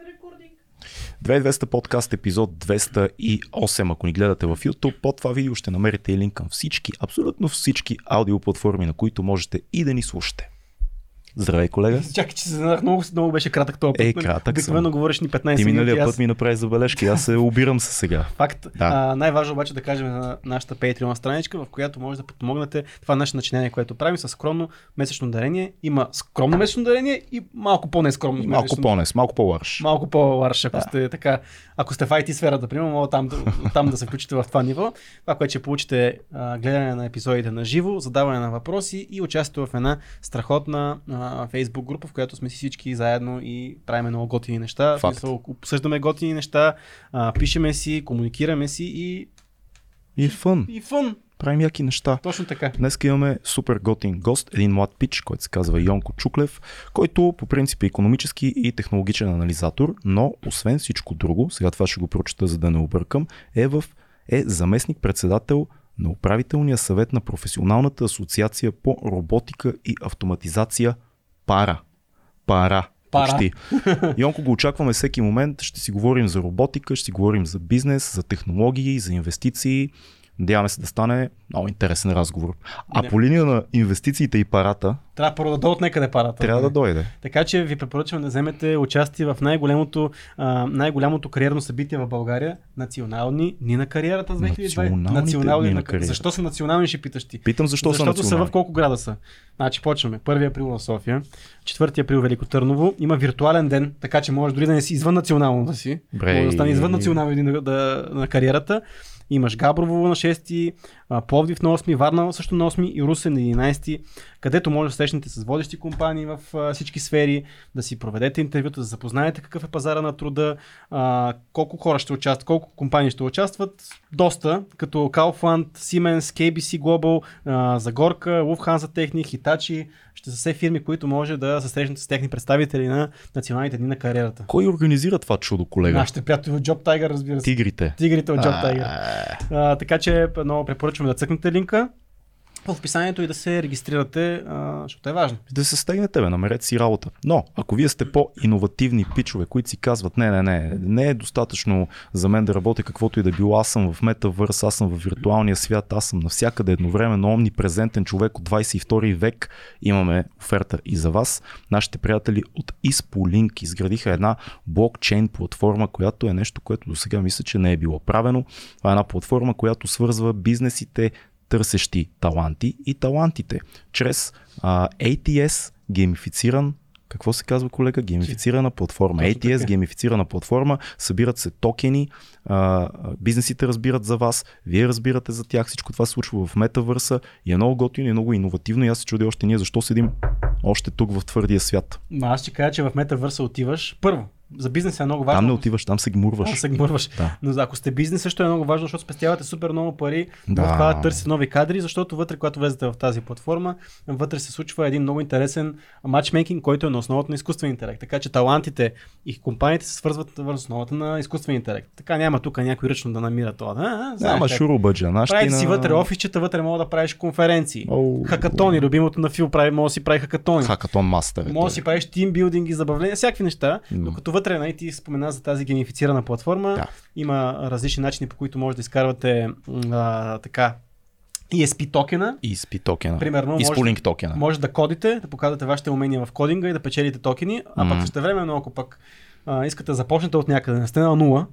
Рекординг. 2200 подкаст епизод 208. Ако ни гледате в YouTube, под това видео ще намерите и линк към всички, абсолютно всички аудиоплатформи, на които можете и да ни слушате. Здравей, колега. Чакай, че се зазнах, много, много беше кратък този път. Е, нали? кратък Обикновено говориш ни 15 Ти минути. миналия аз... път ми направи забележки, аз се обирам се сега. Факт. Да. Най-важно обаче да кажем на нашата Patreon страничка, в която може да подпомогнете това наше начинание, което правим с скромно месечно дарение. Има скромно месечно дарение и малко по-нескромно. И малко по-нес, малко по-ларш. Малко по-ларш, ако сте така, ако сте в IT сферата, примерно, мога там, да- там да се включите в това ниво. Това, което ще получите гледане на епизодите на живо, задаване на въпроси и участие в една страхотна а, Facebook група, в която сме си всички заедно и правим много готини неща. В Факт. смисъл, обсъждаме готини неща, а, пишеме си, комуникираме си и, И фън. и фън. Правим яки неща. Точно така. Днес имаме супер готин гост, един млад пич, който се казва Йонко Чуклев, който по принцип е економически и технологичен анализатор, но освен всичко друго, сега това ще го прочета, за да не объркам, е, в, е заместник председател на управителния съвет на професионалната асоциация по роботика и автоматизация ПАРА. ПАРА. Пара. Почти. Йонко го очакваме всеки момент. Ще си говорим за роботика, ще си говорим за бизнес, за технологии, за инвестиции. Надяваме се да стане много интересен разговор. А Не. по линия на инвестициите и парата, Трябва първо да дойдат някъде парата. трябва да дойде. Така че ви препоръчвам да вземете участие в най-голямото, а, най-голямото кариерно събитие в България национални дни на кариерата с 2020. Националните дни на кариерата. Защо са национални, ще питаш ти. Питам защо Защото са са национални. в колко града са. Значи почваме. 1 април в София, 4 април Велико Търново. Има виртуален ден, така че може дори да не си извън национално да си. Бре. Може да стане извън национално ден на, да, на кариерата. Имаш Габрово на 6, а, Пловдив на 8, Варна също на 8 и Русе на 11, където може да срещнете с водещи компании в всички сфери, да си проведете интервюта, да запознаете какъв е пазара на труда, колко хора ще участват, колко компании ще участват. Доста, като Kaufland, Siemens, KBC Global, Загорка, Lufthansa Technic, Hitachi, ще са все фирми, които може да се срещнете с техни представители на националните дни на кариерата. Кой организира това чудо, колега? Нашите приятели от Job Tiger, разбира се. Тигрите. Тигрите от Job Tiger. А, А, така че много препоръчваме да цъкнете линка в описанието и да се регистрирате, защото е важно. Да се стегнете, бе, намерете си работа. Но, ако вие сте по-инновативни пичове, които си казват, не, не, не, не е достатъчно за мен да работя каквото и да било, аз съм в метавърс, аз съм в виртуалния свят, аз съм навсякъде едновременно омнипрезентен човек от 22 век, имаме оферта и за вас. Нашите приятели от Ispoliink изградиха една блокчейн платформа, която е нещо, което до сега мисля, че не е било правено. Това е една платформа, която свързва бизнесите, търсещи таланти и талантите чрез а, ATS геймифициран какво се казва, колега? Геймифицирана платформа. ATS, геймифицирана платформа, събират се токени, а, бизнесите разбират за вас, вие разбирате за тях, всичко това се случва в метавърса и е много готино и много иновативно и аз се чудя още ние защо седим още тук в твърдия свят. Аз ще кажа, че в метавърса отиваш. Първо, за бизнеса е много важно. Там не отиваш, там се гмурваш. Там се гмурваш. Да. Но ако сте бизнес, също е много важно, защото спестявате супер много пари Да. в това да търсите нови кадри, защото вътре, когато влезете в тази платформа, вътре се случва един много интересен матчмейкинг, който е на основата на изкуствен интелект. Така че талантите и компаниите се свързват в основата на изкуствен интелект. Така няма тук някой ръчно да намира това. Да, ама шурубаджа. Правите си вътре офисчета, вътре мога да правиш конференции. Оу. Хакатони, любимото на Фил прави, може да си прави хакатони. Хакатон мастер. е Може да си правиш тимбилдинги, забавления, всякакви неща. М. Докато вътре, нали, ти спомена за тази геймифицирана платформа, Да. има различни начини, по които може да изкарвате а, така ESP токена. Спи токена. Примерно, И може- спулинг токена. Може да кодите, да показвате вашите умения в кодинга и да печелите токени, а пък Мгм. също време, ако пък а, искате да започнете от някъде, не сте на нула,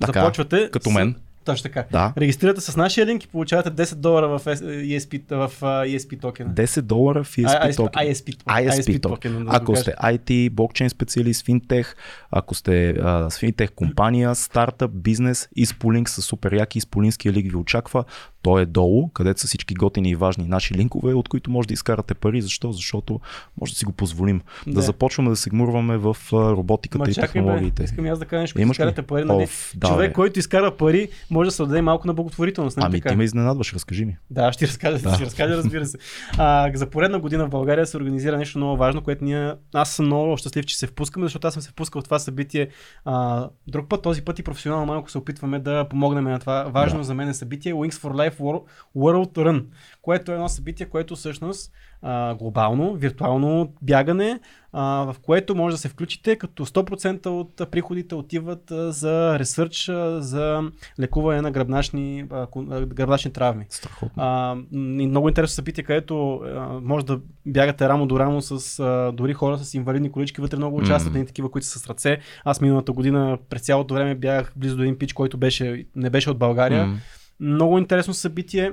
Така, започвате. като с- мен. Точно така. Да. Регистрирате с нашия линк и получавате 10 долара в ESP, в ESP токена. 10 долара в ESP ISP, токен. ISP, ISP токен, да Ако сте IT, блокчейн специалист, финтех, ако сте а, с финтех компания, стартъп, бизнес, Ispoliink са супер яки, Ispolinkския лик ви очаква. Той е долу, където са всички готини и важни наши линкове, от които може да изкарате пари. Защо? Защото може да си го позволим. Да, Да. започваме да се гмурваме в роботиката Ма и чакай, технологиите. бе, искам аз да кажа нещо, ли? изкарате пари, нали? Оф, да, Човек, бе. който изкара пари, може да се отдаде малко на благотворителност. Нали Ами така? ти ме изненадваш, разкажи ми. Да, ще ти разкажа, Да. ще разкажа, разбира се. А, за поредна година в България се организира нещо много важно, което ние, аз съм много щастлив, че се впускаме, защото аз съм се впускал в това събитие а, друг път, този път и професионално малко се опитваме да помогнем на това важно Да. за мен събитие Wings for Life World, World Run, което е едно събитие, което всъщност а, глобално, виртуално бягане, а, в което може да се включите, като 100% от приходите отиват а, за ресърч, а, за лекуване на гръбначни, а, гръбначни травми. Страхотно. А, и много интересно събитие, където а, може да бягате рамо до рамо с а, дори хора с инвалидни колички, вътре много участват, mm. не такива, които са с ръце. Аз миналата година през цялото време бягах близо до един пич, който беше, не беше от България. Mm. Много интересно събитие.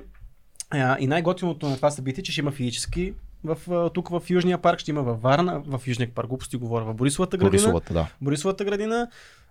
И най-готиното на това събитие, че ще има физически в, тук в Южния парк, ще има във Варна, в Южния парк, глупости говоря, в Борисовата градина. Борисовата, да. Борисовата градина.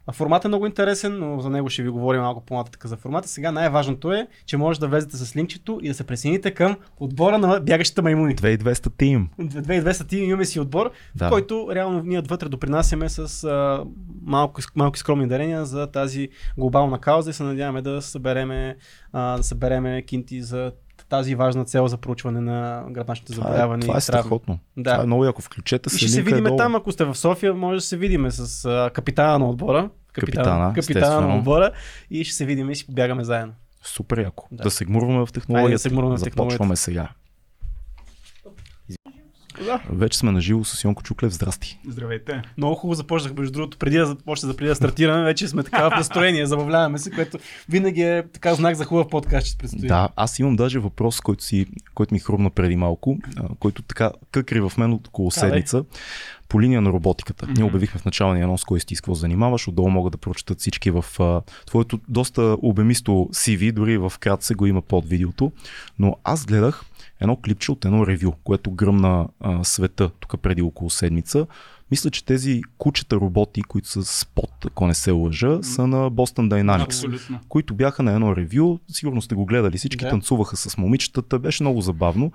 А формат е много интересен, но за него ще ви говорим малко по-нататък за формата. Сега най-важното е, че може да влезете с линкчето и да се присъедините към отбора на бягащите маймуни. 2200 тим. 2200 тим имаме си отбор, да. в който реално ние отвътре допринасяме с а, малко, малки скромни дарения за тази глобална кауза и се надяваме да събереме, а, да събереме кинти за тази важна цел за проучване на гръбначните заболявания. Това е, това е страхотно. Да. Това е много яко. Включете се. И ще се видим там, ако сте в София, може да се видим с а, капитана на отбора. Капитана, капитана на отбора и ще се видим и си побягаме заедно. Супер яко. Да, да се гмурваме в технологията. да се гмурваме в технологията. Започваме сега. Да. Вече сме на живо с Йонко Чуклев. Здрасти. Здравейте. Много хубаво започнах, между другото, преди да започне да преди да стартираме, вече сме така в настроение, забавляваме се, което винаги е така знак за хубав подкаст, че предстои. Да, аз имам даже въпрос, който, си, който ми хрумна преди малко, който така къкри в мен от около седмица. по линия на роботиката. Mm-hmm. Ние обявихме в началния анонс кой си с какво занимаваш. Отдолу могат да прочитат всички в а, твоето доста обемисто CV, дори в кратце го има под видеото. Но аз гледах едно клипче от едно ревю, което гръмна а, света тук преди около седмица. Мисля, че тези кучета роботи, които са спот, ако не се лъжа, са на Boston Dynamics, Абсолютно. които бяха на едно ревю. Сигурно сте го гледали, всички да. танцуваха с момичетата, беше много забавно.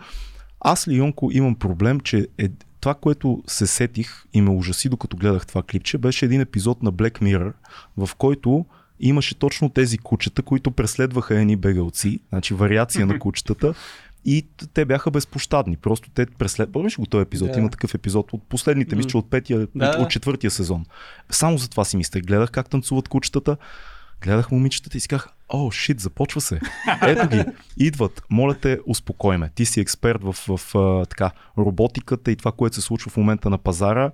Аз ли, Йонко, имам проблем, че е, това, което се сетих и ме ужаси докато гледах това клипче, беше един епизод на Black Mirror, в който имаше точно тези кучета, които преследваха едни бегалци, значи вариация на кучетата и те бяха безпощадни. Просто те преслед... Помниш го този епизод? Yeah. Има такъв епизод от последните, мисля, от петия, да. от четвъртия сезон. Само за това си мисля. Гледах как танцуват кучетата, гледах момичетата и си казах, о, шит, започва се. Ето ги, идват. Моля те, успокой ме. Ти си експерт в, в, в така, роботиката и това, което се случва в момента на пазара.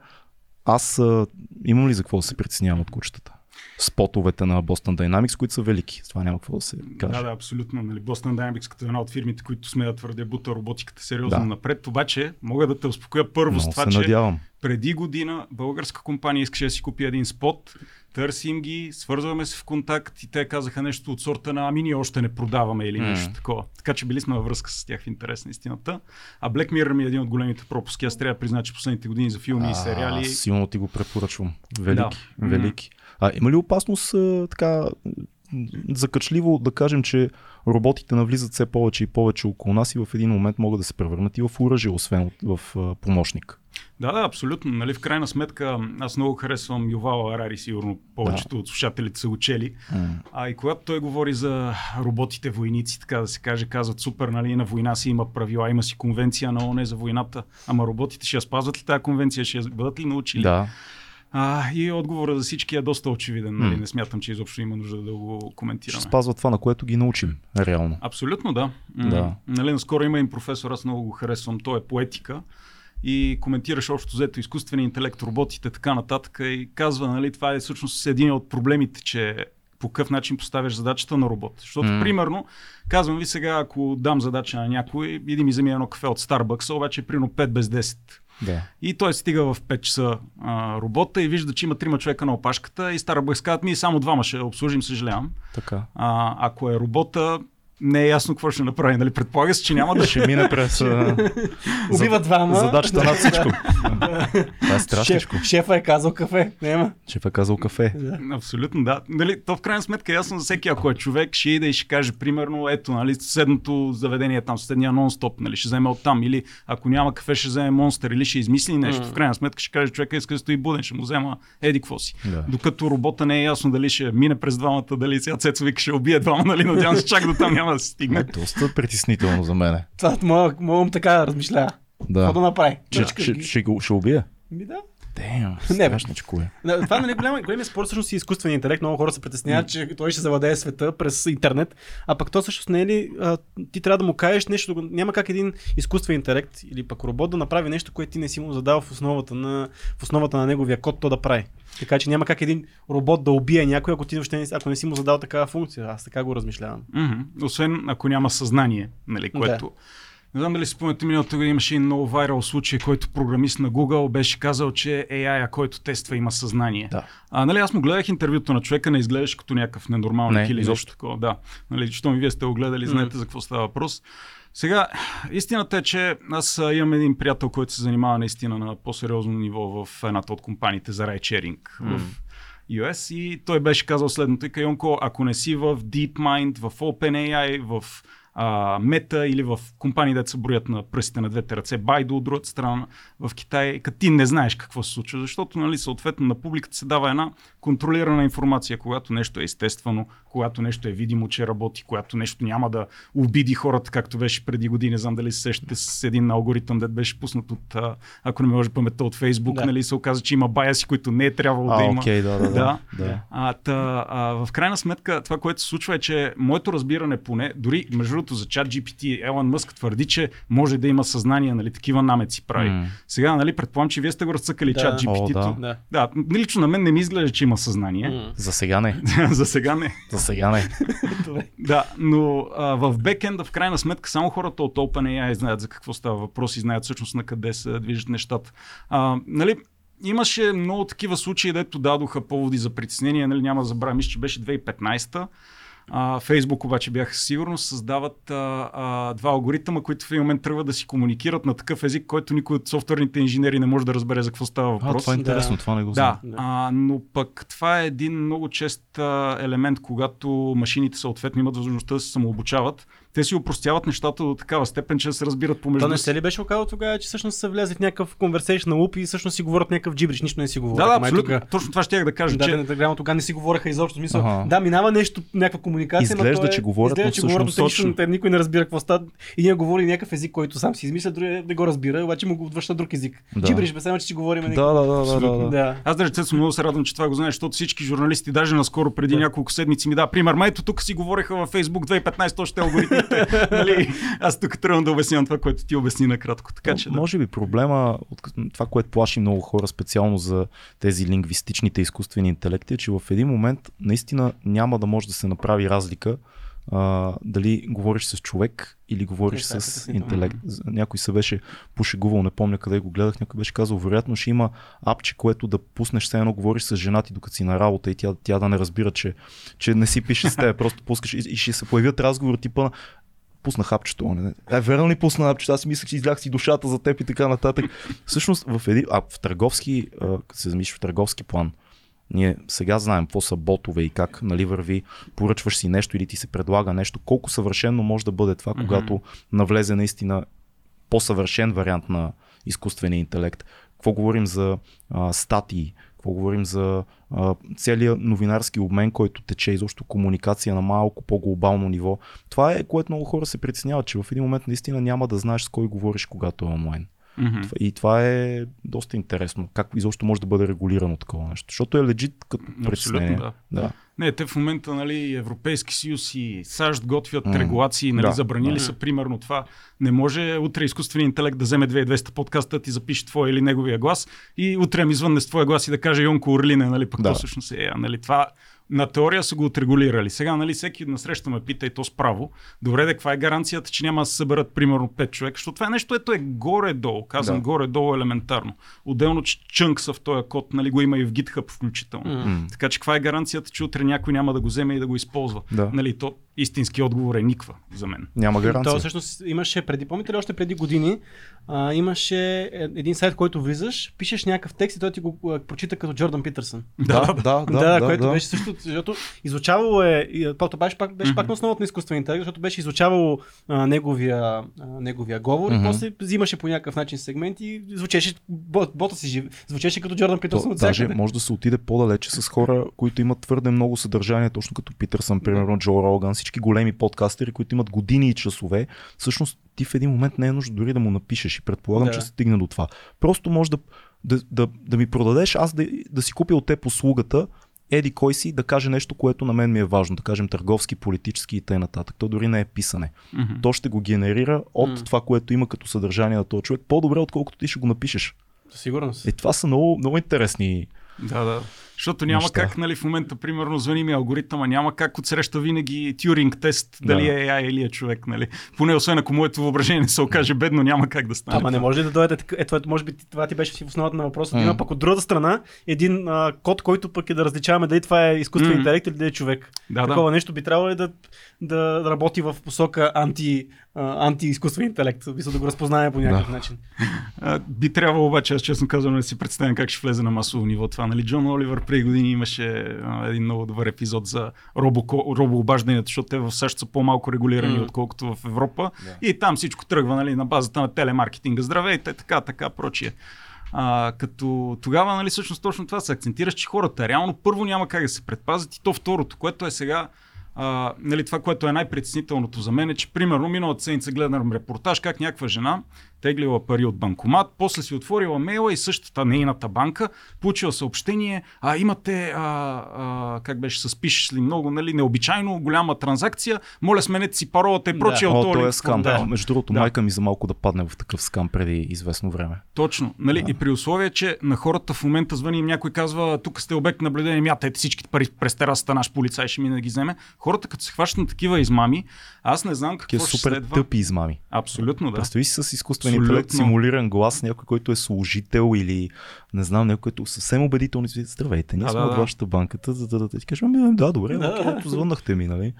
Аз а, имам ли за какво да се притеснявам от кучетата? Спотовете на Boston Dynamics, които са велики. С това няма какво да се каже. Да, да, абсолютно. Нали, Boston Dynamics като една от фирмите, които сме да твърде бута роботиката сериозно да. напред. Обаче мога да те успокоя първо Много с това, че надявам. преди година българска компания искаше да си купи един спот, търсим ги, свързваме се в контакт и те казаха нещо от сорта на ами ние още не продаваме или нещо mm. такова. Така че били сме във връзка с тях в интерес на истината. А Black Mirror ми е един от големите пропуски. Аз трябва да призна, че последните години за филми а, и сериали. Силно ти го препоръчвам. Велики. Да. Велики. Mm-hmm. А има ли опасност а, така закачливо да кажем, че роботите навлизат все повече и повече около нас и в един момент могат да се превърнат и в оръжие, освен в помощник? Да, да, абсолютно. Нали, в крайна сметка, аз много харесвам Ювал Арари, сигурно повечето да. от слушателите са учели. Mm. А и когато той говори за роботите войници, така да се каже, казват супер, нали, на война си има правила, има си конвенция на ОНЕ за войната, ама роботите ще я спазват ли тази конвенция, ще я бъдат ли научили? Да. А, и отговорът за всички е доста очевиден. Нали? Не смятам, че изобщо има нужда да го коментираме. Ще спазва това, на което ги научим, реално. Абсолютно, да. да. Нали, наскоро има им професор, аз много го харесвам, той е поетика и коментираш общо взето изкуствения интелект, роботите, така нататък и казва, нали, това е всъщност един от проблемите, че по какъв начин поставяш задачата на робот. Защото, mm. примерно, казвам ви сега, ако дам задача на някой, иди ми вземи едно кафе от Starbucks, обаче примерно 5 без 10 да. И той стига в 5 часа а, робота и вижда, че има трима човека на опашката и стара казват ми само двама ще обслужим, съжалявам. Така. А, ако е робота, не е ясно какво ще направи. Нали? Предполага се, че няма да ще мине през. Убива двама. Задачата над всичко. Това е страшничко. Шеф, шефа е казал кафе. Няма. Шефа е казал кафе. Абсолютно, да. Нали, то в крайна сметка е ясно за всеки, ако е човек, ще иде и ще каже, примерно, ето, нали, съседното заведение е там, съседния нон-стоп, нали, ще вземе оттам. Или ако няма кафе, ще вземе монстър или ще измисли нещо. Mm. В крайна сметка ще каже, човека иска да стои буден, ще му взема еди какво си. Да. Докато робота не е ясно дали ще мине през двамата, дали сега Цецо вика ще убие двама, нали, надявам се чак до там няма да се стигне. Е, доста притеснително за мен. Това мога, така да размишля. Да. Какво да направи? Ще, ще, ще, ще, ще убия. Ми да. Damn, не, това нали, голям, големия спор всъщност е изкуственият интелект. Много хора се притесняват, че той ще завладее света през интернет, а пък то всъщност не е ли, а, ти трябва да му кажеш нещо, няма как един изкуствен интелект или пък робот да направи нещо, което ти не си му задал в основата на, в основата на неговия код то да прави. Така че няма как един робот да убие някой, ако ти въобще не, ако не си му задал такава функция. Аз така го размишлявам. Mm-hmm. Освен ако няма съзнание, нали, което. Да. Не знам дали си спомняте, миналата година имаше един много вайрал случай, който програмист на Google беше казал, че AI, който тества, има съзнание. Да. А, нали, аз му гледах интервюто на човека, не изглеждаш като някакъв ненормалник или нещо такова. Да. Нали, що ми вие сте го гледали, знаете mm. за какво става въпрос. Сега, истината е, че аз имам един приятел, който се занимава наистина на по-сериозно ниво в едната от компаниите за райчеринг mm. в US и той беше казал следното. Кайонко, ако не си в DeepMind, в OpenAI, в а, Мета или в компании, да се броят на пръстите на двете ръце, Байду от другата страна в Китай, като ти не знаеш какво се случва, защото нали, съответно на публиката се дава една контролирана информация, когато нещо е естествено, когато нещо е видимо, че работи, когато нещо няма да обиди хората, както беше преди години. Знам дали се сещате с един алгоритъм, да беше пуснат от, ако не може паметта от Фейсбук, да. нали, се оказа, че има баяси, които не е трябвало а, да има. Okay, да, да, да. да. А, та, а, в крайна сметка, това, което се случва е, че моето разбиране поне, дори между другото за чат GPT, Елон Мъск твърди, че може да има съзнание, нали, такива намеци прави. Mm. Сега, нали, предполагам, че вие сте го разцъкали да. чат GPT. О, да. да. да. Лично на мен не ми изглежда, че има съзнание. Mm. За сега не. за сега не. За сега не. да, но а, в бекенда, в крайна сметка, само хората от OpenAI знаят за какво става въпрос и знаят всъщност на къде се движат нещата. А, нали, имаше много такива случаи, дето дадоха поводи за притеснение, нали, няма да забравя, мисля, че беше 2015 а, Фейсбук обаче бяха сигурно създават а, а, два алгоритъма, които в един момент тръгват да си комуникират на такъв език, който никой от софтуерните инженери не може да разбере за какво става въпрос. А, това е интересно, да. това не го знам. Да, а, но пък това е един много чест а, елемент, когато машините съответно имат възможността да се самообучават те си упростяват нещата до такава степен, че се разбират помежду То не се ли беше оказало тогава, че всъщност са влезли в някакъв конверсейшн на луп и всъщност си говорят някакъв джибриш, нищо не си говорят. Да, да, абсолютно. Тук... Точно това ще да кажа. Да, че... на Telegram тогава не си говореха изобщо. Смисъл, ага. да, минава нещо, някаква комуникация, изглежда, но е, че говорят, изглежда, че говорят точно. Те, никой не разбира какво става. И ние говори някакъв език, който сам си измисля, други не го разбира, обаче му го отвръща друг език. Да. Джибриш, бе, само че си говорим. Да, да, да, да, да, да. Аз да рече, много се радвам, че това го знаеш, защото всички журналисти, даже наскоро преди да. няколко седмици ми да, пример, майто тук си говореха във Facebook 2015 още алгоритмите. нали? Аз тук трябва да обяснявам това, което ти обясни накратко. Така, че, да. Може би проблема, от това, което плаши много хора, специално за тези лингвистичните изкуствени интелекти, е, че в един момент наистина няма да може да се направи разлика а, дали говориш с човек или говориш е, с интелект. Някой се беше пошегувал, не помня къде го гледах, някой беше казал, вероятно ще има апче, което да пуснеш, все едно говориш с жена ти, докато си на работа и тя, тя да не разбира, че, че не си пише с теб, просто пускаш и, и ще се появят разговори типа пусна хапчето. Не, е, верно ли пусна хапчето? Аз мислех, че излях си душата за теб и така нататък. Всъщност в, един, а, в търговски, а, се замислиш в търговски план, ние сега знаем какво са ботове и как нали, върви, поръчваш си нещо или ти се предлага нещо, колко съвършено може да бъде това, mm-hmm. когато навлезе наистина по-съвършен вариант на изкуствения интелект. Какво говорим за а, статии, какво говорим за а, целият новинарски обмен, който тече изобщо комуникация на малко по-глобално ниво. Това е което много хора се притесняват, че в един момент наистина няма да знаеш с кой говориш, когато е онлайн. Mm-hmm. И това е доста интересно. Как изобщо може да бъде регулирано такова нещо? Защото е легит като притеснение. Да. да. Не, те в момента, нали, Европейски съюз и САЩ готвят mm. регулации, нали, да. забранили да. са примерно това. Не може утре изкуственият интелект да вземе 2200 подкаста, ти запише твоя или неговия глас и утре ми извънне с твоя глас и да каже Йонко Орлине, нали, пък да. то всъщност е. Нали, това на теория са го отрегулирали. Сега, нали, всеки насреща ме пита и то с право. Добре, де, каква е гаранцията, че няма да се съберат примерно 5 човека, защото това е нещо, ето е горе-долу, казвам да. горе-долу елементарно. Отделно, че чънкса в този код, нали, го има и в GitHub включително. Mm. Така че каква е гаранцията, че утре някой няма да го вземе и да го използва? Да. Нали, то истински отговор е никва за мен. Няма гаранция. То всъщност имаше преди, помните ли още преди години, а, имаше един сайт, който влизаш, пишеш някакъв текст и той ти го а, прочита като Джордан Питърсън. Да, да, да. да, да което да. беше също, защото изучавало е, това беше пак, беше mm-hmm. пак на основата на изкуствен интелект, защото беше изучавало а, неговия, а, неговия говор mm-hmm. и после взимаше по някакъв начин сегмент и звучеше, бота си жив, звучеше като Джордан Питърсън. Даже може да се отиде по-далече с хора, които имат твърде много съдържание, точно като Питърсън, примерно Джо Роган, всички големи подкастери, които имат години и часове, всъщност ти в един момент не е нужно дори да му напишеш и предполагам, да. че стигне до това. Просто може да да, да, да ми продадеш, аз да, да си купя от теб услугата, еди кой си да каже нещо, което на мен ми е важно, да кажем търговски, политически и т.н. То дори не е писане. Mm-hmm. То ще го генерира от mm-hmm. това, което има като съдържание на този човек, по-добре, отколкото ти ще го напишеш. Сигурно. И това са много, много интересни да, да. Защото няма неща. как, нали, в момента, примерно, звъни ми алгоритъма, няма как отсреща винаги тюринг тест, дали да. е AI или е човек, нали. Поне освен ако моето въображение се окаже бедно, няма как да стане. Ама не може ли да дойде, ето, ето, може би това ти беше в основата на въпроса, mm. има пък от другата страна един а, код, който пък е да различаваме дали това е изкуствен mm. интелект или дали е човек. Да, Такова да. нещо би трябвало да, да работи в посока анти, антиизкуствен интелект, мисля да го разпознае по някакъв да. начин. А, би трябвало обаче, аз честно казвам, да си представям как ще влезе на масово ниво това. Нали? Джон Оливър преди години имаше а, един много добър епизод за робо, робообажданията, защото те в САЩ са по-малко регулирани, mm. отколкото в Европа. Yeah. И там всичко тръгва нали, на базата на телемаркетинга. Здравейте, така, така, прочие. А, като тогава, нали, всъщност точно това се акцентираш, че хората реално първо няма как да се предпазят и то второто, което е сега а, нали, това, което е най-притеснителното за мен е, че примерно миналата седмица гледам репортаж как някаква жена теглила пари от банкомат, после си отворила мейла и същата нейната банка получила съобщение, а имате, а, а, как беше, съспишеш ли много, нали, необичайно голяма транзакция, моля сменете си паролата и прочие да. от О, е скам. Да. Между другото, да. майка ми за малко да падне в такъв скам преди известно време. Точно, нали, да. и при условие, че на хората в момента звъни им някой казва, тук сте обект на наблюдение, мятайте всички пари през терасата, наш полицай ще мине да ги вземе. Хората, като се хващат на такива измами, аз не знам какво ще супер следва. тъпи измами. Абсолютно, да. Представи си с изкуствен интелект, симулиран глас, някой, който е служител или не знам, някой, който съвсем убедително си здравейте, ние да, сме да, от вашата банката, за да, да, да ти кажем, ами, да, добре, да, да. звъннахте ми, нали?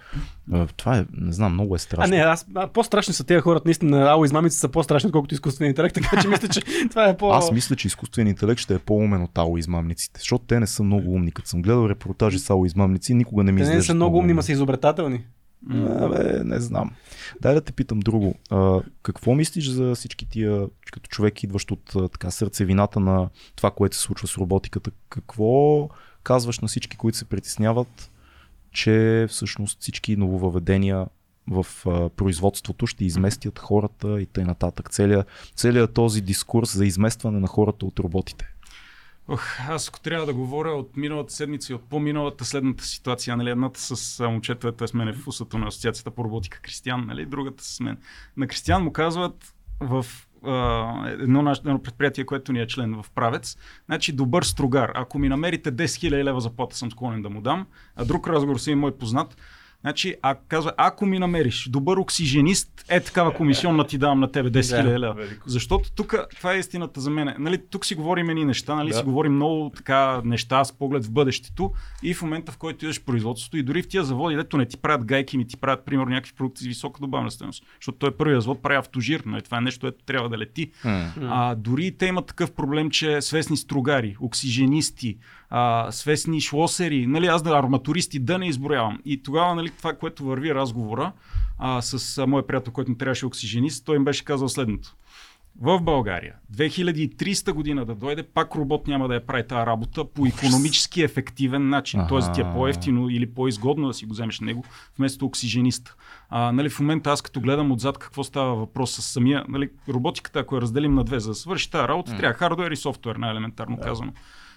Това е, не знам, много е страшно. А не, аз, а, по-страшни са тези хората, наистина, ало измамици са по-страшни, отколкото изкуствен интелект, така че мисля, че това е по... Аз мисля, че изкуствен интелект ще е по-умен от ало измамниците, защото те не са много умни. Като съм гледал репортажи с ало измамници, никога не ми Те не са много умни, ма са изобретателни. Абе, не знам. Дай да те питам друго. А, какво мислиш за всички тия, като човек идващ от така сърцевината на това, което се случва с роботиката? Какво казваш на всички, които се притесняват, че всъщност всички нововъведения в а, производството ще изместят хората и т.н. Целият, целият този дискурс за изместване на хората от роботите. Ох, аз ако трябва да говоря от миналата седмица и от по-миналата следната ситуация, нали, едната с момчето, е с мен в усато на Асоциацията по роботика Кристиян, нали, другата с мен. На Кристиян му казват в а, едно, наше, едно предприятие, което ни е член в правец. Значи добър стругар. Ако ми намерите 10 000 лева заплата, съм склонен да му дам. А друг разговор си мой познат. Значи, а, казва, ако ми намериш добър оксиженист, е такава комисионна ти давам на тебе 10 000 лева. Защото тук, това е истината за мен. Нали, тук си говорим едни неща, нали, да. си говорим много така неща с поглед в бъдещето и в момента, в който идеш в производството и дори в тия заводи, дето не ти правят гайки, ми ти правят, примерно, някакви продукти с висока добавна стойност. Защото той е първият завод, прави автожир, но е, това е нещо, което трябва да лети. Mm. А, дори те имат такъв проблем, че свестни стругари, оксиженисти, а, свестни шлосери, нали, аз да арматуристи да не изброявам. И тогава, нали, това, което върви разговора а, с а, мой приятел, който не трябваше оксиженист, той им беше казал следното. В България 2300 година да дойде, пак робот няма да я прави тази работа по економически ефективен начин. Ага. Тоест ти е по-ефтино или по-изгодно да си го вземеш него, вместо оксижениста. А, нали, в момента аз като гледам отзад какво става въпрос с самия, нали, роботиката, ако я разделим на две, за да свърши тази работа, mm. трябва хардуер и софтуер, най-елементарно да. казано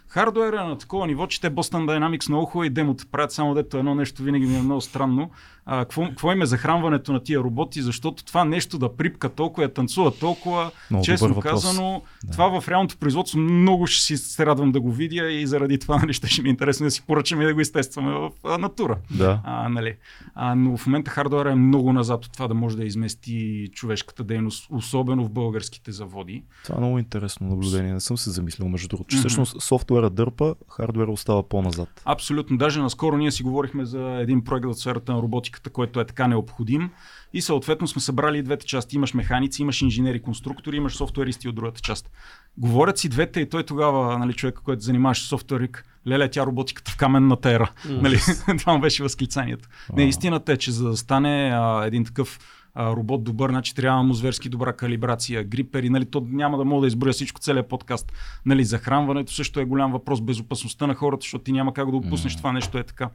хардуера на такова ниво, че те Boston Dynamics много хубави демота правят, само дето едно нещо винаги ми е много странно. А, какво, какво им е захранването на тия роботи, защото това нещо да припка толкова, я танцува толкова, много честно казано, да. това в реалното производство много ще си се радвам да го видя и заради това нали, ще, ми е интересно да си поръчаме и да го изтестваме в а, натура. Да. А, нали. а, но в момента хардуера е много назад от това да може да измести човешката дейност, особено в българските заводи. Това е много интересно наблюдение. Не съм се замислил между другото, че mm-hmm. всъщност софтуера дърпа, хардуера остава по-назад. Абсолютно. Даже наскоро ние си говорихме за един проект в сферата на роботика графиката, който е така необходим. И съответно сме събрали и двете части. Имаш механици, имаш инженери, конструктори, имаш софтуеристи от другата частт. Говорят си двете и той тогава, нали, човек, който занимаваше софтуерик, леле, тя роботиката в каменната ера. Mm. Нали? Това беше възклицанието. Не, истината е, че за да стане а, един такъв а, робот добър, значи трябва му зверски добра калибрация, грипери, нали, то няма да мога да изброя всичко, целият подкаст. Нали, захранването също е голям въпрос, безопасността на хората, защото ти няма как да опуснеш mm. това нещо е така.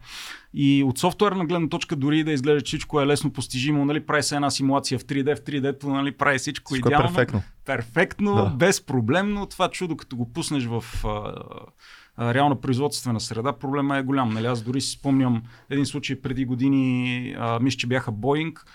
И от софтуерна гледна точка, дори да изглежда, че всичко е лесно постижимо, нали, прави се една симулация в 3D, в 3D, нали, прави всичко, всичко е идеално. Е перфектно. Перфектно, да. безпроблемно. Това чудо, като го пуснеш в а, реална производствена среда, проблема е голям. Нали? Аз дори си спомням един случай преди години, мисля, че бяха Боинг,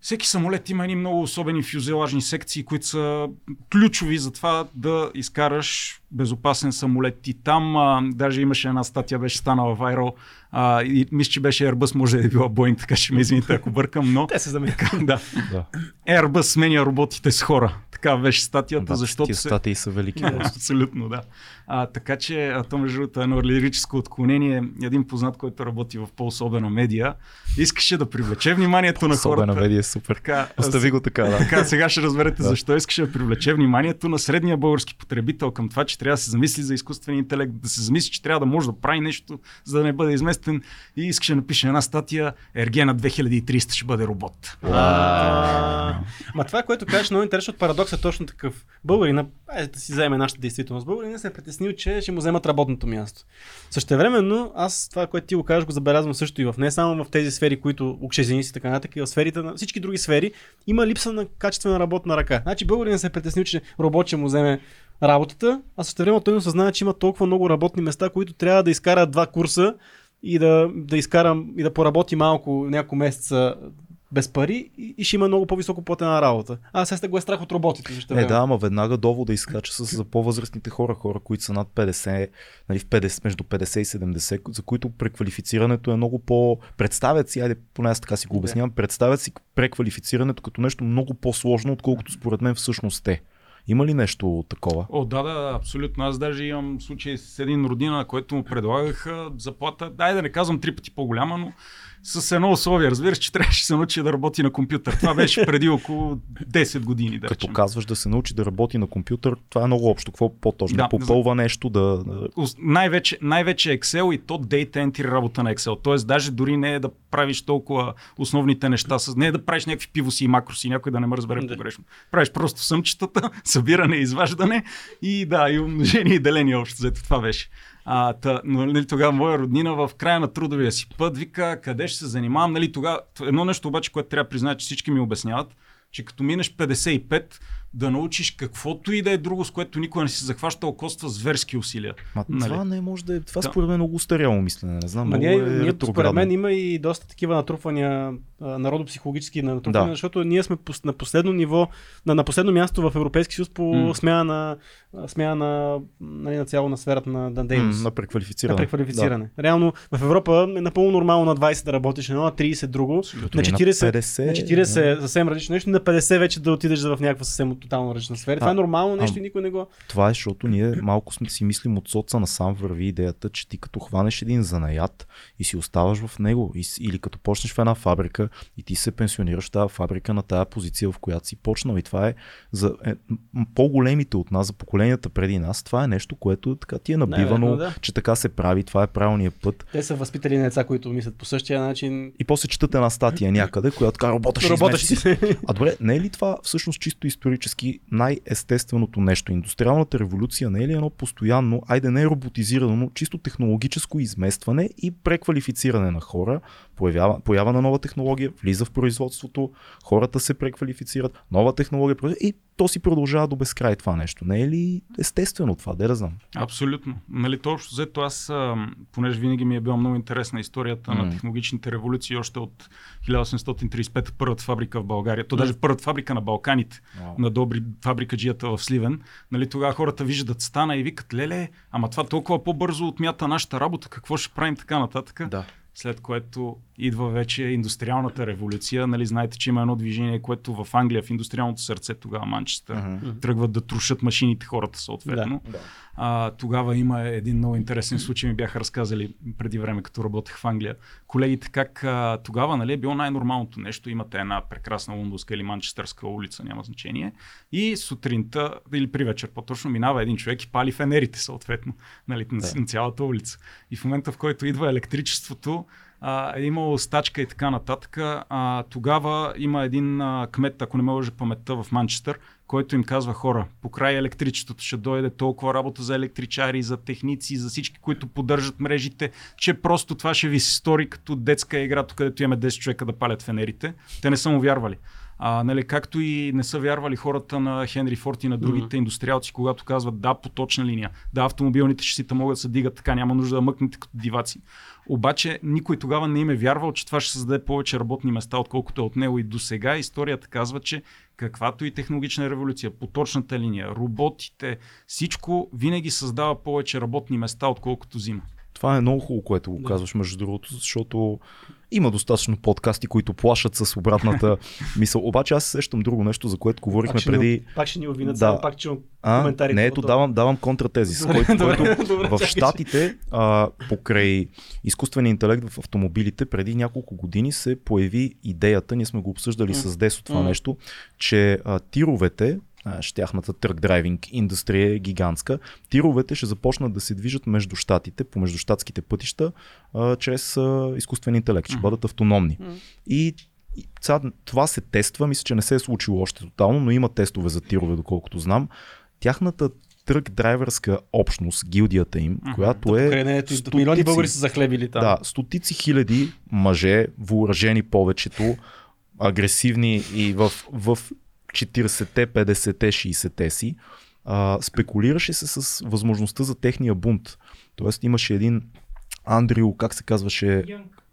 всеки самолет има едни много особени фюзелажни секции, които са ключови за това да изкараш безопасен самолет. И там а, даже имаше една статия, беше станала вайрал. А, и мисля, че беше Airbus, може да е била Boeing, така ще ме извините, ако бъркам, но... Те се заменят. да. да. Airbus сменя роботите с хора. Така беше статията, да, защото... Тия статии са велики. Абсолютно, да. А, така че, а, то между другото е едно лирическо отклонение. Един познат, който работи в по-особена медия, искаше да привлече вниманието на хората. Особена медия е супер. Така, Остави го така, да. Така, сега ще разберете да. защо искаше да привлече вниманието на средния български потребител към това, че трябва да се замисли за изкуствен интелект, да се замисли, че трябва да може да прави нещо, за да не бъде изместен. И искаше да напише една статия, Ергена 2300 ще бъде робот. Ма това, което кажеш, много интересно от парадокс е точно такъв. Българина, айде да си вземе нашата действителност. Българина се е притеснил, че ще му вземат работното място. Същевременно, аз това, което ти го кажеш, го забелязвам също и в не само в тези сфери, които окшезени си така нататък, и в сферите на всички други сфери, има липса на качествена работна ръка. Значи българин се е притеснил, че робот ще му вземе работата, а също време той осъзнава, че има толкова много работни места, които трябва да изкара два курса и да, да изкарам и да поработи малко няколко месеца без пари и, и ще има много по-високо платена работа. А сега сте го е страх от роботите. Защо е, да, ама веднага довода изкача с за по-възрастните хора, хора, които са над 50, нали, в 50, между 50 и 70, за които преквалифицирането е много по... Представят си, айде поне аз така си го обяснявам, представят си преквалифицирането като нещо много по-сложно, отколкото според мен всъщност те. Има ли нещо такова? О, да, да, абсолютно. Аз даже имам случай с един родина, на който му предлагах заплата, дай да не казвам три пъти по-голяма, но с едно условие. Разбираш, че трябваше да се научи да работи на компютър. Това беше преди около 10 години. Да Като казваш да се научи да работи на компютър, това е много общо. Какво по-точно? Да, да попълва за... нещо, да. Най-вече, най-вече Excel и то Data Entry работа на Excel. Тоест, даже дори не е да правиш толкова основните неща, с... не е да правиш някакви пивоси и макроси, някой да не ме разбере да. погрешно. Правиш просто съмчетата, събиране, изваждане и да, и умножение и деление общо. Зато това беше. А, та, нали, тогава моя роднина в края на трудовия си път вика къде ще се занимавам. Нали, тогава, едно нещо обаче, което трябва да призная, че всички ми обясняват, че като минеш 55, да научиш каквото и да е друго, с което никой не си захващал, коства зверски усилия. Ма, нали? Това не може да е. Това да. според мен е много устаряло мислене. Не знам. Ма, ние, е ние, според мен има и доста такива натрупвания, народопсихологически натрупвания, да. защото ние сме на последно ниво, на, на последно място в Европейски съюз по mm. смяна на, смяна на, нали, на цяло на сферата на, на дейност. Mm, на преквалифициране. На преквалифициране. Да. Реално в Европа е напълно нормално на 20 да работиш, на 30 друго, на 40, на 50, на 40 да. съвсем различно нещо, на 50 вече да отидеш в някаква съвсем тотално различна сфера. А, това е нормално нещо а, и никой не го. Това е, защото ние малко сме си мислим от соца насам върви идеята, че ти като хванеш един занаят и си оставаш в него, и, или като почнеш в една фабрика и ти се пенсионираш в тази фабрика на тази позиция, в която си почнал. И това е за е, по-големите от нас, за поколенията преди нас, това е нещо, което така ти е набивано, да. че така се прави, това е правилният път. Те са възпитали на деца, които мислят по същия начин. И после четат една статия някъде, която така. Работаш си. А добре, не е ли това всъщност чисто исторически най-естественото нещо. Индустриалната революция не е ли едно постоянно, айде не е роботизирано, но чисто технологическо изместване и преквалифициране на хора, появява, поява на нова технология, влиза в производството, хората се преквалифицират, нова технология и то си продължава до безкрай това нещо. Не е ли естествено това? Де да знам. Абсолютно. Нали, то общо взето аз, понеже винаги ми е била много интересна историята mm. на технологичните революции, още от 1835 първата фабрика в България, то mm. даже първата фабрика на Балканите, wow. на добри фабрика джията в Сливен. Нали, тогава хората виждат стана и викат, леле, ама това толкова по-бързо отмята нашата работа, какво ще правим така нататък. Да след което идва вече индустриалната революция. Нали, знаете, че има едно движение, което в Англия, в индустриалното сърце, тогава Манчестър, uh-huh. тръгват да трушат машините хората съответно. Да, да. А, тогава има един много интересен случай, ми бяха разказали преди време, като работех в Англия. Колегите как а, тогава нали, е било най-нормалното нещо. Имате една прекрасна лондонска или манчестърска улица, няма значение. И сутринта, или при вечер по-точно, минава един човек и пали фенерите съответно нали, да. на цялата улица. И в момента, в който идва електричеството, а, е имало стачка и така нататък. А, тогава има един а, кмет, ако не ме лъжа паметта в Манчестър, който им казва хора, по край електричеството ще дойде толкова работа за електричари, за техници, за всички, които поддържат мрежите, че просто това ще ви се стори като детска игра, където имаме 10 човека да палят фенерите. Те не са му вярвали. А, нали, както и не са вярвали хората на Хенри Форд и на другите mm-hmm. индустриалци, когато казват да, по точна линия, да, автомобилните шасита могат да се дигат така, няма нужда да мъкнете като диваци. Обаче никой тогава не им е вярвал, че това ще създаде повече работни места, отколкото е от него и до сега. Историята казва, че каквато и технологична революция, по точната линия, роботите, всичко винаги създава повече работни места, отколкото взима. Това е много хубаво, което го да. казваш, между другото, защото има достатъчно подкасти, които плашат с обратната мисъл. Обаче аз сещам друго нещо, за което говорихме пак преди. Ни, пак ще ни обвинат, да. пак ще коментарите. Не, ето давам, давам контратези, с който, който добре, в Штатите а, покрай изкуствения интелект в автомобилите преди няколко години се появи идеята, ние сме го обсъждали mm. с Десо това mm. нещо, че а, тировете, тяхната трък драйвинг индустрия е гигантска. Тировете ще започнат да се движат между щатите, по междущатските пътища, а, чрез а, изкуствен интелект. Ще бъдат автономни. И това се тества, мисля, че не се е случило още тотално, но има тестове за тирове, доколкото знам. Тяхната трък драйверска общност, гилдията им, mm-hmm. която е. Стотици, милиони българи са захлебили там. Да, стотици хиляди мъже, въоръжени повечето, агресивни и в, в 40-те, 50-те, 60-те си, а, спекулираше се с възможността за техния бунт. Тоест имаше един Андрю, как се казваше?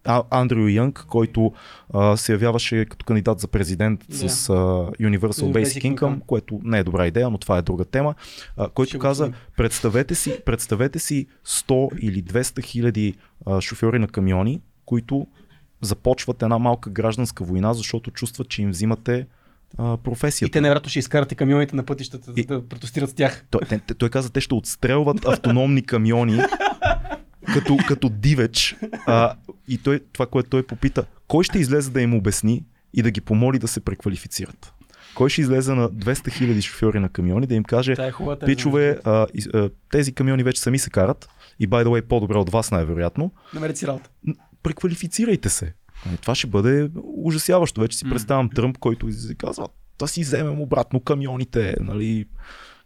А, Андрю Янг, който а, се явяваше като кандидат за президент yeah. с а, Universal Basic, Basic Income, Income, което не е добра идея, но това е друга тема, а, който Ще каза, представете си, представете си 100 или 200 хиляди шофьори на камиони, които започват една малка гражданска война, защото чувстват, че им взимате а, професията. И те невероятно ще изкарат и камионите на пътищата, за да протестират с тях. Той, той, той каза, те ще отстрелват автономни камиони като, като дивеч. А, и той, това, което той попита, кой ще излезе да им обясни и да ги помоли да се преквалифицират? Кой ще излезе на 200 хиляди шофьори на камиони да им каже, е пичове, а, а, тези камиони вече сами се карат и by the way по-добре от вас най-вероятно. Намерете си работа. Преквалифицирайте се. Ами, това ще бъде ужасяващо. Вече си представям Тръмп, който казва, да си вземем обратно камионите, нали,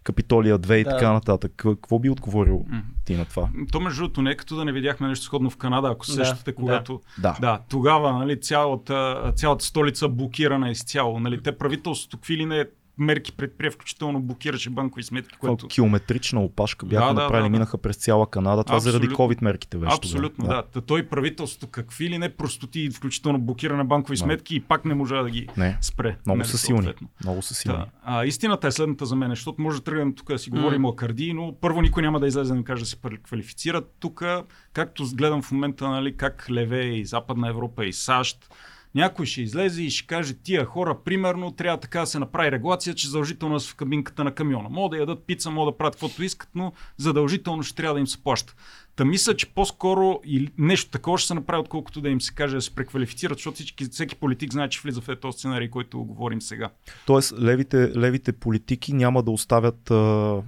Капитолия 2 да. и така нататък. Какво би отговорил mm. ти на това? То между другото не е като да не видяхме нещо сходно в Канада, ако се да. сещате, когато да. Да, тогава нали, цялата, цялата столица блокирана изцяло. Нали, те правителството какви ли не мерки предприе, включително блокираше банкови сметки. Което... Километрична опашка бяха да, направили, да, да, минаха през цяла Канада. Това Абсолютно. заради COVID мерките беше. Абсолютно, да. да. Той правителството какви ли не простоти, включително блокиране банкови да. сметки и пак не можа да ги не. спре. Много нали, са силни. Много са силни. Да. А, истината е следната за мен, защото може да тръгнем тук да си говорим mm. о Карди, но първо никой няма да излезе да ми каже да се квалифицират. Тук, както гледам в момента, нали, как леве и Западна Европа и САЩ, някой ще излезе и ще каже, тия хора, примерно, трябва така да се направи регулация, че задължително са в кабинката на камиона. Мога да ядат пица, мога да правят каквото искат, но задължително ще трябва да им се плаща. Та мисля, че по-скоро и нещо такова ще се направи, отколкото да им се каже да се преквалифицират, защото всички, всеки политик знае, че влиза в този сценарий, който говорим сега. Тоест, левите, левите политики няма да оставят а,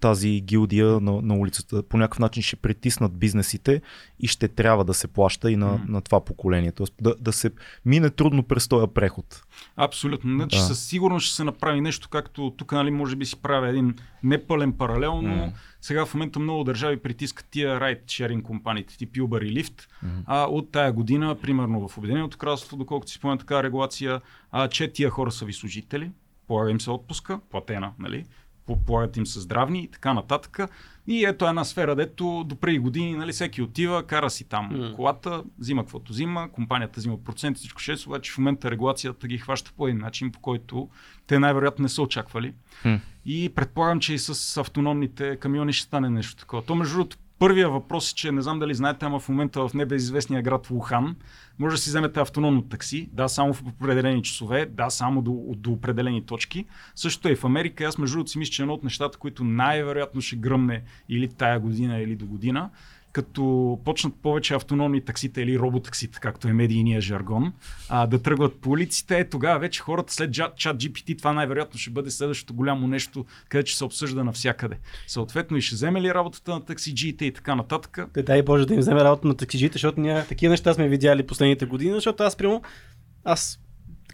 тази гилдия на, на улицата. По някакъв начин ще притиснат бизнесите и ще трябва да се плаща и на, mm. на това поколение. Тоест да, да се мине трудно през този преход. Абсолютно. Значи да. със сигурност ще се направи нещо, както тук, нали, може би си прави един непълен паралел, но mm. сега в момента много държави притискат тия райт шеринг компаниите, тип Uber и Lyft. Mm. А от тая година, примерно в Обединеното кралство, доколкото си спомня така регулация, а, че тия хора са ви служители, полага им се отпуска, платена, нали? Полагат им са здравни и така нататък. И ето една сфера, дето до преди години нали, всеки отива, кара си там mm. колата, взима каквото взима, компанията взима процент, всичко 6, обаче в момента регулацията ги хваща по един начин, по който те най-вероятно не са очаквали. Mm. И предполагам, че и с автономните камиони ще стане нещо такова. То между другото Първия въпрос е, че не знам дали знаете, ама в момента в небезизвестния град Вухан може да си вземете автономно такси, да, само в определени часове, да, само до, до определени точки. Също е и в Америка. Аз между другото си мисля, че едно от нещата, които най-вероятно ще гръмне или тая година, или до година, като почнат повече автономни таксита или роботаксита, както е медийния жаргон, а, да тръгват по улиците, е, тогава вече хората след чат GPT, това най-вероятно ще бъде следващото голямо нещо, където ще се обсъжда навсякъде. Съответно и ще вземе ли работата на таксиджиите и така нататък. Те дай Боже да им вземе работата на таксиджиите, защото ние такива неща сме видяли последните години, защото аз прямо аз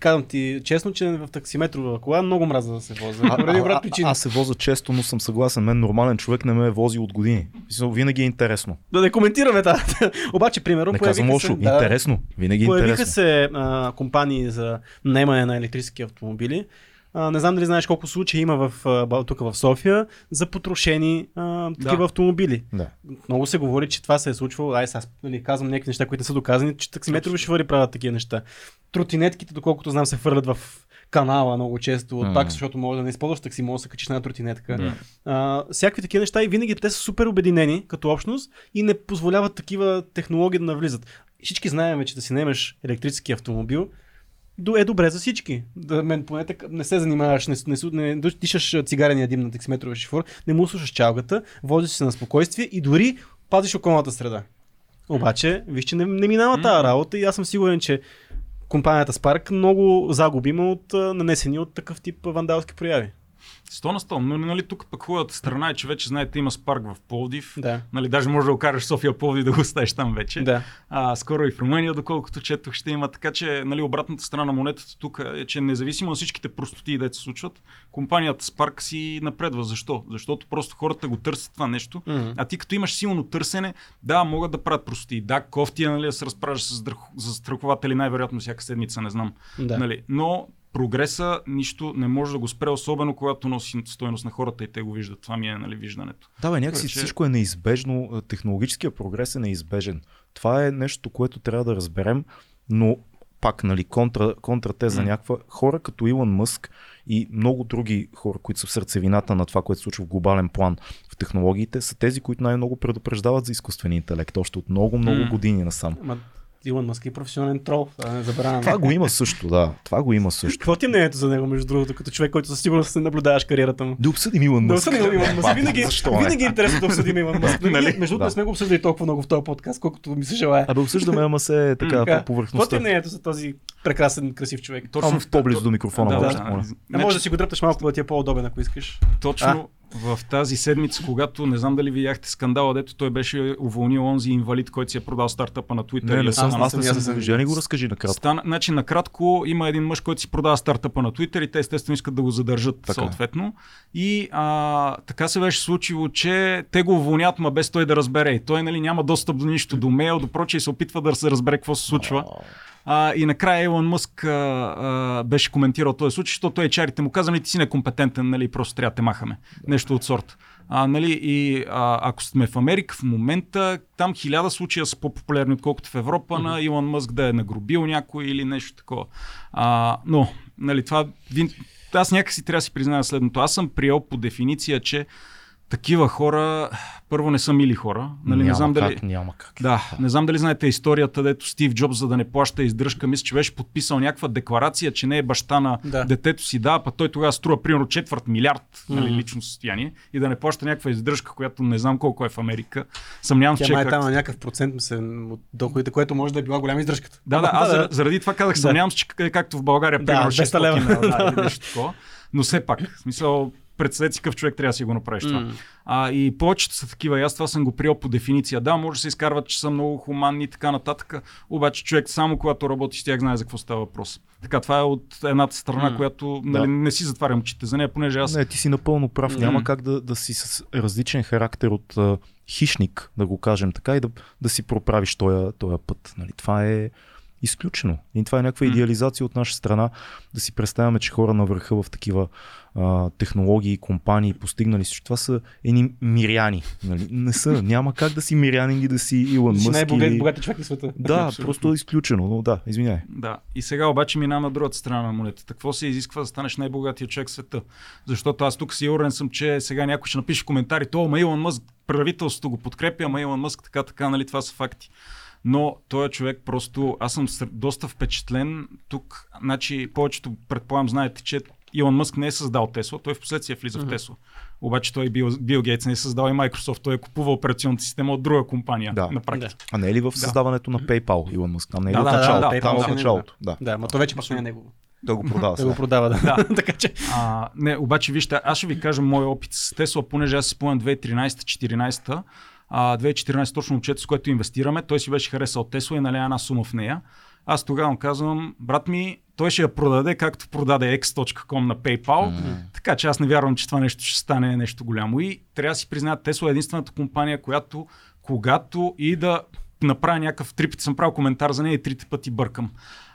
казвам ти честно, че в таксиметрова кола много мраза да се возя. А, а, а, аз се возя често, но съм съгласен. Мен нормален човек не ме е вози от години. Винаги е интересно. Да не коментираме това. Обаче, примерно, не казвам лошо. Се, интересно. Винаги е появиха интересно. се а, компании за наемане на електрически автомобили. А, не знам дали знаеш колко случаи има в, а, тук в София за потрошени а, такива да. автомобили. Да. Много се говори, че това се е случвало. Ай, аз нали, казвам някакви неща, които не са доказани, че таксиметрови шофьори правят такива неща. Тротинетките, доколкото знам, се фърлят в канала много често от пак, защото може да не използваш такси, може да се качиш на тротинетка. Mm. А, всякакви такива неща и винаги те са супер обединени като общност и не позволяват такива технологии да навлизат. Всички знаем, че да си немеш електрически автомобил, е добре за всички. Да, мен поне така, не се занимаваш, не, не, не дишаш цигарения дим на таксиметровия шофьор, не му слушаш чалгата, возиш се на спокойствие и дори пазиш околната среда. Обаче, виж, че не, не минава тази работа и аз съм сигурен, че компанията Spark много загуби има от нанесени от такъв тип вандалски прояви. 100 на 100, но нали, тук пък хубавата страна е, че вече знаете има спарк в Пловдив. Да. Нали, даже може да окажеш София Пловдив да го оставиш там вече. Да. А, скоро и в Румъния, доколкото четох, ще има. Така че нали, обратната страна на монетата тук е, че независимо от всичките простоти, да се случват, компанията Spark си напредва. Защо? Защото просто хората го търсят това нещо. Mm-hmm. А ти като имаш силно търсене, да, могат да правят простоти. Да, кофти, нали, да се разпража с застрахователи най-вероятно всяка седмица, не знам. Да. Нали, но прогреса нищо не може да го спре, особено когато носи стоеност на хората и те го виждат. Това ми е нали, виждането. Да, бе, някакси Короче... всичко е неизбежно. Технологическия прогрес е неизбежен. Това е нещо, което трябва да разберем, но пак, нали, контра, контратеза mm. някаква. Хора като Илон Мъск и много други хора, които са в сърцевината на това, което се случва в глобален план в технологиите, са тези, които най-много предупреждават за изкуствения интелект, още от много-много mm. години насам. Илон Мъск е професионален трол, да не забравяме. Това го има също, да. Това го има също. Какво ти е мнението за него, между другото, като човек, който със сигурност не наблюдаваш кариерата му? Да обсъдим Илон Мъск. Да обсъдим Илон Мъск. Винаги, винаги е интересно да обсъдим Илон Мъск. нали? Между другото, да. сме го обсъждали толкова много в този подкаст, колкото ми се желая. А да обсъждаме, ама се е така по повърхността. Какво ти е мнението за този прекрасен, красив човек? Точно в по-близо до микрофона. Да, може да си го дръпнеш малко, да ти е по-удобен, ако искаш. Точно в тази седмица, когато не знам дали видяхте скандала, дето той беше уволнил онзи инвалид, който си е продал стартъпа на Twitter. Не, не съм, аз не съм виждал, го разкажи накратко. Стана, значи, накратко има един мъж, който си продава стартъпа на Twitter и те естествено искат да го задържат така. съответно. И а, така се беше случило, че те го уволнят, ма без той да разбере. И той нали, няма достъп до нищо, до мейл, до прочее и се опитва да се разбере какво се случва. А, и накрая Илон Мъск а, а, беше коментирал този случай, защото той чарите му казали, ти си некомпетентен, нали, просто трябва да те махаме. Нещо от сорта. А, нали, и а, ако сме в Америка в момента, там хиляда случая са по-популярни, отколкото в Европа, mm-hmm. на Илон Мъск да е нагробил някой или нещо такова. А, но, нали, това. Аз някакси трябва да си призная следното. Аз съм приел по дефиниция, че такива хора, първо не са мили хора. Нали, няма не знам как, дали, няма как. Да, не знам дали знаете историята, дето Стив Джобс, за да не плаща издръжка, мисля, че беше подписал някаква декларация, че не е баща на да. детето си, да, па той тогава струва примерно четвърт милиард нали, mm-hmm. лично състояние и да не плаща някаква издръжка, която не знам колко е в Америка. Съмнявам се, че. Тя е там на някакъв процент се, от доходите, което може да е била голяма издръжката. Да, да, аз да, заради това казах, съмнявам се, че както в България, примерно да, 600 лева. Да, или нещо такова. Но все пак, в смисъл, представете си какъв човек трябва да си го направиш това. Mm. А, и повечето са такива. И аз това съм го приел по дефиниция. Да, може да се изкарват, че са много хуманни и така нататък. Обаче човек само когато работи с тях знае за какво става въпрос. Така, това е от едната страна, mm. която нали, да. не си затварям очите за нея, понеже аз. Не, ти си напълно прав. Mm. Няма как да, да си с различен характер от uh, хищник, да го кажем така, и да, да си проправиш този, този път. Нали, това е изключено. И това е някаква идеализация от наша страна да си представяме, че хора на върха в такива а, технологии, компании постигнали всичко. Това са едни миряни. Нали? Не са. Няма как да си мирянин и да си Илон Мъск. най-богат или... човек на света. Да, просто е изключено. Но да, извиняй. Да. И сега обаче минавам на другата страна на монетата. Какво се изисква да станеш най-богатия човек в света? Защото аз тук сигурен съм, че сега някой ще напише в коментари, то, ма Илон Мъск, правителството го подкрепя, ама Илон Мъск така, така, нали, това са факти но този човек просто, аз съм доста впечатлен тук, значи повечето предполагам знаете, че Илон Мъск не е създал Тесла, той в последствие влиза mm-hmm. в Тесла. Обаче той Бил, Бил Гейтс не е създал и Microsoft, той е купувал операционната система от друга компания. Да. На практика. А не е ли в създаването да. на PayPal Илон Мъск? Там не е да, в началото? Да, да, там да, в началото. Да, да, ма то вече пък не е негово. Да го продава. да го продава, да. да. така че. А, не, обаче вижте, аз ще ви кажа мой опит с Тесла, понеже аз си спомням 2013-2014 а, 2014 точно момчето, с което инвестираме, той си беше харесал Тесла и наля една сума в нея. Аз тогава му казвам, брат ми, той ще я продаде, както продаде x.com на PayPal, mm-hmm. така че аз не вярвам, че това нещо ще стане нещо голямо. И трябва да си признаят, Тесла е единствената компания, която когато и да направя някакъв три пъти съм правил коментар за нея и трите пъти бъркам.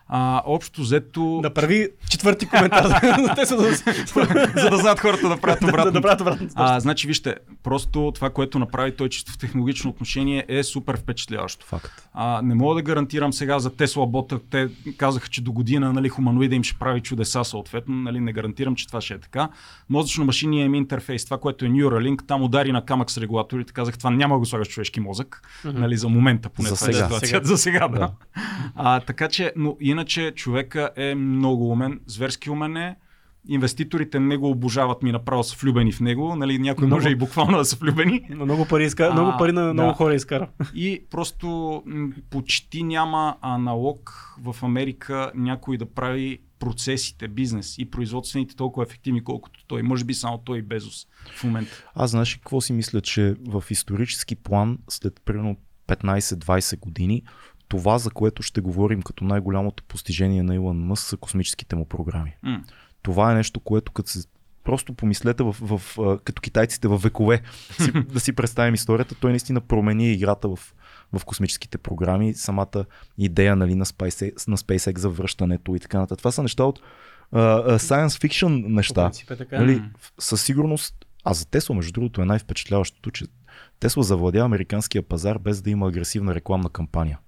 А, общо взето... Направи четвърти коментар, за, да, за да знаят хората да правят обратно. да, да правят обратно. А, значи, вижте, просто това, което направи той чисто в технологично отношение е супер впечатляващо. Факт. А, не мога да гарантирам сега за Тесла бота. Те казаха, че до година нали, хуманоида им ще прави чудеса съответно. Нали, не гарантирам, че това ще е така. Мозъчно машиния им интерфейс, това, което е Neuralink, там удари на камък с регулаторите. Казах, това няма да го слагаш човешки мозък. Mm-hmm. Нали, за момента поне. За е сега. Е. За сега, да. да. А, така че, но иначе човека е много умен, зверски умен е. Инвеститорите не го обожават ми направо са влюбени в него. Нали, някой много, може и буквално да са влюбени. Много пари, изка... а, много пари на да. много хора изкара. И просто м- почти няма аналог в Америка някой да прави процесите, бизнес и производствените толкова ефективни, колкото той. Може би само той и Безос в момента. Аз знаеш какво си мисля, че в исторически план, след примерно 15-20 години, това, за което ще говорим като най-голямото постижение на Илон Мъс са космическите му програми. Mm. Това е нещо, което като се просто помислете в, в, в, като китайците в векове, си, да си представим историята, той наистина промени играта в, в космическите програми, самата идея нали, на, SpaceX, на SpaceX за връщането и така нататък. Това са неща от uh, science fiction неща. Е така. Нали, със сигурност, а за Тесла, между другото, е най-впечатляващото, че Тесла завладя американския пазар без да има агресивна рекламна кампания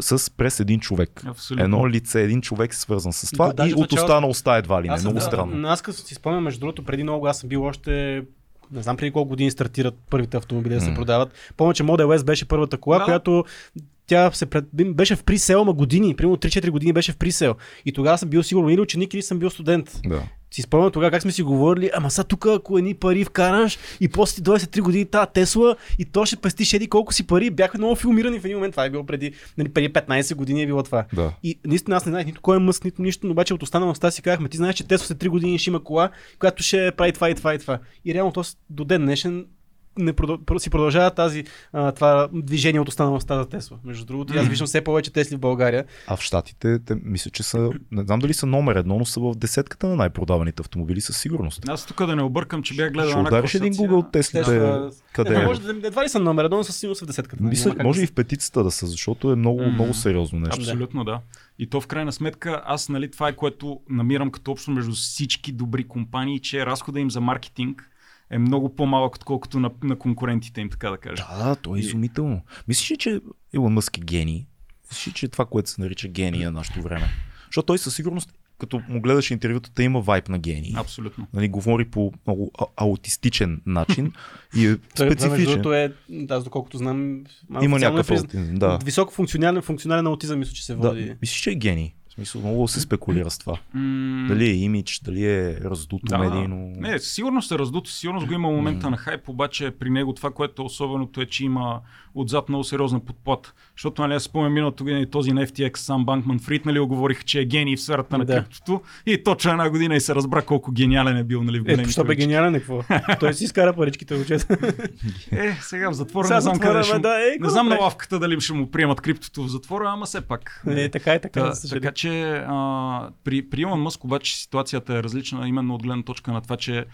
с през един човек. Абсолютно. Едно лице, един човек се свързан с това да, и от останалостта едва ли не. Много да, странно. Аз като си спомням, между другото, преди много аз съм бил още не знам преди колко години стартират първите автомобили да се продават. Помня, че Model S беше първата кола, да. която тя се пред... беше в присел, ма години, примерно 3-4 години беше в присел. И тогава съм бил сигурно или ученик, или съм бил студент. Да си спомням тогава как сме си говорили, ама са тук ако едни пари вкараш и после ти дойде 3 години тази Тесла и то ще пестиш еди колко си пари. Бяхме много филмирани в един момент. Това е било преди, нали, преди 15 години е било това. Да. И наистина аз не знаех нито кой е мъск, нито нищо, но обаче от останалостта си казахме, ти знаеш, че Тесла след 3 години ще има кола, която ще прави това и това и това. И реално то до ден днешен не продъл... си продължава тази, а, това движение от останалостта за Тесла. Между другото, аз виждам все повече Тесли в България. А в Штатите, те, мисля, че са, не знам дали са номер едно, но са в десетката на най-продаваните автомобили със сигурност. Аз тук да не объркам, че бях гледал. Ще удариш един Google Тесли, Тесла... къде е? Може да, едва ли са номер едно, но със сигурност в десетката. Мисля, може и в петицата да са, защото е много, mm. много сериозно нещо. Абсолютно, да. И то в крайна сметка, аз нали, това е което намирам като общо между всички добри компании, че разхода им за маркетинг е много по-малък, отколкото на, на конкурентите им, така да кажа. Да, то е изумително. Мислиш ли, че Илон Мъск е гений? Мислиш ли, че е това, което се нарича гения на нашето време? Защото той със сигурност като му гледаш интервютата, има вайп на гений. Абсолютно. Нали, говори по много а- аутистичен начин и е специфичен. Той, е, да, доколкото знам, има някакъв аутизъм. Да. Високо функционален, функционален аутизъм, мисля, че се води. Да, мислиш, че е гений? Смисъл, много се спекулира с това. Дали е имидж, дали е раздуто да, медийно. Не, сигурно се раздуто, сигурно го има момента mm. на хайп, обаче при него това, което е особеното е, че има отзад много сериозна подплата. Защото, нали, аз спомням миналото година и този на FTX, сам Банкман Фрид, нали, говорих, че е гений в сферата на да. криптото. И точно една година и се разбра колко гениален е бил, нали, в големи Е, бе гениален е какво? Той си изкара паричките в Е, сега в затвора не знам къде ще... Да, е, не знам на лавката дали ще му приемат криптото в затвора, ама все пак. Е, така е, така. Та, така че а, при, при Илон Мъск обаче ситуацията е различна, именно от гледна точка на това, че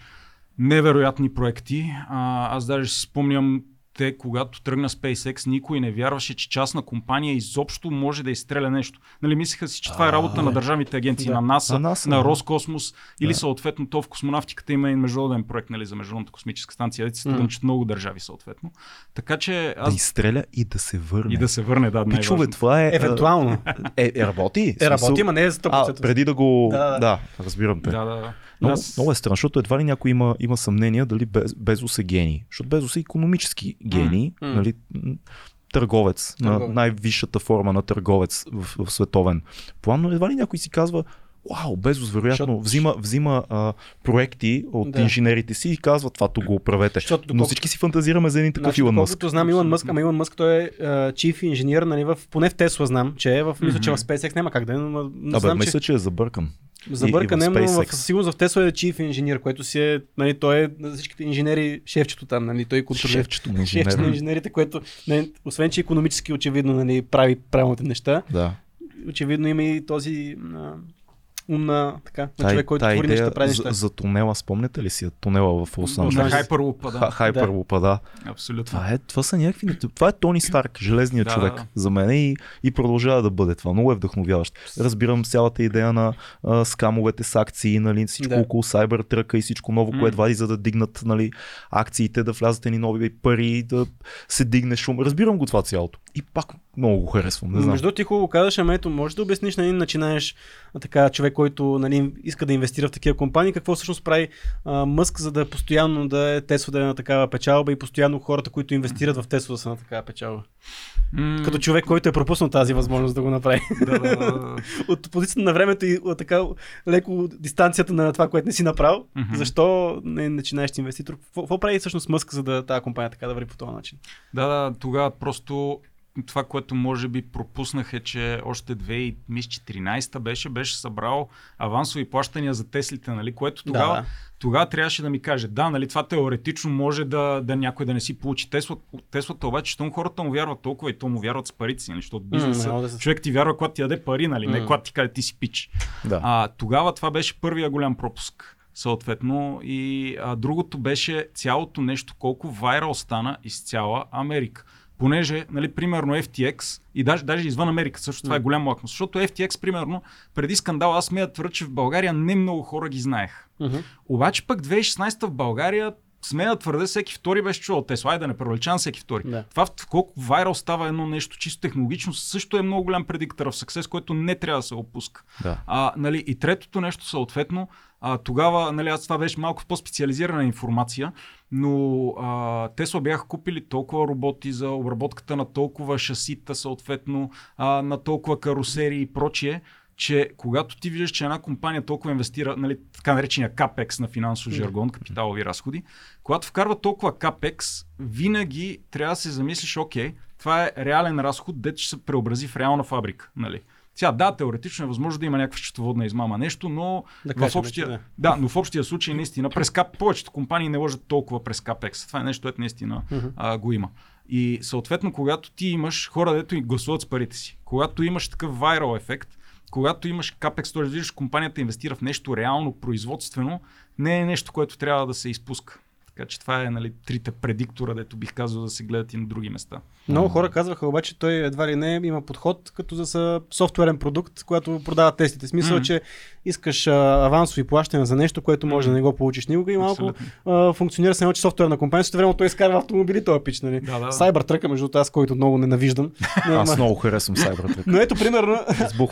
невероятни проекти. А, аз даже спомням те, когато тръгна SpaceX, никой не вярваше, че частна компания изобщо може да изстреля нещо. Нали, мислеха си, че това е работа на държавните агенции, да. на НАСА, на, Роскосмос или да. съответно то в космонавтиката има и международен проект нали, за Международната космическа станция. Се mm. че много държави съответно. Така че аз... Да изстреля и да се върне. И да се върне, да. Пичове, това е... Евентуално. Е, е, работи. Е, работи, ама не е 100%. А, преди да го... Да, да. да разбирам те. Да, да. Много, аз... много е странно, защото едва ли някой има, има съмнение дали Безос е гений. Защото Безос е економически гений, mm. нали, търговец, търговец, на най-висшата форма на търговец в, в световен план, но едва ли някой си казва, вау, Безос вероятно Защото... взима, взима а, проекти от да. инженерите си и казва това го оправете. Защото, доколко... Но всички си фантазираме за един такъв значи, Илон Мъск. знам Илон Мъск, ама Илон Мъск той е чиф инженер, нали, в, поне в Тесла знам, че е в, мисля, че в SpaceX няма как да е, но, но Абе, знам, мисля, че... че е забъркан. Забъркан е, но в сигурност в Тесла е чиф инженер, което си е, нали, той е на всичките инженери шефчето там, нали, той контролира. Шефчето на, шефчето на инженерите, което, нали, освен че економически очевидно нали, прави правилните неща, да. очевидно има и този умна, така, на човек, който твори неща, прави неща. За, за тунела, спомняте ли си тунела в Лос Анджелес? Хайперлупа, да. Хайперлупа, да. Абсолютно. Това, е, това са някакви... Това е Тони Старк, железният да, човек да. за мен и, и продължава да бъде това. Много е вдъхновяващ. Разбирам цялата идея на а, скамовете с акции, нали, всичко да. около Cybertruck и всичко ново, mm. което вади, за да дигнат нали, акциите, да влязат ни нови пари, да се дигне шум. Разбирам го това цялото. И пак много го харесвам. Не знам. Между ти хубаво казваш, ама ето, можеш да обясниш, нали, начинаеш така човек, който нали, иска да инвестира в такива компании, какво всъщност прави а, Мъск, за да постоянно да е Тесла да е на такава печалба и постоянно хората, които инвестират в Тесла да са на такава печалба. Mm. Като човек, който е пропуснал тази възможност да го направи. Да, да, да. от позицията на времето и от така леко дистанцията на това, което не си направил, mm-hmm. защо не начинаеш инвеститор? Какво прави всъщност Мъск, за да тази компания така да върви по този начин? Да, да, тогава просто това, което може би пропуснах е, че още 2014 беше, беше събрал авансови плащания за Теслите, нали, което тогава, да. тогава трябваше да ми каже, да, нали, това теоретично може да, да някой да не си получи Тесла, Теслата, обаче, щом хората му вярват толкова и то му вярват с парите си, нали, защото бизнеса, mm, да човек ти вярва, когато ти даде пари, нали, mm. не когато ти каже ти си пич. Да. А, тогава това беше първия голям пропуск съответно. И а, другото беше цялото нещо, колко вайрал стана из цяла Америка понеже, нали, примерно FTX и даже, даже извън Америка, също това е голям лакмус, защото FTX, примерно, преди скандал, аз смея твърда, че в България не много хора ги знаех. Uh-huh. Обаче пък 2016 в България смея да твърде, всеки втори беше чувал Тесла, да не превеличавам всеки втори. Да. Това в колко вайрал става едно нещо чисто технологично, също е много голям предиктор в съксес, който не трябва да се опуска. Да. А, нали, и третото нещо, съответно, а, тогава, нали, аз това беше малко по-специализирана информация, но а, Тесла бяха купили толкова роботи за обработката на толкова шасита, съответно, а, на толкова карусери и прочие, че когато ти виждаш, че една компания толкова инвестира, нали, така наречения капекс на финансов жаргон, капиталови разходи, когато вкарва толкова капекс, винаги трябва да се замислиш, окей, това е реален разход, дете ще се преобрази в реална фабрика. Нали? Сега, да, теоретично е възможно да има някаква счетоводна измама нещо, но, да в, общия, да. да, но в общия случай наистина през кап, повечето компании не лъжат толкова през капекс. Това е нещо, което наистина uh-huh. а, го има. И съответно, когато ти имаш хора, дето и гласуват с парите си, когато имаш такъв вайрал ефект, когато имаш капекс, т.е. виждаш компанията инвестира в нещо реално производствено, не е нещо, което трябва да се изпуска. Така че това е нали, трите предиктора, дето бих казал да се гледат и на други места. Много хора казваха обаче, той едва ли не има подход като за софтуерен продукт, който продава тестите. Смисъл, mm-hmm. че искаш а, авансови плащания за нещо, което може mm-hmm. да не го получиш никога и малко а, функционира се че софтуерна компания, също време той изкарва автомобили, този пич. Нали? Да, да. Cybertruck, между аз, който много ненавиждам. Но, аз много харесвам Cybertruck. Но ето, примерно.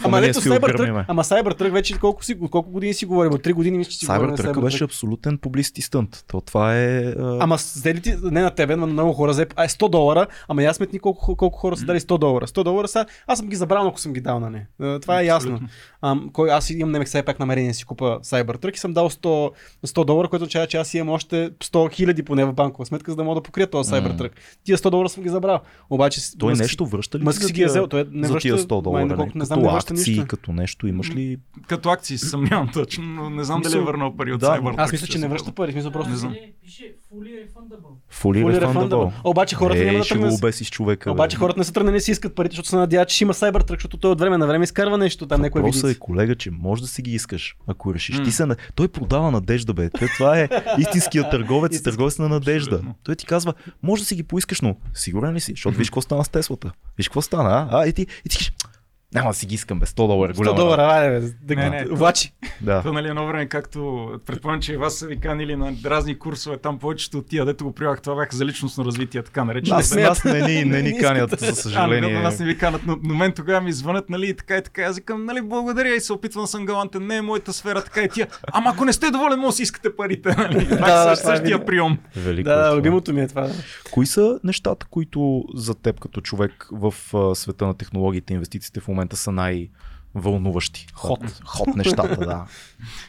ама, ето, Cybertruck, ама Cybertruck вече колко, си, колко години си говорим? От 3 години мисля, че си Cybertruck, Cybertruck беше абсолютен публицист стънт. То това е. А... Ама взели ти, не на тебе, но на много хора, взе, а е 100 долара, ама я сметни колко, колко хора са дали 100 долара. 100 долара са, аз съм ги забрал, ако съм ги дал на не. Това е ясно. А, кой, аз имам не все пак намерение да си купа Cybertruck и съм дал 100, 100 долара, което означава, че аз имам още 100 хиляди поне в банкова сметка, за да мога да покрия този Cybertruck. Mm. Тия 100 долара съм ги забрал. Обаче, той Мъск, нещо връща ли? Мъск си ги е взел. Той не връща, за тия 100 долара. Не, не, знам, като не акции, нищо. като нещо имаш ли? Като акции съмнявам точно, но не знам дали е върнал пари от да, Cybertruck. Аз мисля, че не връща пари. Смисъл просто. Не знам. Fully refundable. Fully refundable. Обаче хората е, няма да. Ще го човека. Обаче хората не са тръгнали си искат парите, защото се надяват, че ще има Cybertruck, защото той от време на време изкарва нещо там, Въпросът е, колега, че може да си ги искаш, ако решиш. Mm. Ти се, той продава надежда, бе. Това е истинският търговец, търговец на надежда. Той ти казва, може да си ги поискаш, но сигурен ли си? Защото виж какво стана с Теслата. Виж какво стана, а? а и ти, и ти няма да си ги искам бе, 100 долара. 100 долара, айде бе. Да, не, не, влачи. Да. То, нали, едно време, както предполагам, че вас са ви канили на разни курсове, там повечето от тия, дето го прилагах, това бяха за личностно развитие, така наречено. Нас, нас не, ни, не ни канят, за съжаление. А, нас не ви канат, но, но мен тогава ми звънат, нали, и така и така. Аз викам, нали, благодаря и се опитвам съм галантен, не е моята сфера, така и тия. Ама ако не сте доволен, може си искате парите. Нали? да, същия е прием. Велико, да, е любимото ми е това. Кои са нещата, които за теб като човек в света на технологиите и инвестициите в момента са най- вълнуващи. Ход. Ход нещата, да.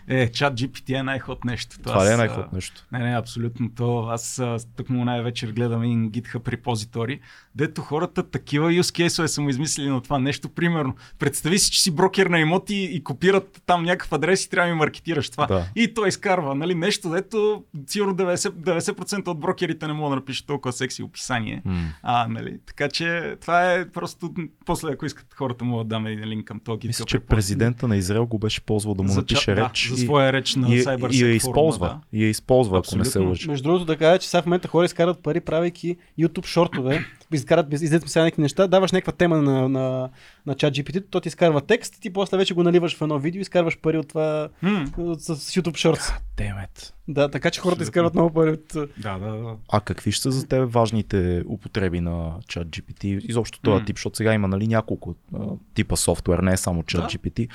Е, чат GPT е най-ход нещо. Това аз, е най-ход нещо. Не, не, абсолютно. То, аз тук му най-вечер гледам и GitHub репозитори, дето хората такива use case са му измислили на това нещо. Примерно, представи си, че си брокер на имоти и копират там някакъв адрес и трябва да ми маркетираш това. Да. И той изкарва, нали, нещо, дето сигурно 90%, 90% от брокерите не могат да напишат толкова секси описание. Mm. А, нали, така че това е просто, после ако искат хората могат да даме линк към този Мисля, че президента на Израел го беше ползвал да му за, напише да, реч. за своя реч на и, и, и я използва. Да. И я използва, Абсолютно. ако не се лъжи. Между другото да кажа, че сега в момента хора изкарат пари, правейки YouTube шортове, изкарат, излезат сега някакви неща, даваш някаква тема на, на, на чат GPT, то ти изкарва текст, ти после вече го наливаш в едно видео и изкарваш пари от това mm. с, с YouTube Shorts. Демет. Да, така че хората изкарват много пари от... Да, да, да. А какви ще са за теб важните употреби на чат GPT? Изобщо този mm. тип, защото сега има нали, няколко а, типа софтуер, не е само чат да? GPT.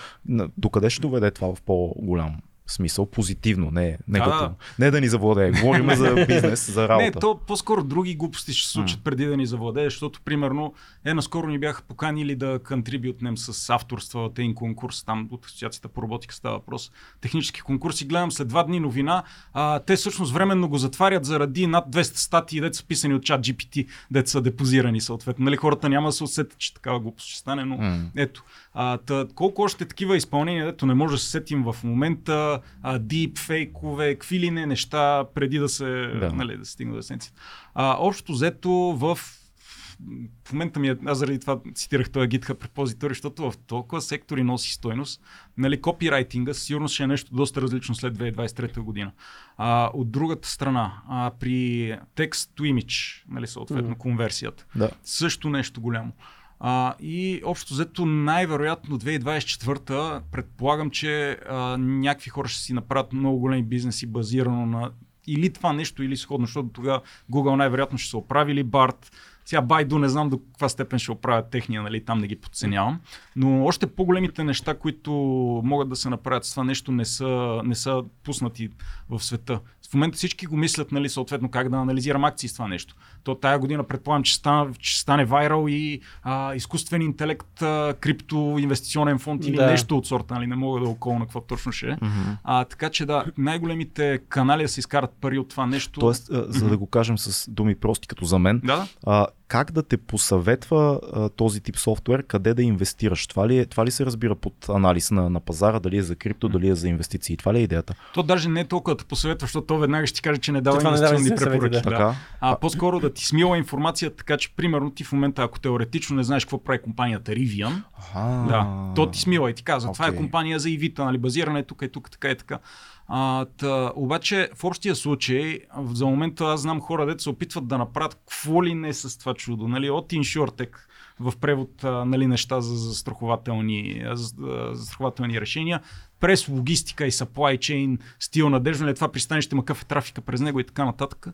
Докъде ще доведе това в по-голям смисъл позитивно, не негативно. Не да ни завладее. Говорим за бизнес, за работа. Не, то по-скоро други глупости ще се случат mm. преди да ни завладее, защото примерно е наскоро ни бяха поканили да контрибютнем с авторства, един конкурс, там от Асоциацията по роботика става въпрос, технически конкурси. Гледам след два дни новина, а, те всъщност временно го затварят заради над 200 статии, деца са писани от чат GPT, деца депозирани съответно. Нали, хората няма да се усетят, че такава глупост ще стане, но mm. ето. А, тъ, колко още такива изпълнения, дето не може да се сетим в момента, а, дип, фейкове, какви ли не неща, преди да се, да. Нали, да стигне до есенцията. А, общо взето в в момента ми е, аз заради това цитирах този GitHub репозитори, защото в толкова сектори носи стойност. Нали, копирайтинга сигурно ще е нещо доста различно след 2023 година. А, от другата страна, а, при text to image, нали, съответно mm. конверсията, да. също нещо голямо. А, и общо взето най-вероятно 2024 предполагам, че а, някакви хора ще си направят много големи бизнеси базирано на или това нещо, или сходно, защото тогава Google най-вероятно ще се оправили, Барт, сега Байду не знам до каква степен ще оправят техния, нали, там не ги подценявам. Но още по-големите неща, които могат да се направят с това нещо, не са, не са пуснати в света. В момента всички го мислят, нали, съответно, как да анализирам акции с това нещо. То тая година предполагам, че, стане, че стане вайрал и а, изкуствен интелект, а, крипто, инвестиционен фонд или да. нещо от сорта, нали, не мога да околна какво точно ще е. Mm-hmm. А, така че да, най-големите канали да се изкарат пари от това нещо. Тоест, за да го кажем с думи прости като за мен, да? а, как да те посъветва а, този тип софтуер, къде да инвестираш? Това ли, е, това ли се разбира под анализ на, на пазара, дали е за крипто, дали е за инвестиции? Това ли е идеята? То даже не е толкова да те посъветва, защото то веднага ще ти каже, че не дава инвестиционни препоръки. Да. Да. А, по-скоро да ти смила информация, така че примерно ти в момента, ако теоретично не знаеш какво прави компанията Rivian, да, то ти смила и ти казва, okay. това е компания за ивита, нали, базиране тук и тук, така и така. А, та, обаче в общия случай, за момента аз знам хора, дето се опитват да направят какво ли не с това чудо. Нали? От InsurTech в превод нали, неща за застрахователни, за, застрахователни решения, през логистика и supply chain, стил надежно ли е това пристанище, има какъв е трафика през него и така нататък.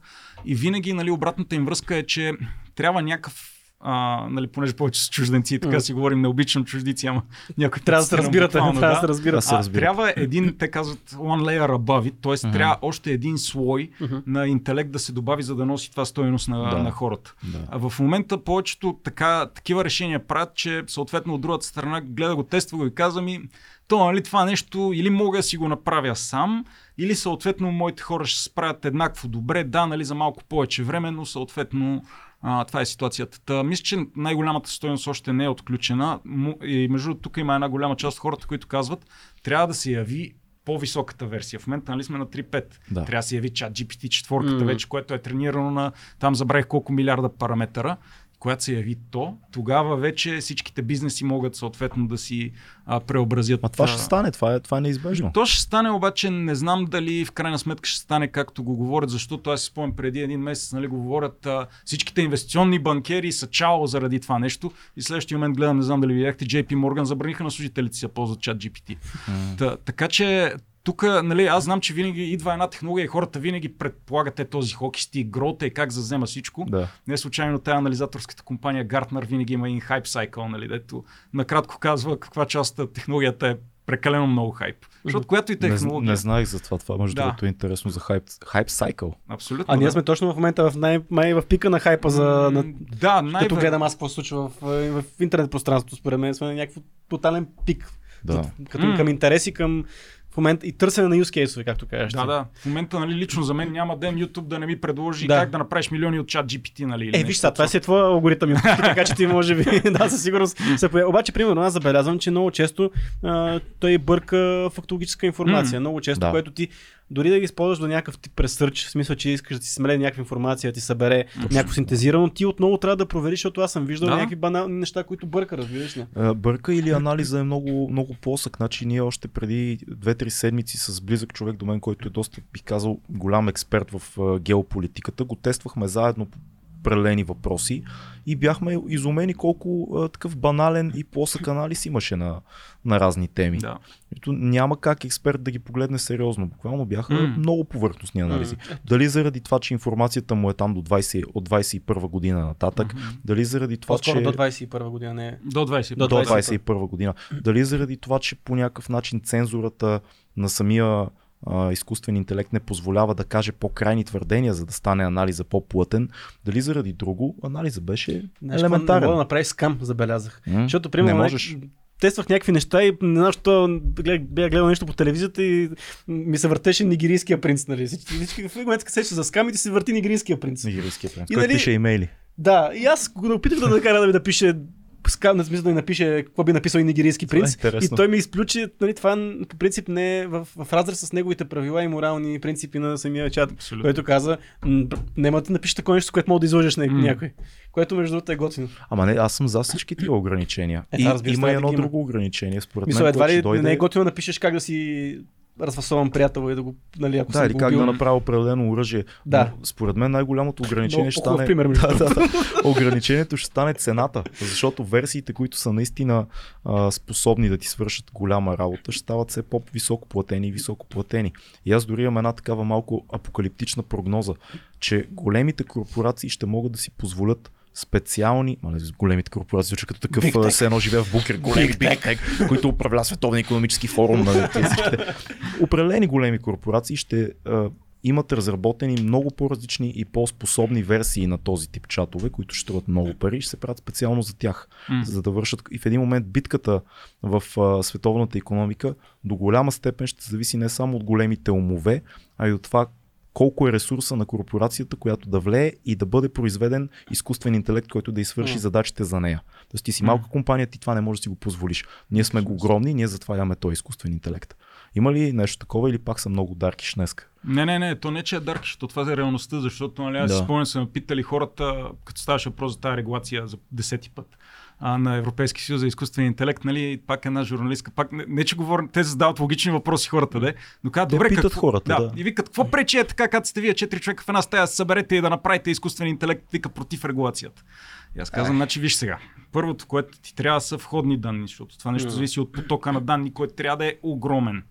И винаги нали, обратната им връзка е, че трябва някакъв а, нали, понеже повече с чужденци, така mm. си говорим, не обичам чуждици, ама някой трябва да се разбирате. Трябва да се разбирате. А, трябва един, те казват, one layer above it, т.е. Mm-hmm. трябва още един слой mm-hmm. на интелект да се добави, за да носи това стоеност на, да. на хората. Да. А в момента повечето така, такива решения правят, че съответно от другата страна гледа го, тества го и казва ми, то нали, това нещо или мога да си го направя сам, или съответно моите хора ще се справят еднакво добре, да, нали, за малко повече време, но съответно а, това е ситуацията. Та, мисля, че най-голямата стоеност още не е отключена. И между другото, тук има една голяма част от хората, които казват, трябва да се яви по-високата версия. В момента нали сме на 3.5. Да. Трябва да се яви чат GPT 4 mm. вече, което е тренирано на там забравих колко милиарда параметъра когато се яви то, тогава вече всичките бизнеси могат съответно да си а, преобразят. А това ще стане, това е, това е неизбежно. То ще стане, обаче не знам дали в крайна сметка ще стане както го говорят, защото аз си спомням преди един месец, нали, го говорят а, всичките инвестиционни банкери са чао заради това нещо и следващия момент гледам, не знам дали видяхте, JP Morgan забраниха на служителите си да ползват чат GPT. Mm. Та, така че тук, нали, аз знам, че винаги идва една технология и хората винаги предполагат е този хокисти, грота и как зазема всичко. Да. Не случайно тая анализаторската компания Gartner винаги има един хайп сайкъл, нали, дето накратко казва каква част от технологията е прекалено много хайп. Защото която и технология. Не, не знаех за това. Това, между да. другото, е интересно за хайп, хайп сайкъл. Абсолютно. А да. ние сме точно в момента в, най- май, в пика на хайпа за. На... Да, най- Като гледам аз какво случва в, в интернет пространството, според мен сме на някакъв тотален пик Да. Като, към интереси, към в момента и търсене на use case както кажеш. Да, да. В момента, нали, лично за мен няма ден YouTube да не ми предложи да. как да направиш милиони от чат GPT, нали? Е, виж, това си е твоя алгоритъм, така че ти може би, да, със сигурност се поява. Обаче, примерно, аз забелязвам, че много често а, той бърка фактологическа информация. Mm. Много често, да. което ти дори да ги използваш до някакъв тип пресърч, в смисъл, че искаш да ти смеле някаква информация, да ти събере Абсолютно. някакво синтезирано, ти отново трябва да провериш, защото аз съм виждал да. някакви банални неща, които бърка, разбираш ли? Бърка или анализа е много, много по-сък. Значи ние още преди 2-3 седмици с близък човек до мен, който е доста, бих казал, голям експерт в геополитиката, го тествахме заедно определени въпроси и бяхме изумени колко а, такъв банален и плосък анализ имаше на, на разни теми. Да. Ето, няма как експерт да ги погледне сериозно. Буквално бяха mm. много повърхностни анализи. Mm. Дали заради това, че информацията му е там до 20, от 21 година нататък, mm-hmm. дали заради това, По-скоро че... до 21 година не е. До 21, до 21 година. Дали заради това, че по някакъв начин цензурата на самия а, изкуствен интелект не позволява да каже по-крайни твърдения, за да стане анализа по-плътен. Дали заради друго, анализа беше Знаеш, елементарен. Не мога да направи скам, забелязах. М? Защото, примерно, не можеш тествах някакви неща и не знам, що бях гледал нещо по телевизията и ми се въртеше нигерийския принц. Нали? Всички в момент се за скамите се върти нигерийския принц. Нигерийския принц, и, който нали, пише имейли. Да, и аз го опитах да накара да ми да пише на смисъл да напише какво би написал и нигерийски принц. Е и той ми изключи, нали, това по принцип не е в, в разрез с неговите правила и морални принципи на самия чат, Абсолютно. който каза, няма да напишеш такова нещо, което мога да излъжеш на някой. Което между другото е готино. Ама не, аз съм за всички тия ограничения. Е, и, има едно друго ограничение, според Мисля, мен. Едва ли дойде... не е готино да напишеш как да си разфасован приятел и да го, нали, ако Да, или как да направя определено оръжие. Да. Но, според мен най-голямото ограничение ще стане... Пример, да, да, да. Ограничението ще стане цената, защото версиите, които са наистина а, способни да ти свършат голяма работа, ще стават все по-високо платени и високо платени. И аз дори имам една такава малко апокалиптична прогноза, че големите корпорации ще могат да си позволят специални, мале, големите корпорации, звучат като такъв, все едно живее в букер, големи Big Tech, които управляват световния економически форум. Нали, Определени големи корпорации ще а, имат разработени много по-различни и по-способни версии на този тип чатове, които ще струват много пари и ще се правят специално за тях, mm. за да вършат. И в един момент битката в а, световната економика до голяма степен ще зависи не само от големите умове, а и от това колко е ресурса на корпорацията, която да влее и да бъде произведен изкуствен интелект, който да извърши mm. задачите за нея. Тоест ти си малка компания, ти това не можеш да си го позволиш. Ние сме го огромни, ние затова имаме този изкуствен интелект. Има ли нещо такова или пак са много даркиш днес? Не, не, не, то не че е даркиш, то това е реалността, защото нали, аз да. си спомням, са ме питали хората, като ставаше въпрос за тази регулация за десети път а, на Европейски съюз за изкуствен интелект, нали, пак една журналистка, пак не, не че говорим, те задават логични въпроси хората, де, но казват, добре, питат какво, хората, да, да. И викат, какво пречи е така, като сте вие четири човека в една стая, съберете и да направите изкуствен интелект, вика против регулацията. И аз казвам, значи виж сега. Първото, което ти трябва са входни данни, защото това нещо зависи от потока на данни, който трябва да е огромен.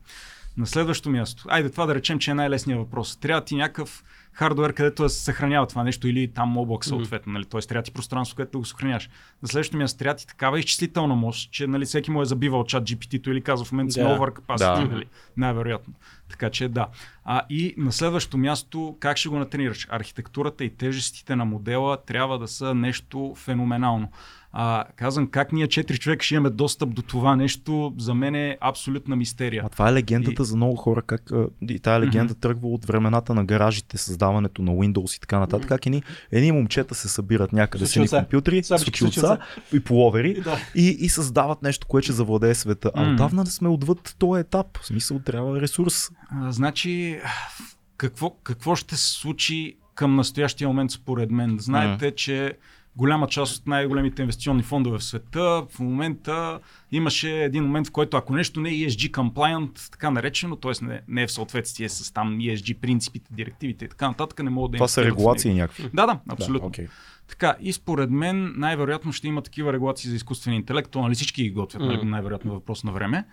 На следващо място, айде това да речем, че е най-лесният въпрос. Трябва ти някакъв хардвер, където да се съхранява това нещо или там облак съответно. Mm-hmm. Нали? Тоест трябва ти пространство, където да го съхраняваш. На следващото място трябва ти такава изчислителна мощ, че нали, всеки му е забивал чат GPT-то или казва в момента си yeah. over capacity, да. нали? най-вероятно. Така че да. А, и на следващото място, как ще го натренираш? Архитектурата и тежестите на модела трябва да са нещо феноменално. А, казвам, как ние четири човека ще имаме достъп до това нещо, за мен е абсолютна мистерия. А това е легендата и... за много хора, как и тая легенда mm-hmm. тръгва от времената на гаражите, създаването на Windows и така нататък, mm-hmm. как едни, едни момчета се събират някъде с едни компютри, с очилца и половери да. и, и създават нещо, което ще завладее света. А mm-hmm. отдавна да сме отвъд този етап. В смисъл трябва ресурс. А, значи, какво, какво ще се случи към настоящия момент според мен? Знаете, mm-hmm. че голяма част от най-големите инвестиционни фондове в света. В момента имаше един момент, в който ако нещо не е ESG compliant, така наречено, т.е. Не, не е в съответствие с там ESG принципите, директивите и така нататък, не могат да Това са регулации някакви. Да, да, абсолютно. Да, okay. Така, и според мен най-вероятно ще има такива регулации за изкуствен интелект, то нали всички ги готвят, mm. най-вероятно въпрос на време.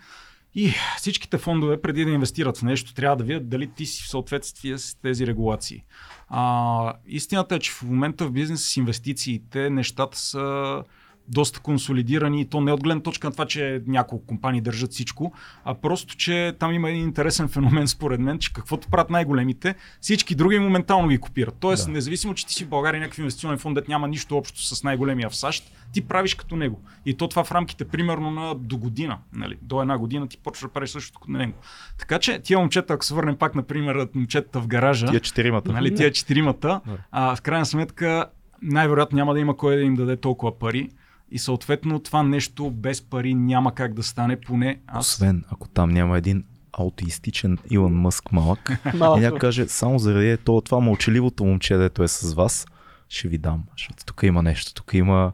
И всичките фондове, преди да инвестират в нещо, трябва да видят дали ти си в съответствие с тези регулации. А, истината е, че в момента в бизнес с инвестициите нещата са доста консолидирани и то не от гледна точка на това, че няколко компании държат всичко, а просто, че там има един интересен феномен според мен, че каквото правят най-големите, всички други моментално ги копират. Тоест, да. независимо, че ти си в България някакъв инвестиционен фонд, няма нищо общо с най-големия в САЩ, ти правиш като него. И то това в рамките примерно на до година. Нали? До една година ти почваш да правиш същото като него. Така че тия момчета, ако се върнем пак, например, момчетата в гаража. Тия четиримата. Нали, тия четиримата, а, в крайна сметка най-вероятно няма да има кой да им даде толкова пари. И съответно това нещо без пари няма как да стане, поне аз. Освен ако там няма един аутистичен Илон Мъск малък. и някой каже, само заради това, това мълчаливото момче, дето е с вас, ще ви дам. Защото тук има нещо, тук има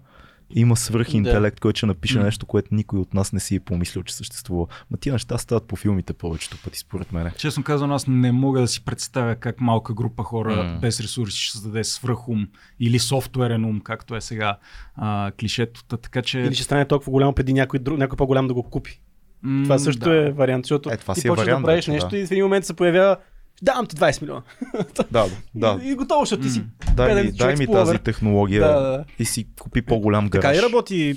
има свръхинтелект, да. който ще напише нещо, което никой от нас не си е помислил, че съществува. Ма тия неща стават по филмите повечето пъти, според мен. Честно казвам, аз не мога да си представя как малка група хора mm. без ресурси ще създаде свръхум или софтуерен ум, както е сега а, клишето. Така, че... Или ще стане толкова голямо преди някой, друг, някой по-голям да го купи. Mm, това също да. е вариант, защото е, това ти е почваш вариант, да правиш нещо да. и в един момент се появява давам ти 20 милиона. да, да. И, и готово, защото ти си. Дай ми, дай ми тази технология да, да. и си купи по-голям гараж. Така и работи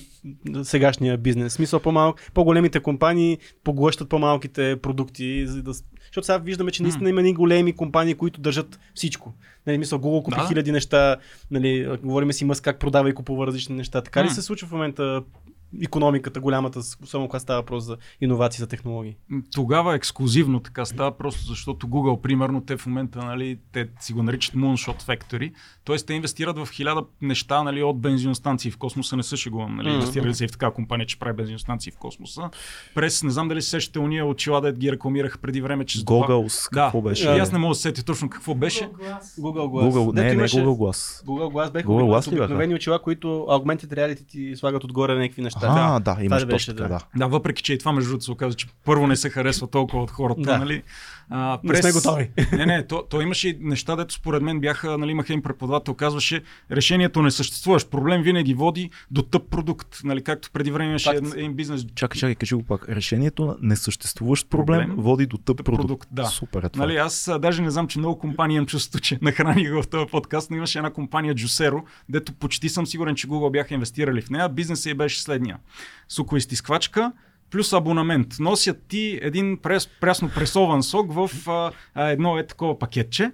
сегашния бизнес. Смисъл по-малко, по-големите компании поглъщат по-малките продукти, за да защото сега виждаме, че наистина има ни големи компании, които държат всичко. Нали, мисъл, Google купи да. хиляди неща, нали, говорим си Мъс как продава и купува различни неща. Така ли се случва в момента економиката голямата, особено когато става въпрос за иновации, за технологии? Тогава ексклюзивно така става, просто защото Google, примерно, те в момента, нали, те си го наричат Moonshot Factory, т.е. те инвестират в хиляда неща, нали, от бензиностанции в космоса, не са шегувам, нали, mm-hmm. инвестирали се и в така компания, че прави бензиностанции в космоса. През, не знам дали се сещате уния очила, да ги рекламираха преди време, че Google, да, какво беше? Да, аз не мога да се сетя точно какво беше. Google Glass. Google, не, не, Google Glass. Google Glass беха Google Glass обикновени очила, които Augmented Reality ти слагат отгоре на някакви неща. А, да, имаш беше, точно, да. да. Да, въпреки че и това между другото се оказа, че първо не се харесва толкова от хората, да. нали? А, през... Не сме готови. Не, не, то, то имаше и неща, дето според мен бяха, нали, имаха им преподавател, казваше, решението не съществуваш. Проблем винаги води до тъп продукт, нали, както преди време имаше един, един бизнес. Чакай, чакай, кажи го пак. Решението на несъществуващ проблем, проблем води до тъп, тъп продукт. продукт. Да. Супер е това. Нали, аз а, даже не знам, че много компании имам чувство, че нахраних в този подкаст, но имаше една компания Juicero, дето почти съм сигурен, че Google бяха инвестирали в нея. Бизнесът и беше следния. Сукоизтисквачка, плюс абонамент. Носят ти един прес, прясно пресован сок в а, а, едно е такова пакетче,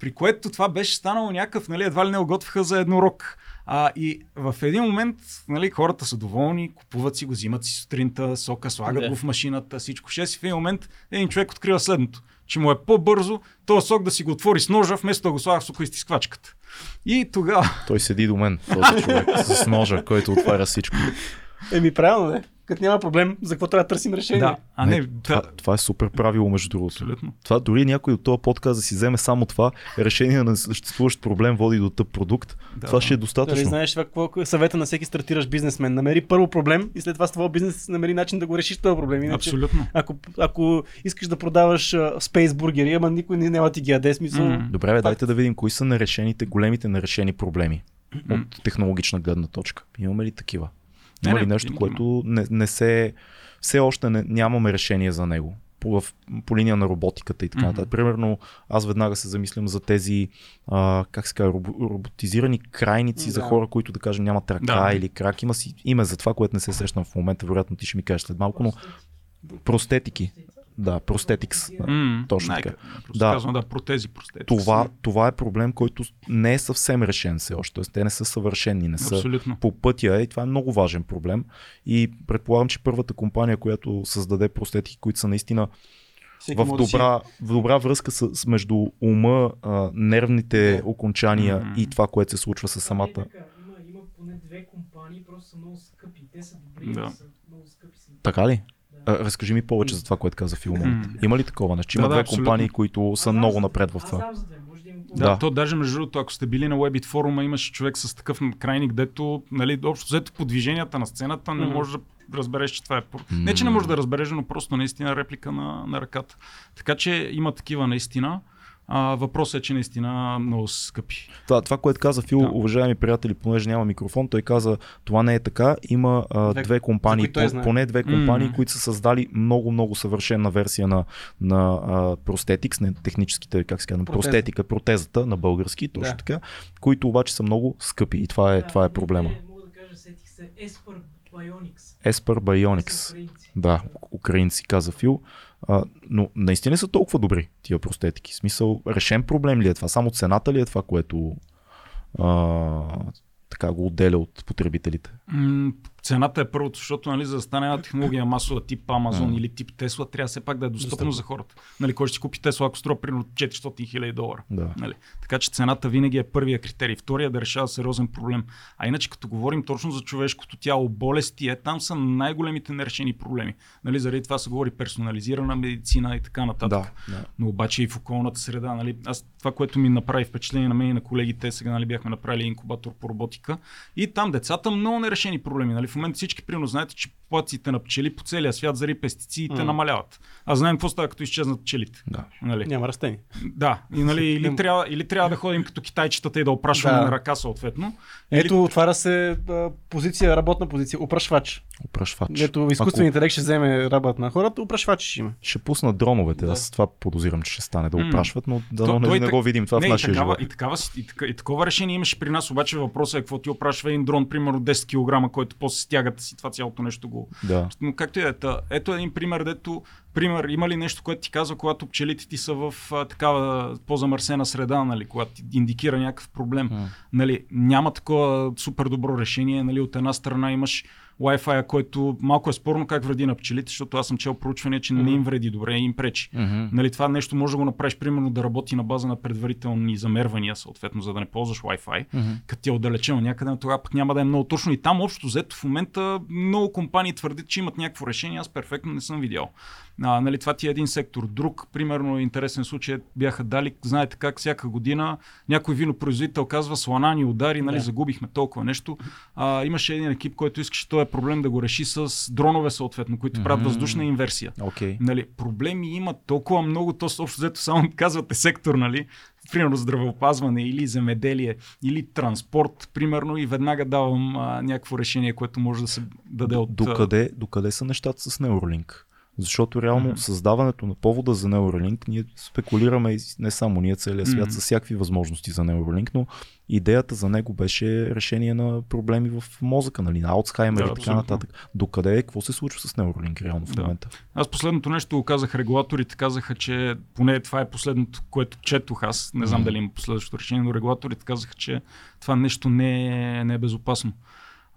при което това беше станало някакъв, нали, едва ли не оготвиха за еднорог. А, и в един момент нали, хората са доволни, купуват си го, взимат си сутринта сока, слагат го в машината, всичко ще си. В един момент един човек открива следното, че му е по-бързо този сок да си го отвори с ножа, вместо да го слага в сокоизтисквачката. И тогава... Той седи до мен, този човек, с ножа, който отваря всичко. Еми правилно, не? Като няма проблем, за какво трябва да търсим решение. Да, а не, не това, това е супер правило, между другото. Абсолютно. Това дори някой от този подкаст да си вземе само това, решение на съществуващ проблем води до тъп продукт. Да, това ще е достатъчно. Дали знаеш какво е съвета на всеки стартираш бизнесмен? Намери първо проблем и след това с това бизнес намери начин да го решиш този проблем. Иначе, Абсолютно. Ако, ако искаш да продаваш спейс бургери, ама никой не няма ти ги яде смисъл. Mm-hmm. Добре, бе, дайте да видим кои са нарешените, големите нарешени проблеми mm-hmm. от технологична гледна точка. Имаме ли такива? Има ли нещо, което не, не се, все още не, нямаме решение за него? По, в, по линия на роботиката и така нататък. Mm-hmm. Примерно, аз веднага се замислям за тези, а, как се казва, роботизирани крайници да. за хора, които да кажем нямат ръка да. или крак. Има си име за това, което не се срещам в момента, вероятно ти ще ми кажеш след малко, но простетики. Да, простетикс. Mm, точно така. Да, казвам, да, протези, простетикс. Това, това е проблем, който не е съвсем решен все още. Тоест, те не са съвършени, не са Абсолютно. по пътя и това е много важен проблем. И предполагам, че първата компания, която създаде простетики, които са наистина в добра, в добра връзка с, с между ума, а, нервните да. окончания mm-hmm. и това, което се случва с самата. Е така. Има, има поне две компании, просто са много скъпи. Те са добри, да. са много скъпи. Така ли? Разкажи ми повече за това, което каза Фил mm. Има ли такова нещо? Има да, две да, компании, които са много напред в това. Да, да, то даже между другото, ако сте били на Webit форума, имаше човек с такъв крайник, дето, нали, общо взето по движенията на сцената не може да разбереш, че това е. Mm. Не, че не може да разбереш, но просто наистина реплика на, на ръката. Така че има такива наистина. А, въпросът е, че наистина много скъпи. Това, това което каза Фил, да. уважаеми приятели, понеже няма микрофон, той каза, това не е така. Има а, две, две компании, по, поне две компании, mm-hmm. които са създали много, много съвършена версия на, на а, простетикс, не техническите, как се казва, Протеза. простетика, протезата на български, точно да. така, които обаче са много скъпи и това е, да, това е проблема. Мога да кажа, сетих Esper Bionics. Esper Bionics. Да, украинци каза Фил. А, но наистина са толкова добри тия простетики. Смисъл, решен проблем ли е това? Само цената ли е това, което а, така го отделя от потребителите? Цената е първото, защото нали, за да стане една технология масова тип Amazon или тип Tesla, трябва все пак да е достъпно Достъпно. за хората. Нали, кой ще си купи Tesla, ако струва примерно 400 хиляди долара. Да. Нали? Така че цената винаги е първия критерий. Втория е да решава сериозен проблем. А иначе като говорим точно за човешкото тяло, болести, е, там са най-големите нерешени проблеми. Нали, заради това се говори персонализирана медицина и така нататък. Да, да. Но обаче и в околната среда. Нали, аз, това, което ми направи впечатление на мен и на колегите, сега нали, бяхме направили инкубатор по роботика. И там децата много нерешени проблеми. Нали? В момента всички, примерно, знаете, че популациите на пчели по целия свят заради пестицидите mm. намаляват. А знаем какво става, като изчезнат пчелите. Да. Нали? Няма растения. Да. И, нали, или, трябва, или трябва да ходим като китайчетата и да опрашваме да. на ръка съответно. Ето, или... отваря се а, позиция, работна позиция. Опрашвач. Опрашвач. Ето, изкуственият Ако... интелект ще вземе работа на хората, опрашвач ще има. Ще пуснат дроновете. Да. Аз това подозирам, че ще стане да опрашват, но да То, не, не го видим това не, в нашия и такава, живот. И, такава, и, така, и такова решение имаше при нас, обаче въпросът е какво ти опрашва един дрон, примерно 10 кг, който после стягата си това цялото нещо го. Да. Но както и е, ето един пример, дето Пример, има ли нещо, което ти казва, когато пчелите ти са в а, такава по-замърсена среда, нали, когато ти индикира някакъв проблем? Mm. Нали, няма такова супер добро решение. Нали, от една страна имаш Wi-Fi, който малко е спорно как вреди на пчелите, защото аз съм чел проучване, че mm-hmm. не им вреди добре, им пречи. Mm-hmm. Нали, това нещо може да го направиш, примерно да работи на база на предварителни замервания, съответно, за да не ползваш Wi-Fi, mm-hmm. като ти е отдалечено някъде, тогава пък няма да е много точно. И там общо взето в момента много компании твърдят, че имат някакво решение, аз перфектно не съм видял. А, нали, това ти е един сектор. Друг, примерно, интересен случай бяха дали, знаете как всяка година някой винопроизводител казва слана ни удари, нали, yeah. загубихме толкова нещо. А, имаше един екип, който искаше този проблем да го реши с дронове, съответно, които mm-hmm. правят въздушна инверсия. Okay. Нали, проблеми има толкова много, то общо взето само казвате сектор, нали? примерно здравеопазване или земеделие или транспорт, примерно, и веднага давам а, някакво решение, което може да се даде от... Докъде, докъде са нещата с Neuralink? Защото реално mm-hmm. създаването на повода за Neuralink, ние спекулираме не само ние, целият свят mm-hmm. с всякакви възможности за Neuralink, но идеята за него беше решение на проблеми в мозъка, нали, на Алцхаймер да, и така нататък. Докъде е, какво се случва с Neuralink реално в да. момента? Аз последното нещо го казах, регулаторите казаха, че поне това е последното, което четох аз, не знам mm-hmm. дали има последващо решение, но регулаторите казаха, че това нещо не е, не е безопасно.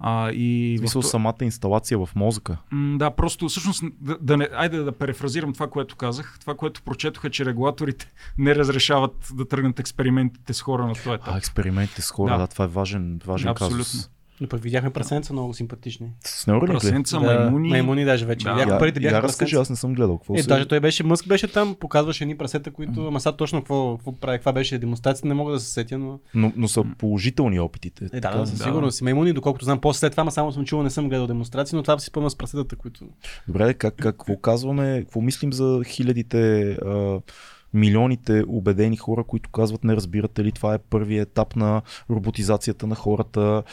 А, и в в... самата инсталация в мозъка. М, да, просто всъщност, да, да не, айде да перефразирам това, което казах. Това, което прочетоха, че регулаторите не разрешават да тръгнат експериментите с хора на този етап. А, експериментите с хора, да, да това е важен, важен Абсолютно. казус. Но пък видяхме прасенца много симпатични. С Неуралинк Прасенца, да, маймуни. Маймуни даже вече. Да. Я, първите бяха я разкажи, аз не съм гледал. Какво е, се... даже той беше, Мъск беше там, показваше едни прасета, които, ама сега точно какво, какво прави, каква беше демонстрация, не мога да се сетя, но... Но, но са положителни опитите. Е, да, да, със сигурност. Да. Маймуни, доколкото знам, после след това, само съм чувал, не съм гледал демонстрации, но това си спомня с прасетата, които... Добре, как, как, какво казваме, какво мислим за хилядите а, милионите убедени хора, които казват не разбирате ли, това е първият етап на роботизацията на хората,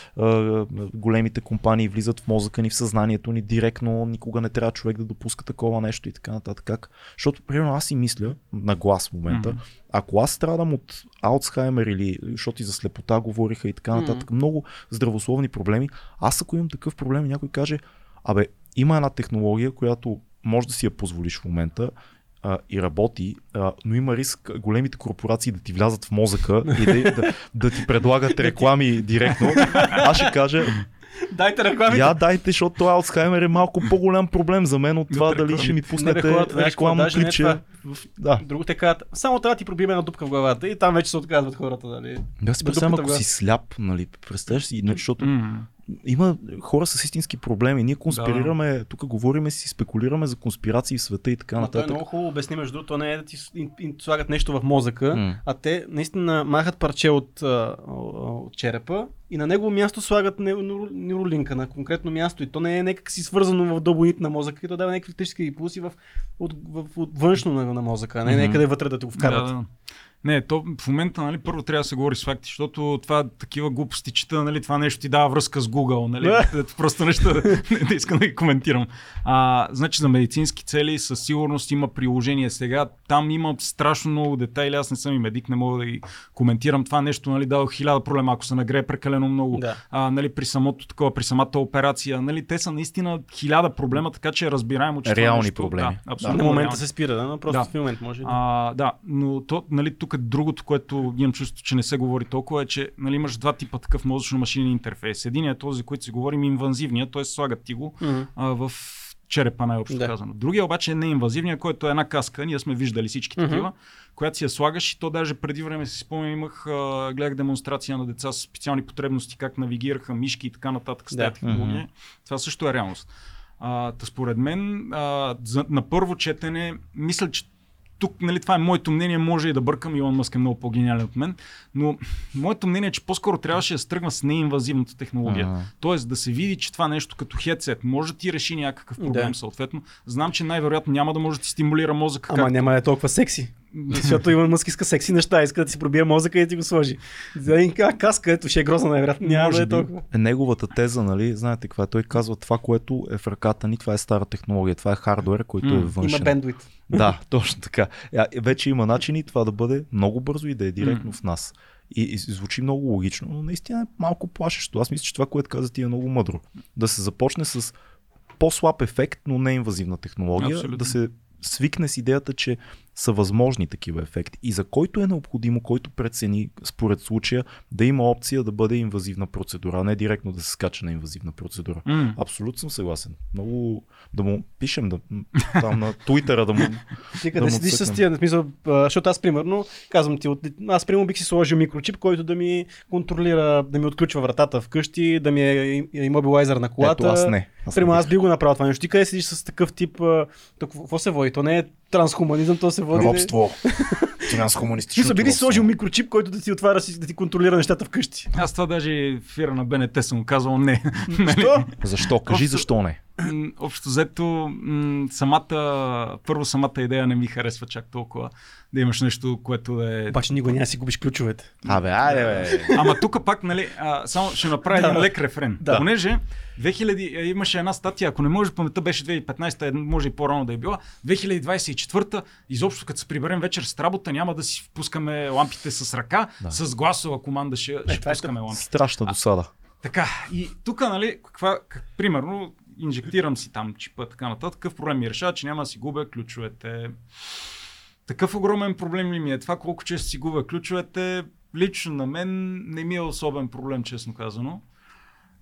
големите компании влизат в мозъка ни, в съзнанието ни директно, никога не трябва човек да допуска такова нещо и така нататък. Как? Защото, примерно, аз си мисля на глас в момента, mm-hmm. ако аз страдам от Алцхаймер или, защото и за слепота говориха и така нататък, mm-hmm. много здравословни проблеми, аз ако имам такъв проблем някой каже, абе, има една технология, която може да си я позволиш в момента а, и работи, а, но има риск големите корпорации да ти влязат в мозъка и да, да, да ти предлагат реклами директно. Аз ще кажа, Дайте реклами. Я дайте, защото Алцхаймер е малко по-голям проблем за мен от това дали ще ми пуснете рекламно клипче. Да. Друго те казват, само трябва да ти пробием една дупка в главата и там вече се отказват хората. Нали? Да, си представям, ако си сляп, нали, представяш си, защото mm има хора с истински проблеми. Ние конспирираме, да. тук говориме си, спекулираме за конспирации в света и така нататък. Това е много хубаво обясни, между другото, не е да ти слагат нещо в мозъка, mm. а те наистина махат парче от, от черепа и на него място слагат невролинка на конкретно място и то не е някак си свързано в дълбоните на мозъка, като дава някакви електрически импулси в, в, в, в, външно на, на мозъка, а не mm-hmm. някъде вътре да те го вкарат. Да, да. Не, то в момента, нали, първо трябва да се говори с факти, защото това такива глупости чета, нали, това нещо ти дава връзка с Google, нали, просто нещо да, да искам да ги коментирам. А, значи за медицински цели със сигурност има приложение сега, там има страшно много детайли, аз не съм и медик, не мога да ги коментирам това нещо, нали, дава хиляда проблема, ако се нагрее прекалено много, да. а, нали, при самото такова, при самата операция, нали, те са наистина хиляда проблема, така че е разбираемо, че Реални нещо, проблеми. Да, абсолютно. Да, на момента се спира, да, но просто да. в момент може. А, да, но то, нали, тук другото, което имам чувство, че не се говори толкова, е, че нали, имаш два типа такъв мозъчно-машинен интерфейс. Единият е този, който си говорим, инвазивния, т.е. слагат ти го mm-hmm. а, в черепа, най-общо да. казано. Другия обаче е неинвазивния, който е една каска, ние сме виждали всички mm-hmm. такива, която си я слагаш и то даже преди време си спомням, имах, а, гледах демонстрация на деца с специални потребности, как навигираха мишки и така нататък с тази технология. Mm-hmm. Това също е реалност. А, според мен, а, за, на първо четене, мисля, че тук, нали, това е моето мнение, може и да бъркам, Илон Мъск е много по-гениален от мен, но моето мнение е, че по-скоро трябваше да стръгна с неинвазивната технология. Uh-huh. Тоест да се види, че това нещо като хедсет може да ти реши някакъв проблем, да. съответно. Знам, че най-вероятно няма да може да ти стимулира мозъка. Ама както... няма да е толкова секси. Защото Илон Мъск иска секси неща, иска да ти си пробие мозъка и да ти го сложи. За един каска, ето ще е грозна най-вероятно, няма да е толкова. Неговата теза, нали, знаете каква е? Той казва това, което е в ръката ни, това е стара технология, това е хардвер, който mm, е външен. Има бендвит. Да, точно така. Вече има начини това да бъде много бързо и да е директно mm. в нас. И, и звучи много логично, но наистина е малко плашещо. Аз мисля, че това, което каза ти е много мъдро. Да се започне с по-слаб ефект, но не инвазивна технология, Абсолютно. да се свикне с идеята, че са възможни такива ефекти. И за който е необходимо, който прецени според случая да има опция да бъде инвазивна процедура, а не директно да се скача на инвазивна процедура. Mm. Абсолютно съм съгласен. Много да му пишем да, там на Туитъра да му. Ти къде да седиш с тия, смисъл, защото аз примерно, казвам ти, аз примерно бих си сложил микрочип, който да ми контролира, да ми отключва вратата вкъщи, да ми е имобилайзер на колата. Ето, аз не. Аз примерно аз би го направил това нещо. Ти къде седиш с такъв тип, какво се води? То не е трансхуманизъм, то се води. Робство. Трансхуманистично. Ти са били сложил микрочип, който да ти отваря, да ти контролира нещата вкъщи. Аз това даже в ефира на БНТ съм казал не. Защо? защо? Кажи защо не. Общо взето, самата, първо самата идея не ми харесва чак толкова да имаш нещо, което да е... Обаче никога няма си губиш ключовете. Абе, айде, бе. Ама тук пак, нали, а, само ще направя един лек рефрен. Да. Понеже 2000, е, имаше една статия, ако не може, паметта беше 2015, може и по-рано да е била. 2024, изобщо като се приберем вечер с работа, няма да си впускаме лампите с ръка, да. с гласова команда ще, е, ще пускаме лампите. Страшна досада. А, така, и тук, нали, каква, как, примерно, инжектирам си там чипа, така нататък, такъв проблем ми решава, че няма да си губя ключовете. Такъв огромен проблем ли ми е това, колко често си губя ключовете, лично на мен не ми е особен проблем, честно казано.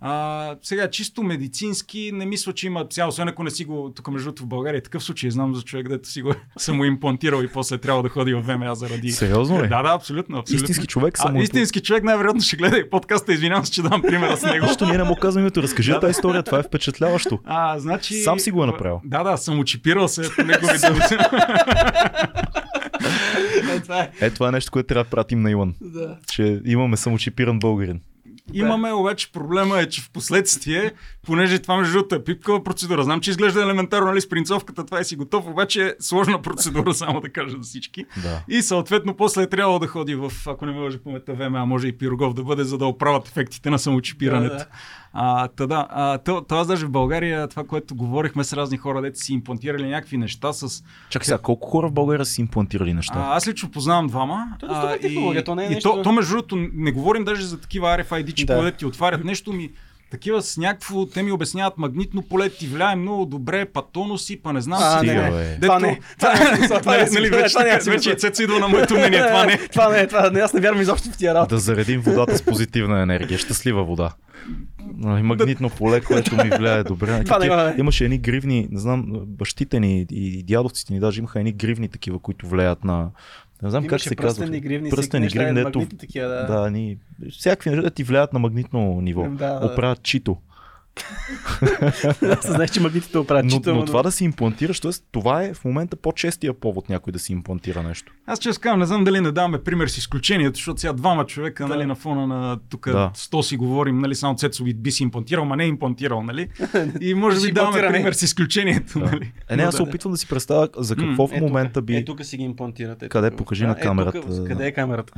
А, сега, чисто медицински, не мисля, че има цяло, освен ако не си го, тук между в България, такъв случай знам за човек, дето си го съм имплантирал и после трябва да ходи в ВМА заради. Сериозно ли? Да, да, абсолютно. абсолютно. Истински човек съм. А, истински човек най-вероятно ще гледа и подкаста, извинявам се, че дам примера с него. Защо ние не му казваме името? Разкажи тази история, това е впечатляващо. А, значи... Сам си го е направил. Да, да, съм очипирал се по негови думи. е, това е. е, това е нещо, което трябва да пратим на Иван. Да. Че имаме самочипиран българин. Имаме обаче проблема е, че в последствие, понеже това между другото е пипкава процедура, знам, че изглежда елементарно, нали, с принцовката, това е си готов, обаче е сложна процедура, само да кажа за всички. Да. И съответно после е трябвало да ходи в, ако не може помета ВМА, може и Пирогов да бъде, за да оправят ефектите на самочипирането. Да, да. А, та да, а, то, това даже в България, това, което говорихме с разни хора, дете си имплантирали някакви неща с... Чакай сега, колко хора в България си имплантирали неща? А, аз лично познавам двама. То, а, и, то не е нещо... и то, то, между другото, не говорим даже за такива RFID чипове, да. ти отварят нещо ми такива с някакво, те ми обясняват магнитно поле, ти влияе много добре, па тонуси, па не знам а, си. Не, не. Това не. Това не. Това не. Нали, вече, вече Цецо идва на моето мнение. Това не. Това не. Това не. Аз не вярвам изобщо в тия работа. Да заредим водата с позитивна енергия. Щастлива вода. Нали, магнитно поле, което ми влияе добре. Това имаше едни гривни, не знам, бащите ни и дядовците ни даже имаха едни гривни такива, които влияят на, не знам как се казва. Пръстени гривни, пръстени гривни, ето, такива, да. да ни, всякакви неща ти влияят на магнитно ниво. Да, да. Чито. Знаеш, че магнитите оправят. Но, но, това да си имплантираш, т.е. това е в момента по-честия повод някой да си имплантира нещо. Аз че казвам, не знам дали не даваме пример с изключението, защото сега двама човека да. нали, на фона на тук да. 100 си говорим, нали, само Цецо би си имплантирал, ма не е имплантирал, нали? И може би даваме пример с изключението. Да. Нали? Е, не, аз се опитвам да си представя за какво в момента би. Е, тук си ги имплантирате. Къде? Покажи на камерата. Къде е камерата?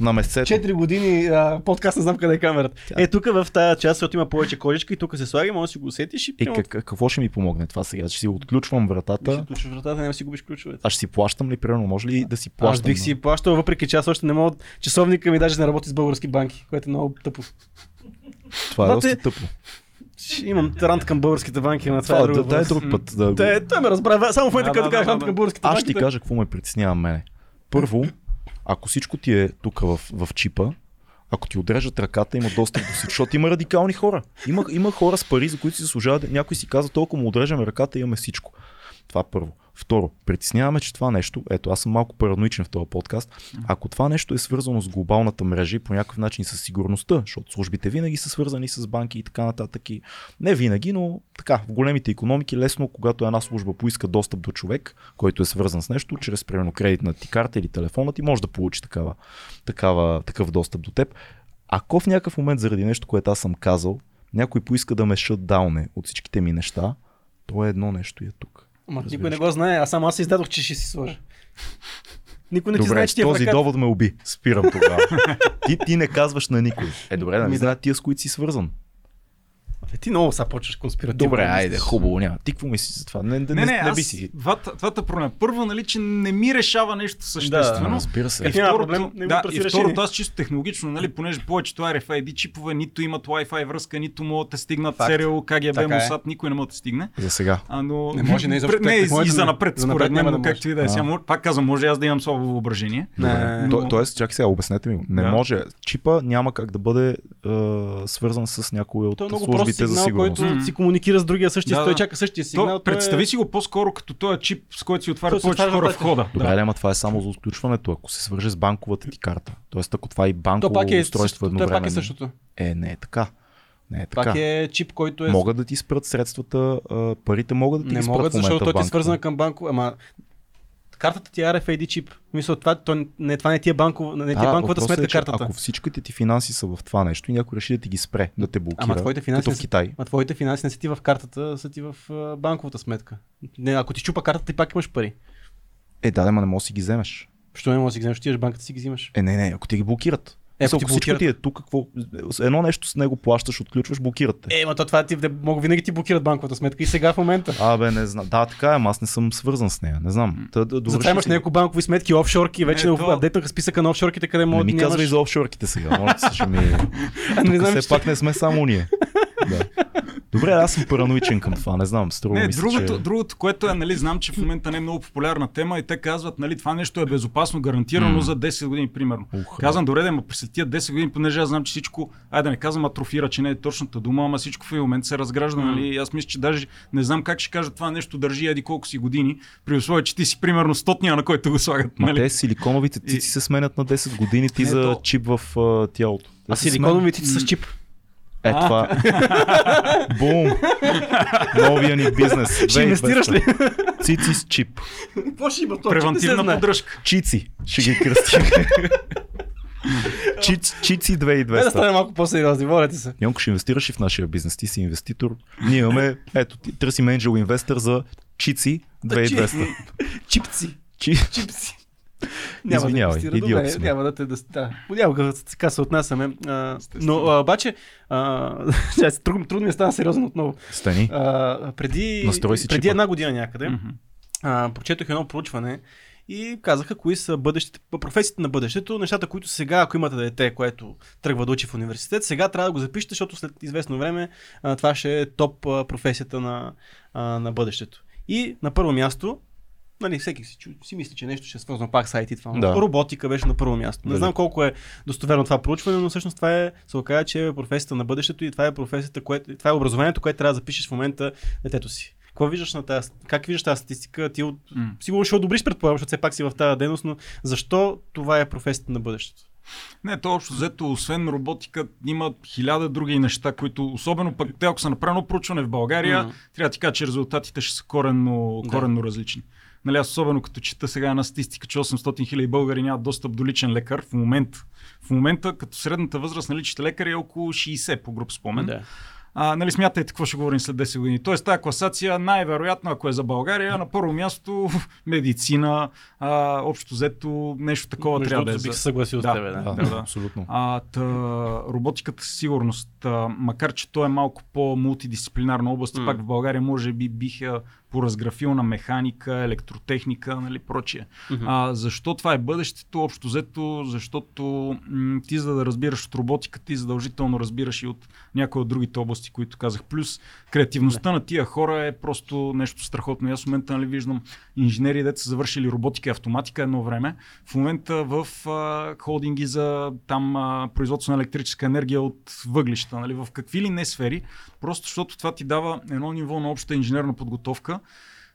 На месецето. Четири години подкаст, не знам къде е камерата. Е, тук в тази част, защото има повече кожичка и тук се слага, може да си го усетиш и. Е, как, какво ще ми помогне това сега? Ще си отключвам вратата. Ще отключваш вратата, няма си губиш ключовете. Аз ще си плащам ли, примерно, може ли да си плащам? Аз бих си плащал, въпреки че аз още не мога. Часовника ми даже не работи с български банки, което е много тъпо. Това е доста тъпо. Имам рант към българските банки на това. това е, да, е друг път. Да, те, той ме разбра. Само в момента, като казах рант към българските банки. Аз ще ти кажа какво ме притеснява мене. Първо, ако всичко ти е тук в, в чипа, ако ти отрежат ръката, има достъп до всичко, защото има радикални хора. Има, има хора с пари, за които си заслужават. Някой си казва, толкова му отрежем ръката, имаме всичко. Това първо. Второ, притесняваме, че това нещо, ето аз съм малко параноичен в този подкаст, ако това нещо е свързано с глобалната мрежа и по някакъв начин с сигурността, защото службите винаги са свързани с банки и така нататък. И не винаги, но така, в големите економики лесно, когато една служба поиска достъп до човек, който е свързан с нещо, чрез примерно кредитна ти карта или телефона ти може да получи такава, такава, такъв достъп до теб. Ако в някакъв момент заради нещо, което аз съм казал, някой поиска да ме шатдауне от всичките ми неща, то е едно нещо и е тук. Ама никой не го знае, а само аз издадох, че ще си сложа. Никой не добре, ти знае, че ти е този довод ме уби. Спирам тогава. ти, ти не казваш на никой. Е, добре, да ми знаят тия, с които си свързан. Е, ти много са почваш конспиративно. Добре, айде, хубаво, няма. Ти какво мислиш за това? Не, не, не, не, не би си. Двата, двата проблема. Първо, нали, че не ми решава нещо съществено. Да, разбира се. И второто, проблем, не да, и второто, аз чисто технологично, нали, понеже повечето RFID чипове нито имат Wi-Fi връзка, нито могат да стигнат Serial, КГБ, Мусат, никой не може да стигне. За сега. А, но, не може, не е не, и за напред, според мен, както и да е. Пак казвам, може аз да имам слабо въображение. Тоест, чакай сега, обяснете ми. Не може. Чипа няма как да бъде свързан с някой от службите за сигурност mm-hmm. си комуникира с другия същия, да, той чака същия сигнал. То, представи си го по-скоро като този чип, с който си отваря повече хора в хода. Добре, да. ама това е само за отключването, ако се свърже с банковата ти карта. Тоест, ако това е банково пак е устройство едновременно. пак е същото. Е, не е така. Не е така. Пак е чип, който е. Могат да ти спрат средствата, парите могат да ти не спрат. Не могат, защото той ти е свързан към банко. Ама картата ти е RFID чип. Мисля, това, то, не, това не ти е, банков, не ти е банковата сметка е, картата. Ако всичките ти финанси са в това нещо и някой реши да ти ги спре, да те блокира, ама твоите финанси като в Китай. А твоите финанси не са ти в картата, са ти в банковата сметка. Не, ако ти чупа картата, ти пак имаш пари. Е, да, ама не можеш да си ги вземеш. Що не можеш да си ги вземеш? Ти банката си ги взимаш. Е, не, не, ако ти ги блокират. Е, ако всичко ти е тук, какво... едно нещо с него плащаш, отключваш, блокирате. Е, ма то това ти, мога винаги ти блокират банковата сметка и сега в момента. А, бе, не знам. Да, така е, аз не съм свързан с нея. Не знам. Та, да, Затова имаш няколко банкови сметки, офшорки, вече не, то... апдейтнаха списъка на офшорките, къде може да ми казвай за офшорките сега. Може да се ми... не знам, все пак не сме само ние. Да. Добре, аз съм параноичен към това, не знам. Струва не, мисля, другото, че... другото, което е, нали, знам, че в момента не е много популярна тема и те казват, нали, това нещо е безопасно, гарантирано mm. за 10 години, примерно. Ух, Казвам, добре, да, през тия 10 години, понеже аз знам, че всичко, айде да не казвам атрофира, че не е точната дума, ама всичко в момент се разгражда, mm. нали? Аз мисля, че даже не знам как ще кажа това нещо държи еди колко си години, при условие, че ти си примерно стотния, на който го слагат. Нали? Ма те силиконовите цици и... се сменят на 10 години ти не, за то... чип в uh, тялото. А силиконовите цици с чип. Е, това. Бум! Новия ни бизнес. Ще инвестираш ли? Цици с чип. Какво ще има то? Превентивна поддръжка. Чици. Ще ги кръстим. Чици, чици 2200. да стане малко по-сериозни, волете се. Йонко, ще инвестираш и в нашия бизнес. Ти си инвеститор. Ние имаме, ето, търсим Angel инвестор за Чици 2200. Чипци. Чипци. Няма Извинявай, да идиот Добре, няма да те да... да. Понякога така се отнасяме. А, но а, обаче, а, трудно, трудно ми стана сериозно отново. Стани. А, преди преди една година някъде mm-hmm. а, прочетох едно проучване и казаха кои са бъдещите, професиите на бъдещето, нещата, които сега, ако имате дете, което тръгва да учи в университет, сега трябва да го запишете, защото след известно време а, това ще е топ а, професията на, а, на бъдещето. И на първо място Нали, всеки си, си мисли, че нещо ще е свързано пак с IT това. Да. Роботика беше на първо място. Не знам колко е достоверно това проучване, но всъщност това е, се оказа, че е професията на бъдещето и това е професията, което, това е образованието, което трябва да запишеш в момента детето си. Какво виждаш на тази, как виждаш тази статистика? Ти от, mm. сигурно ще одобриш, предполагам, защото все пак си в тази дейност, но защо това е професията на бъдещето? Не, то общо взето, освен роботика, има хиляда други неща, които, особено пък те, ако са направено проучване в България, mm. трябва да ти кажа, че резултатите ще са коренно, коренно да. различни. Нали, особено като чета сега една статистика, че 800 хиляди българи нямат достъп до личен лекар в момента. В момента, като средната възраст на личните лекари е около 60 по груп спомен. Да. А, нали, смятайте какво ще говорим след 10 години. Тоест тази класация най-вероятно, ако е за България, на първо място медицина, а, общо взето нещо такова Между трябва да е. бих се съгласил да, с тебе. Да, да, да, да. абсолютно. А, та, роботиката със сигурност, а, макар че то е малко по-мултидисциплинарна област, mm. пак в България може би биха по разграфилна механика, електротехника, нали, прочие. Mm-hmm. А, защо това е бъдещето? Общо взето, защото м- ти за да разбираш от роботика, ти задължително разбираш и от някои от другите области, които казах. Плюс креативността yeah. на тия хора е просто нещо страхотно. Аз в момента нали, виждам инженери, деца са завършили роботика и автоматика едно време. В момента в а, холдинги за там а, производство на електрическа енергия от въглища, нали, в какви ли не сфери, просто защото това ти дава едно ниво на обща инженерна подготовка,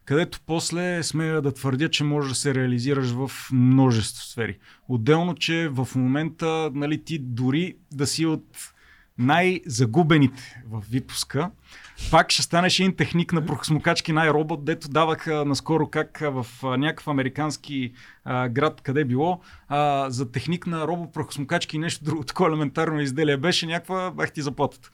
където после смея да твърдя, че можеш да се реализираш в множество сфери. Отделно, че в момента нали, ти дори да си от най-загубените в випуска, пак ще станеш един техник на прохосмокачки най-робот, дето даваха наскоро как в някакъв американски а, град, къде е било, а, за техник на робот прохосмокачки и нещо друго такова елементарно изделие беше някаква, бах ти заплатата.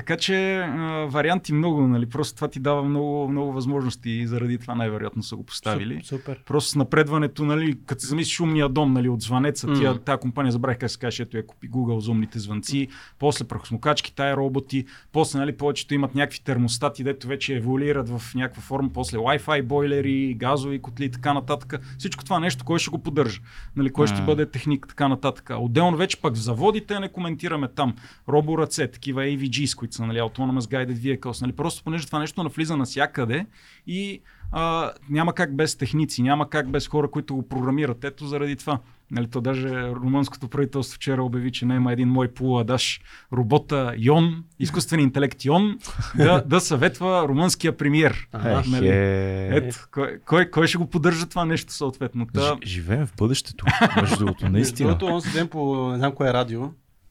Така че а, варианти много, нали? Просто това ти дава много, много възможности и заради това най-вероятно са го поставили. Супер. Просто с напредването, нали, като се замислиш умния дом, нали, от звънеца, mm. тия, тази компания забравих как се каже, ето я купи Google за умните звънци, после прахосмокачки, тая роботи, после, нали, повечето имат някакви термостати, дето вече еволюират в някаква форма, после Wi-Fi бойлери, газови котли и така нататък. Всичко това нещо, кой ще го поддържа? Нали, кой mm. ще бъде техник, така нататък. Отделно вече пък в заводите не коментираме там роборъце, такива AVGs, които са нали, Autonomous Guided Vehicles. Нали, просто понеже това нещо навлиза навсякъде и а, няма как без техници, няма как без хора, които го програмират. Ето заради това. Нали, то даже румънското правителство вчера обяви, че няма един мой полуадаш робота Йон, изкуствен интелект Йон, да, да съветва румънския премиер. нали? Ето, кой, кой, кой ще го поддържа това нещо съответно? Та... Живеем в бъдещето, между другото, наистина. Между другото, онзи ден по не знам кое радио,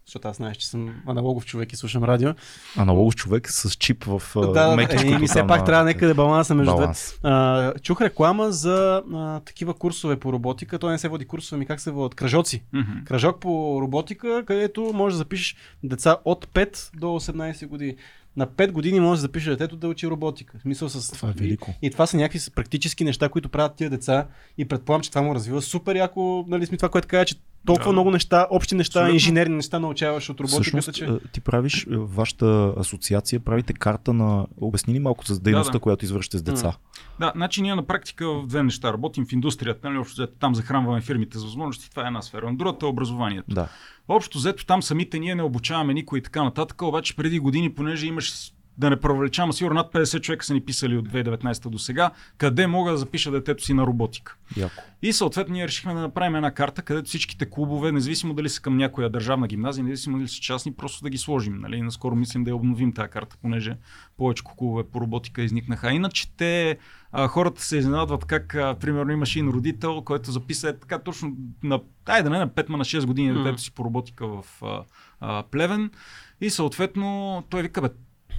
защото аз знаеш, че съм аналогов човек и слушам радио. Аналогов човек с чип в да, мекичкото. Да, и ми все пак трябва някъде баланса между баланс. двете. чух реклама за а, такива курсове по роботика. Той не се води курсове, ми как се водят? Кръжоци. Mm-hmm. Кръжок по роботика, където можеш да запишеш деца от 5 до 18 години на 5 години може да запише детето да учи роботика. В смисъл с... Това е велико. И, и това са някакви практически неща, които правят тия деца и предполагам, че това му развива супер яко, нали сме това, което казва, че толкова да. много неща, общи неща, Абсолютно. инженерни неща научаваш от роботика. Всъщност, че... ти правиш, вашата асоциация, правите карта на... Обясни ли малко за дейността, да, да. която извършите с деца? Да, значи ние на практика в две неща работим в индустрията, нали, общо там захранваме фирмите с възможности, това е една сфера. Другата е образованието. Да. Общо взето там самите ние не обучаваме никой и така нататък, обаче преди години, понеже имаш да не провлечам, сигурно над 50 човека са ни писали от 2019 до сега, къде мога да запиша детето си на роботика. Яко. И съответно ние решихме да направим една карта, където всичките клубове, независимо дали са към някоя държавна гимназия, независимо дали са частни, просто да ги сложим. Нали? Наскоро мислим да я обновим тази карта, понеже повече клубове по роботика изникнаха. Иначе те, а, хората се изненадват как, а, примерно, имаш един родител, който записа е така точно на, ай да не на 5, на 6 години детето си по роботика в а, а, Плевен. И съответно той вика, бе,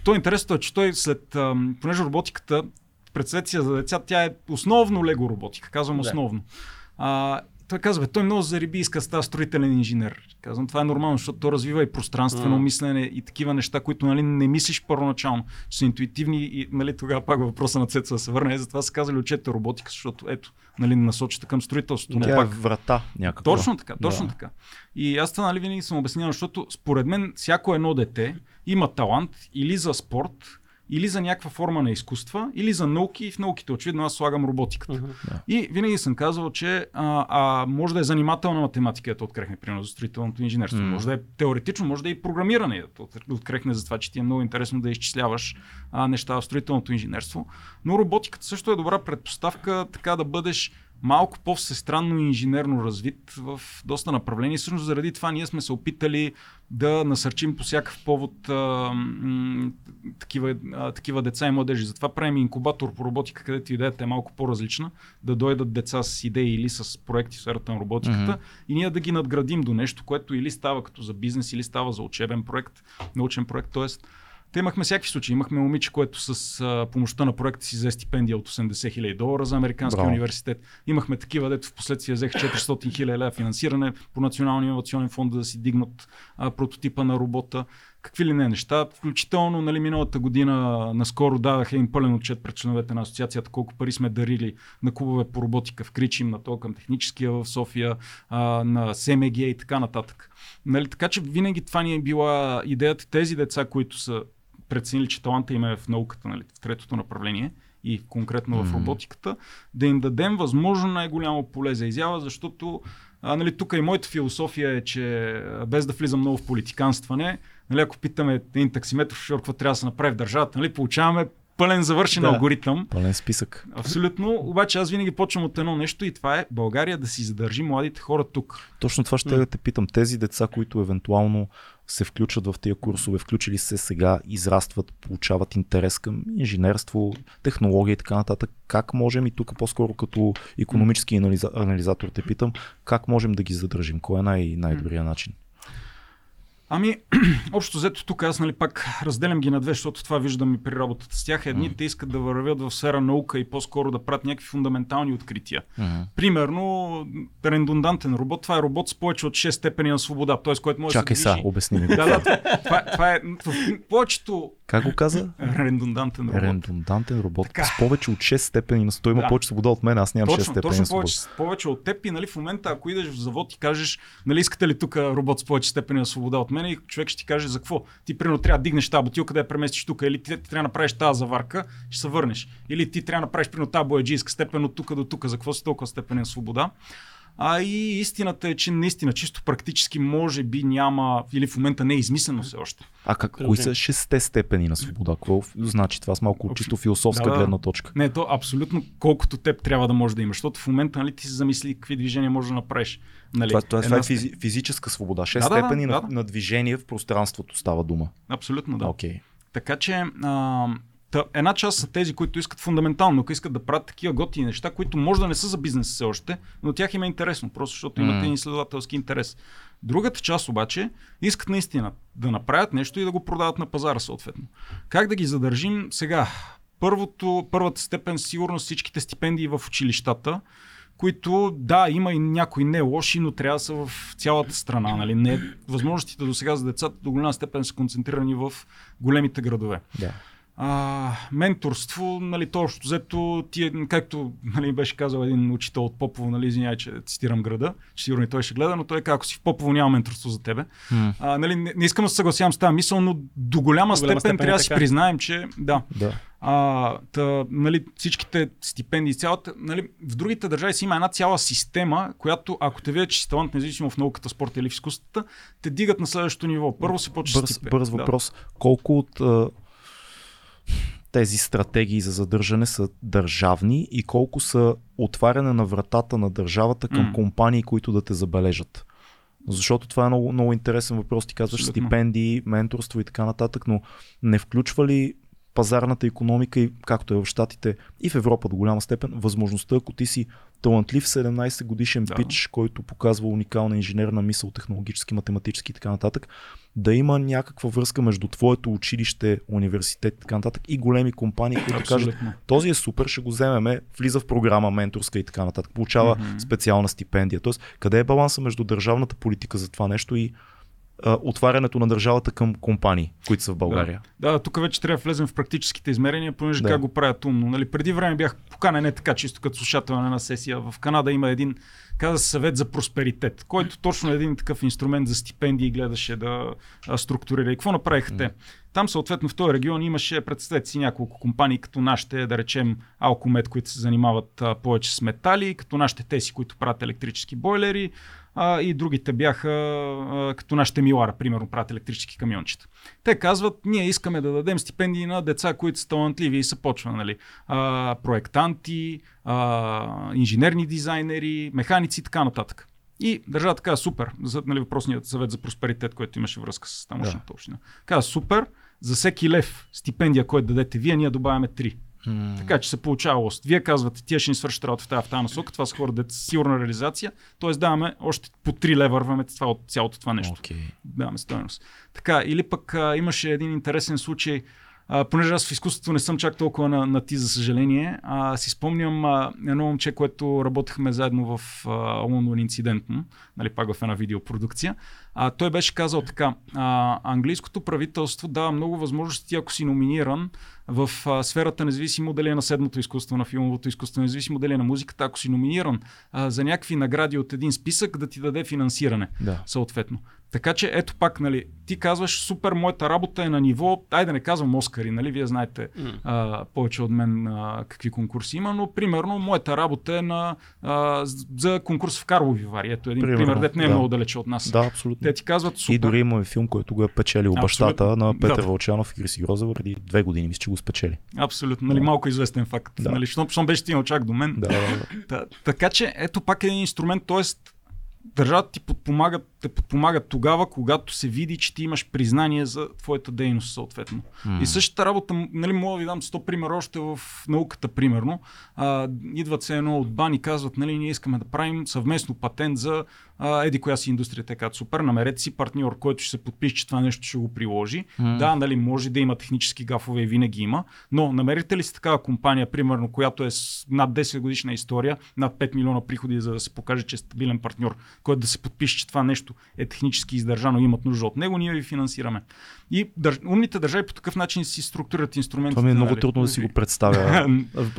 то интересното е, че той след, понеже роботиката, представете за деца, тя е основно лего роботика, казвам да. основно. А, той казва, той много зариби иска да става строителен инженер. Казвам, това е нормално, защото то развива и пространствено mm. мислене и такива неща, които нали, не мислиш първоначално, че са интуитивни и нали, тогава пак въпроса на Цеца да се върне. Е, затова са казали учете роботика, защото ето, нали, насочите към строителството. Тя но пак... е врата някаква. Точно така, точно да. така. И аз това нали, винаги съм обяснявал, защото според мен всяко едно дете има талант или за спорт, или за някаква форма на изкуства, или за науки. И в науките, очевидно, аз слагам роботиката. Uh-huh. И винаги съм казвал, че а, а, може да е занимателна математика, да открехне, примерно, за строителното инженерство. Uh-huh. Може да е теоретично, може да е и програмиране, да открехне за това, че ти е много интересно да изчисляваш а, неща в строителното инженерство. Но роботиката също е добра предпоставка така да бъдеш малко по-всестранно и инженерно развит в доста направления. Всъщност заради това ние сме се опитали да насърчим по всякакъв повод а, м- такива, а, такива деца и младежи. Затова правим инкубатор по роботика, където идеята е малко по-различна, да дойдат деца с идеи или с проекти в сферата на роботиката mm-hmm. и ние да ги надградим до нещо, което или става като за бизнес, или става за учебен проект, научен проект. Тоест, те имахме всякакви случаи. Имахме момиче, което с а, помощта на проекта си взе стипендия от 80 хиляди долара за Американския Браво. университет. Имахме такива, дето в последствие взех 400 хиляди лева финансиране по Националния инновационен фонд да си дигнат а, прототипа на робота. Какви ли не неща. Включително нали, миналата година наскоро дадаха им пълен отчет пред членовете на асоциацията колко пари сме дарили на клубове по роботика в Кричим, на то към техническия в София, а, на СМГ и така нататък. Нали, така че винаги това ни е била идеята тези деца, които са преценили, че таланта им е в науката, нали, в третото направление и конкретно mm-hmm. в роботиката, да им дадем възможно най-голямо поле за изява, защото а, нали, тук и моята философия е, че без да влизам много в политиканстване, нали, ако питаме един таксиметров шофьор какво трябва да се направи в държавата, нали, получаваме пълен завършен да, алгоритъм. Пълен списък. Абсолютно. Обаче аз винаги почвам от едно нещо и това е България да си задържи младите хора тук. Точно това ще да те питам. Тези деца, които евентуално се включват в тези курсове, включили се сега, израстват, получават интерес към инженерство, технология и така нататък. Как можем и тук по-скоро като економически анализатор те питам, как можем да ги задържим? Кой е най- най-добрият начин? Ами, общо взето тук аз нали, пак разделям ги на две, защото това виждам и при работата с тях. Едните искат да вървят в сфера наука и по-скоро да правят някакви фундаментални открития. Mm-hmm. Примерно, редундантен робот, това е робот с повече от 6 степени на свобода, т.е. който може Чакай да се движи. обясни ми. да, да, това, това е в повечето как го каза? Редундантен робот. Редундантен робот. Така. С повече от 6 степени на 100 има да. повече свобода от мен, аз нямам точно, 6 степени точно повече, повече от теб и нали, в момента, ако идеш в завод и кажеш, нали, искате ли тук робот с повече степени на свобода от мен и човек ще ти каже за какво. Ти примерно трябва да дигнеш тази бутилка да я преместиш тук, или ти, ти трябва да направиш тази заварка, ще се върнеш. Или ти трябва да направиш примерно тази бояджийска степен от тук до тук, за какво си толкова степен на свобода. А и истината е, че наистина чисто практически може би няма, или в момента не е измислено все още. А как, кои са шесте степени на свобода? Какво значи това с малко чисто философска да, гледна точка? Не, то абсолютно колкото теб трябва да може да имаш, защото в момента нали, ти си замисли какви движения може да направиш. Нали, това, това, това е физи, физическа свобода. Шест да, степени да, да, на, да. на движение в пространството става дума. Абсолютно да. Okay. Така че а, Та, една част са тези, които искат фундаментално, ако искат да правят такива готини неща, които може да не са за бизнес все още, но тях им е интересно, просто защото имат един изследователски интерес. Другата част обаче искат наистина да направят нещо и да го продават на пазара съответно. Как да ги задържим сега? Първото, първата степен сигурно всичките стипендии в училищата, които да, има и някои не лоши, но трябва да са в цялата страна. Нали? Не, възможностите до сега за децата до голяма степен са концентрирани в големите градове. Да а, менторство, нали, точно взето, ти, е, както нали, беше казал един учител от Попово, нали, извиняй, че цитирам града, че сигурно и той ще гледа, но той каза, ако си в Попово няма менторство за тебе. Mm. А, нали, не, не, искам да се съгласявам с тази мисъл, но до голяма, до степен, степен трябва да си признаем, че да. да. А, та, нали, всичките стипендии, цялата, нали, в другите държави си има една цяла система, която ако те видят, че си талант, независимо в науката, спорта или в изкуствата, те дигат на следващото ниво. Първо се почва бърз, бърз въпрос. Да. Колко от тези стратегии за задържане са държавни и колко са отваряне на вратата на държавата към mm. компании, които да те забележат. Защото това е много, много интересен въпрос. Ти казваш Абсолютно. стипендии, менторство и така нататък, но не включва ли пазарната економика и както е в Штатите и в Европа до голяма степен, възможността, ако ти си талантлив 17 годишен да. пич, който показва уникална инженерна мисъл, технологически, математически и така нататък, да има някаква връзка между твоето училище, университет и така нататък и големи компании, които кажат, този е супер, ще го вземеме, влиза в програма менторска и така нататък, получава mm-hmm. специална стипендия. Тоест, къде е баланса между държавната политика за това нещо и а, отварянето на държавата към компании, които са в България. Да, да тук вече трябва да влезем в практическите измерения, понеже да. как го правят умно. Нали, преди време бях поканен не така, чисто като слушател на една сесия. В Канада има един, каза съвет за просперитет, който точно е един такъв инструмент за стипендии гледаше да структурира. И какво направиха те? Там съответно в този регион имаше, представете си, няколко компании, като нашите, да речем, Алкомет, които се занимават а, повече с метали, като нашите теси, които правят електрически бойлери, а, и другите бяха а, като нашите Милара, примерно, правят електрически камиончета. Те казват, ние искаме да дадем стипендии на деца, които са талантливи и са почва, нали, а, проектанти, а, инженерни дизайнери, механици и така нататък. И държава така, супер, за нали, въпросният съвет за просперитет, който имаше връзка с тамошната да. община. Каза, супер, за всеки лев стипендия, който дадете вие, ние добавяме 3. Mm. Така че се получава лост. Вие казвате, тия ще ни свършат работа в тази, в тази насока, това са хора, да сигурна реализация, т.е. даваме още по 3 лева върваме това от цялото това нещо. Okay. Даваме стоеност. Така, или пък а, имаше един интересен случай, а, понеже аз в изкуството не съм чак толкова на, на ти, за съжаление, а, си спомням а, едно момче, което работехме заедно в а, Лондон инцидентно, нали, пак в една видеопродукция. А, той беше казал така, а, английското правителство дава много възможности, ако си номиниран в а, сферата, независимо дали е на седмото изкуство, на филмовото изкуство, независимо дали е на музиката, ако си номиниран а, за някакви награди от един списък, да ти даде финансиране. Да. Съответно. Така че ето пак, нали, ти казваш, супер, моята работа е на ниво, ай да не казвам Оскари, нали, вие знаете mm. а, повече от мен а, какви конкурси има, но примерно моята работа е на, а, за конкурс в Карлови Вари. Ето един примерно, пример, дет не е да. много далече от нас. Да, абсолютно. Те ти казват супер. И дори има филм, който го е печелил бащата на Петър да. Вълчанов и Криси Гроза преди две години, мисля, че го спечели. Абсолютно, нали, да. малко известен факт. Да. Нали, защото беше стигнал чак до мен. Да, да, да. така че ето пак е един инструмент, т.е държавата ти подпомагат, те подпомагат тогава, когато се види, че ти имаш признание за твоята дейност съответно. Mm. И същата работа, нали, мога да ви дам 100 примера още в науката, примерно. А, идват се едно от бани и казват, нали, ние искаме да правим съвместно патент за а, еди коя си индустрия, така супер, намерете си партньор, който ще се подпише, че това нещо ще го приложи. Mm. Да, нали, може да има технически гафове и винаги има, но намерите ли си такава компания, примерно, която е с над 10 годишна история, над 5 милиона приходи, за да се покаже, че е стабилен партньор, който да се подпише, че това нещо е технически издържано имат нужда от него, ние ви финансираме. И държ... умните държави по такъв начин си структурират инструменти. Това ми е много нали? трудно да си го представя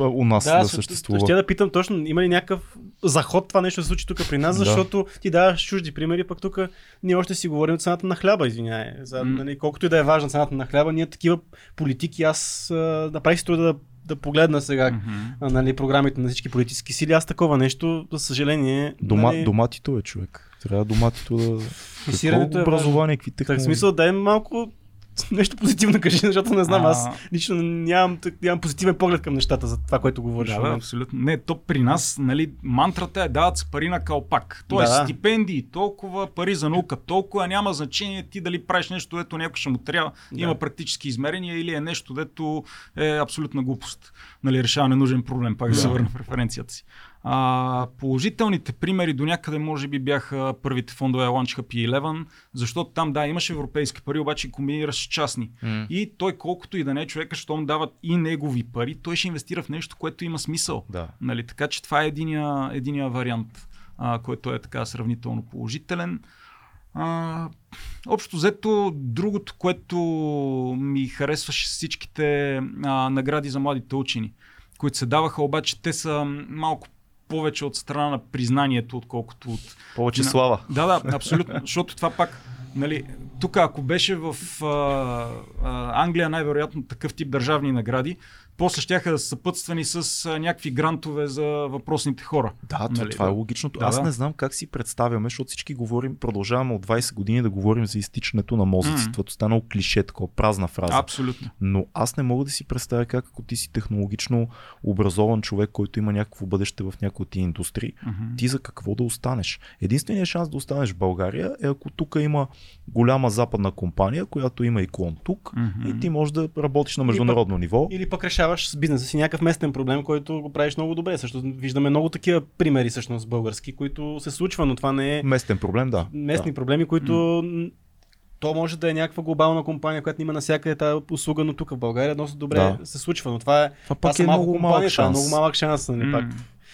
у нас да, да съществува. Ще да питам точно, има ли някакъв заход това нещо да се случи тук при нас, защото ти даваш чужди примери, пък тук ние още си говорим цената на хляба, извиняй. За, mm. нали, колкото и да е важна цената на хляба, ние такива политики, аз направих си труда да да погледна сега mm-hmm. нали, програмите на всички политически сили. Аз такова нещо, за съжаление. Дома, нали... Доматито е човек. Трябва доматито да. Какво е образование, какви технологии? Так, смисъл да е малко нещо позитивно кажи, защото не знам, а... аз лично нямам, нямам позитивен поглед към нещата за това, което говориш. Да, да, абсолютно. Не, то при нас, нали, мантрата е дават се пари на калпак. Тоест, да, стипендии толкова, пари за наука толкова, няма значение ти дали правиш нещо, дето някой ще му трябва, да. има практически измерения или е нещо, дето е абсолютна глупост. Нали, решава ненужен проблем, пак да, се върна преференцията си. А, положителните примери до някъде може би бяха първите фондове Launch Hub 11, защото там да, имаше европейски пари, обаче комбинираш с частни. Mm. И той колкото и да не е човека, щом дават и негови пари, той ще инвестира в нещо, което има смисъл. Да. Нали? Така че това е единия, единия вариант, а, който е така сравнително положителен. А, общо взето, другото, което ми харесваше всичките а, награди за младите учени, които се даваха, обаче те са малко повече от страна на признанието, отколкото от... Повече слава. Да, да, абсолютно. Защото това пак, нали, тук ако беше в а, а, Англия най-вероятно такъв тип държавни награди, после щяха да са съпътствани с а, някакви грантове за въпросните хора. Да, нали? това е логичното. Да, Аз да. не знам как си представяме, защото всички говорим, продължаваме от 20 години да говорим за изтичането на мозъци. Mm-hmm. Това станало клише, такова празна фраза. Абсолютно. Но аз не мога да си представя как ако ти си технологично образован човек, който има някакво бъдеще в някои от тия индустрии, mm-hmm. ти за какво да останеш? Единственият шанс да останеш в България е ако тук има голяма западна компания, която има и клон тук mm-hmm. и ти можеш да работиш на международно или ниво. Или пък решаваш с бизнеса си някакъв местен проблем, който го правиш много добре. Също виждаме много такива примери всъщност български, които се случва, но това не е... Местен проблем, да. Местни да. проблеми, които mm. То може да е някаква глобална компания, която има навсякъде тази услуга, но тук в България доста добре да. се случва. Но това е, това пак е много малък шанс. много малък шанс. Нали, mm. пак.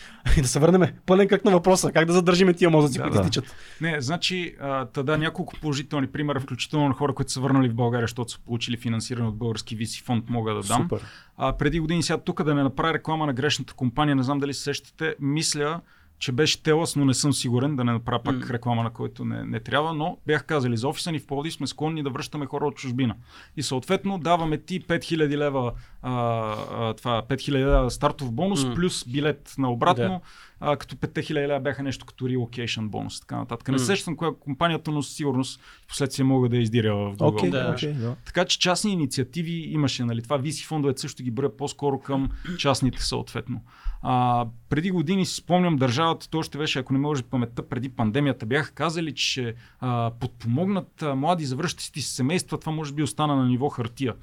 И да се върнем пълен как на въпроса. Как да задържиме тия мозъци, да, които да. изтичат? Не, значи, тада няколко положителни примера, включително на хора, които са върнали в България, защото са получили финансиране от български виси фонд, мога да дам. Супер. А, преди години сега тук да не направя реклама на грешната компания, не знам дали се сещате, мисля, че беше Телас, но не съм сигурен да не направя пак mm. реклама, на който не, не трябва, но бях казали за офиса ни в Пловдив сме склонни да връщаме хора от чужбина. И съответно даваме ти 5000 лева, а, а, това 5000 лева стартов бонус mm. плюс билет на обратно. Yeah а, като 5000 лева бяха нещо като relocation бонус, така нататък. Не mm. сещам коя компанията, но със сигурност в последствие мога да издиря в Google. Okay, да, okay, да. Така че частни инициативи имаше, нали? Това VC фондовете също ги броя по-скоро към частните съответно. А, преди години си спомням държавата, то още беше, ако не може паметта, преди пандемията бяха казали, че а, подпомогнат а, млади завръщащи се семейства, това може би остана на ниво хартия.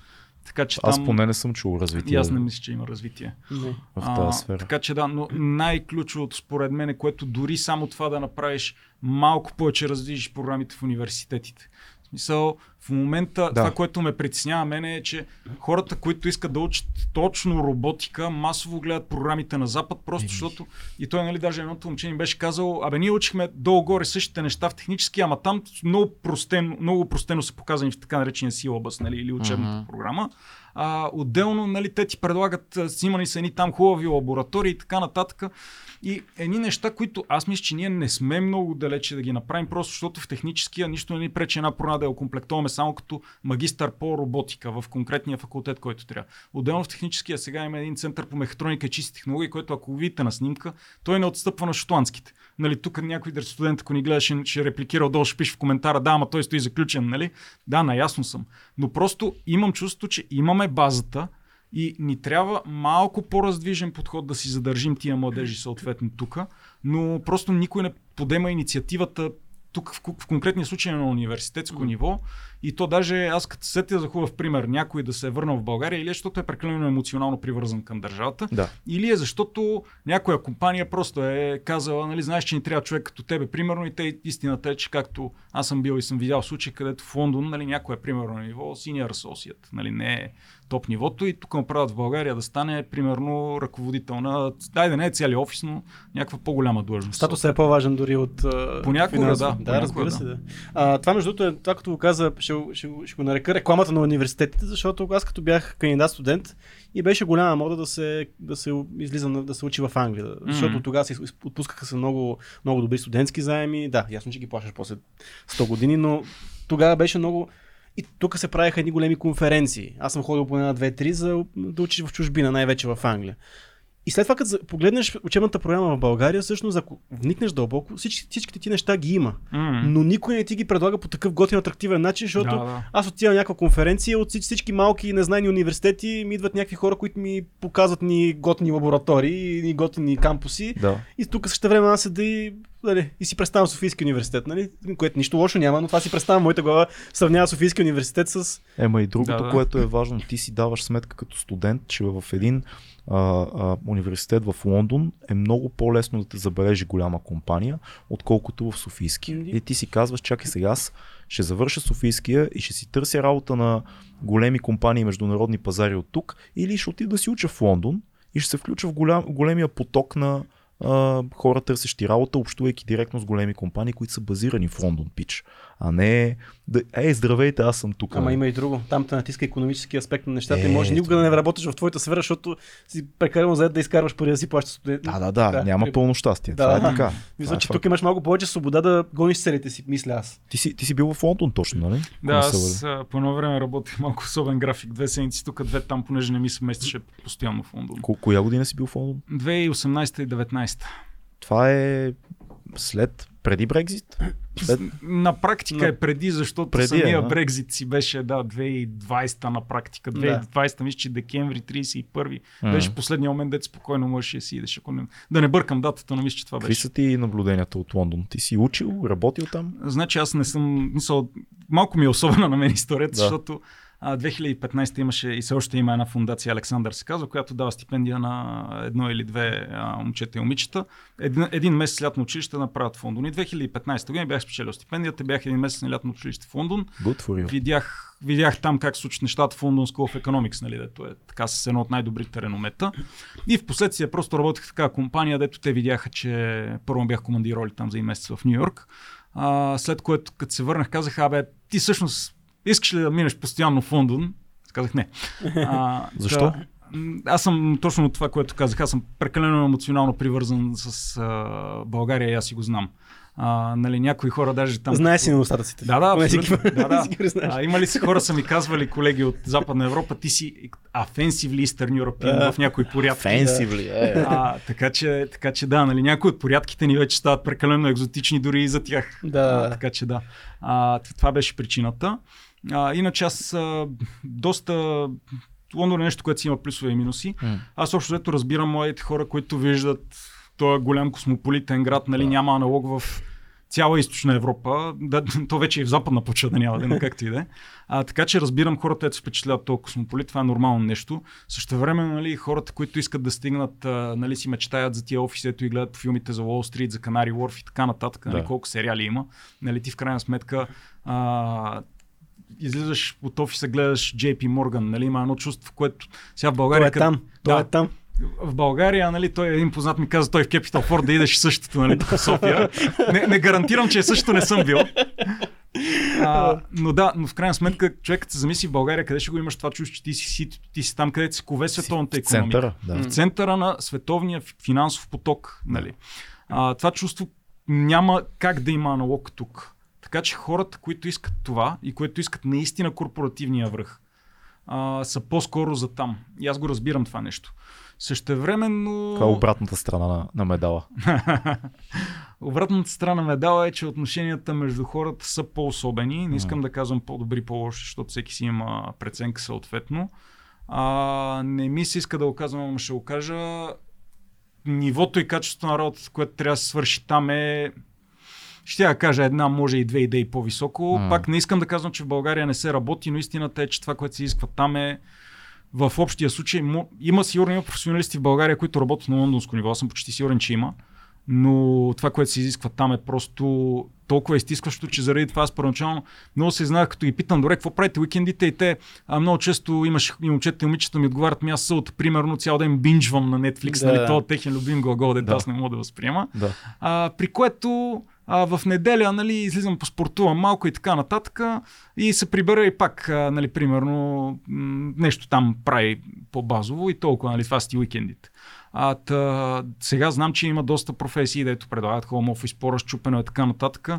Така, че аз там... поне не съм чул развитие. И аз не мисля, че има развитие. Не. В тази сфера. така че да, но най-ключовото според мен е, което дори само това да направиш малко повече раздвижиш програмите в университетите смисъл, в момента да. това, което ме притеснява мене е, че хората, които искат да учат точно роботика, масово гледат програмите на Запад, просто защото и той, нали, даже едното момче ми беше казал, абе ние учихме долу-горе същите неща в технически, ама там много простено, много простено са показани в така наречения силабъс, нали, или учебната uh-huh. програма. А, отделно, нали, те ти предлагат, снимани са едни там хубави лаборатории и така нататък. И едни неща, които аз мисля, че ние не сме много далече да ги направим, просто защото в техническия нищо не ни пречи една програма да я окомплектуваме само като магистър по роботика в конкретния факултет, който трябва. Отделно в техническия сега има един център по мехатроника и чисти технологии, който ако видите на снимка, той не отстъпва на шотландските. Нали, тук някой студент, ако ни гледаше, ще репликира отдолу, ще пише в коментара, да, ама той стои заключен, нали? Да, наясно съм. Но просто имам чувство, че имаме базата, и ни трябва малко по-раздвижен подход да си задържим тия младежи съответно тук, но просто никой не подема инициативата тук в, в конкретния случай на университетско mm. ниво и то даже аз като сетя за хубав пример някой да се е върнал в България или е защото е прекалено емоционално привързан към държавата, да. или е защото някоя компания просто е казала, нали, знаеш, че ни трябва човек като тебе, примерно, и те истината е, че както аз съм бил и съм видял случаи, където в Лондон, нали, някой е примерно на ниво senior associate, нали, не е топ нивото и тук му правят в България да стане примерно ръководител на, дай да не е цяли офис, но някаква по-голяма длъжност. Статус е по-важен дори от Понякога, финансов. да. Да, разбира се. Да. А, това между другото е, това като го каза, ще, ще, ще го нарека рекламата на университетите, защото аз като бях кандидат студент и беше голяма мода да се, да се излиза, да се учи в Англия. Mm-hmm. Защото тогава се отпускаха се много, много добри студентски заеми. Да, ясно, че ги плащаш после 100 години, но тогава беше много и тук се правиха едни големи конференции. Аз съм ходил по една, две, три, за да учиш в чужбина, най-вече в Англия. И след това, като погледнеш учебната програма в България, всъщност, ако вникнеш дълбоко, всички, всичките ти неща ги има. Mm. Но никой не ти ги предлага по такъв готин, атрактивен начин, защото да, да. аз отивам на някаква конференция, от всички малки незнайни университети ми идват някакви хора, които ми показват ни готни лаборатории, ни готини кампуси. Да. И тук също време аз седа и нали, и си представям Софийски университет, нали, което нищо лошо няма, но това си представям моята глава, сравнява Софийски университет с... Ема и другото, да, да. което е важно, ти си даваш сметка като студент, че в един а, а, университет в Лондон е много по-лесно да те забележи голяма компания, отколкото в Софийски. И ти си казваш, чакай сега аз ще завърша Софийския и ще си търся работа на големи компании и международни пазари от тук, или ще отида да си уча в Лондон и ще се включа в голям, големия поток на, а, хора търсещи работа, общувайки директно с големи компании, които са базирани в Лондон Пич, а не да, ей, здравейте, аз съм тук. Ама има и друго. Там те натиска економически аспект на нещата е, и може никога да не работиш в твоята сфера, защото си прекалено заед да изкарваш пари да си плащаш студент. Да, да, да, да, няма пълно щастие. Да, това е така. Мисля, е че тук имаш малко повече свобода да гониш целите си, мисля аз. Ти си, ти си бил в Лондон точно, нали? Да, аз по едно време работих малко особен график. Две седмици тук, две там, понеже не ми се местеше постоянно в Лондон. Ко- коя година си бил в Лондон? 2018 и 2019. Това е след, преди Брекзит? След... На практика Но... е преди, защото преди, самия е, Брекзит си беше да, 2020 на практика. 2020 да. мисля, че декември 31 mm. беше последния момент, дете спокойно можеше да си идеш. Ако не... Да не бъркам датата, но мисля, че това беше. Какви са ти наблюденията от Лондон? Ти си учил, работил там? Значи аз не съм, мисъл, малко ми е особена на мен историята, да. защото 2015 имаше и все още има една фундация Александър се казва, която дава стипендия на едно или две а, момчета и момичета. Един, един месец лятно училище направят в Лондон. И 2015 година бях спечелил стипендията, бях един месец на лятно училище в Лондон. Видях, видях там как случат нещата в London School of Economics, нали, дето е така с едно от най-добрите реномета. И в последствие просто работех в такава компания, дето те видяха, че първо бях командироли там за един месец в Нью Йорк. А, след което, като се върнах, казах, абе, ти всъщност искаш ли да минеш постоянно в Лондон? Казах не. А, Защо? Да, аз съм точно това, което казах. Аз съм прекалено емоционално привързан с а, България и аз си го знам. А, нали, някои хора даже там. Знае си недостатъците. Да, да, абсолютно. да, да. А, има ли си хора са ми казвали, колеги от Западна Европа, ти си offensively Eastern European uh, в някои порядки. Offensively, да. а, така, че, така че да, нали, някои от порядките ни вече стават прекалено екзотични дори и за тях. Да. А, така че да. А, това беше причината. А, иначе аз а, доста Лондон е нещо, което си има плюсове и минуси. Mm. Аз общо взето разбирам моите хора, които виждат този голям космополитен град, нали, няма аналог в цяла източна Европа, да, то вече и в западна почва да няма, да, но както и да е. Така че разбирам хората, които се впечатляват този космополит, това е нормално нещо. Също време, нали, хората, които искат да стигнат, а, нали, си мечтаят за тия офиси, ето и гледат по филмите за Уолл Стрит, за Канари Уорф и така нататък, нали, да. колко сериали има. Нали, ти в крайна сметка а, излизаш от офиса, гледаш JP Morgan, нали, има едно чувство, в което сега в България... Той е там, той да, е там в България, нали, той един познат ми каза, той в Capital Ford да идеш същото, нали, в София. Не, не гарантирам, че същото не съм бил. А, но да, но в крайна сметка човекът се замисли в България, къде ще го имаш това чувство, че ти си, ти, ти си там, където се кове световната економика. Центъра, да. В центъра на световния финансов поток. Нали. А, това чувство няма как да има аналог тук. Така че хората, които искат това и които искат наистина корпоративния връх, а, са по-скоро за там. И аз го разбирам това нещо. Същевременно... Това е обратната страна на, на медала. обратната страна на медала е, че отношенията между хората са по-особени. Не искам mm. да казвам по-добри, по-лоши, защото всеки си има преценка съответно. А, не ми се иска да го казвам, ама ще го кажа. Нивото и качеството на работата, което трябва да се свърши там е ще я кажа една, може и две идеи по-високо. Mm. Пак не искам да казвам, че в България не се работи, но истината е, че това, което се изисква там е в общия случай има сигурно има професионалисти в България, които работят на лондонско ниво. Аз съм почти сигурен, че има. Но това, което се изисква там е просто толкова изтискващо, че заради това аз първоначално много се знаех, като ги питам, добре, какво правите уикендите и те а, много често имаш и момчета и момичета ми отговарят, ми аз събота, примерно цял ден бинджвам на Netflix, да, нали, това е техен любим глагол, да. аз не мога да възприема. Да. А, при което а, в неделя нали, излизам по спортувам малко и така нататък и се прибера и пак, а, нали, примерно, нещо там прави по-базово и толкова, нали, това си уикендите. А, та, сега знам, че има доста професии, дето предлагат home office, по-разчупено и така нататък.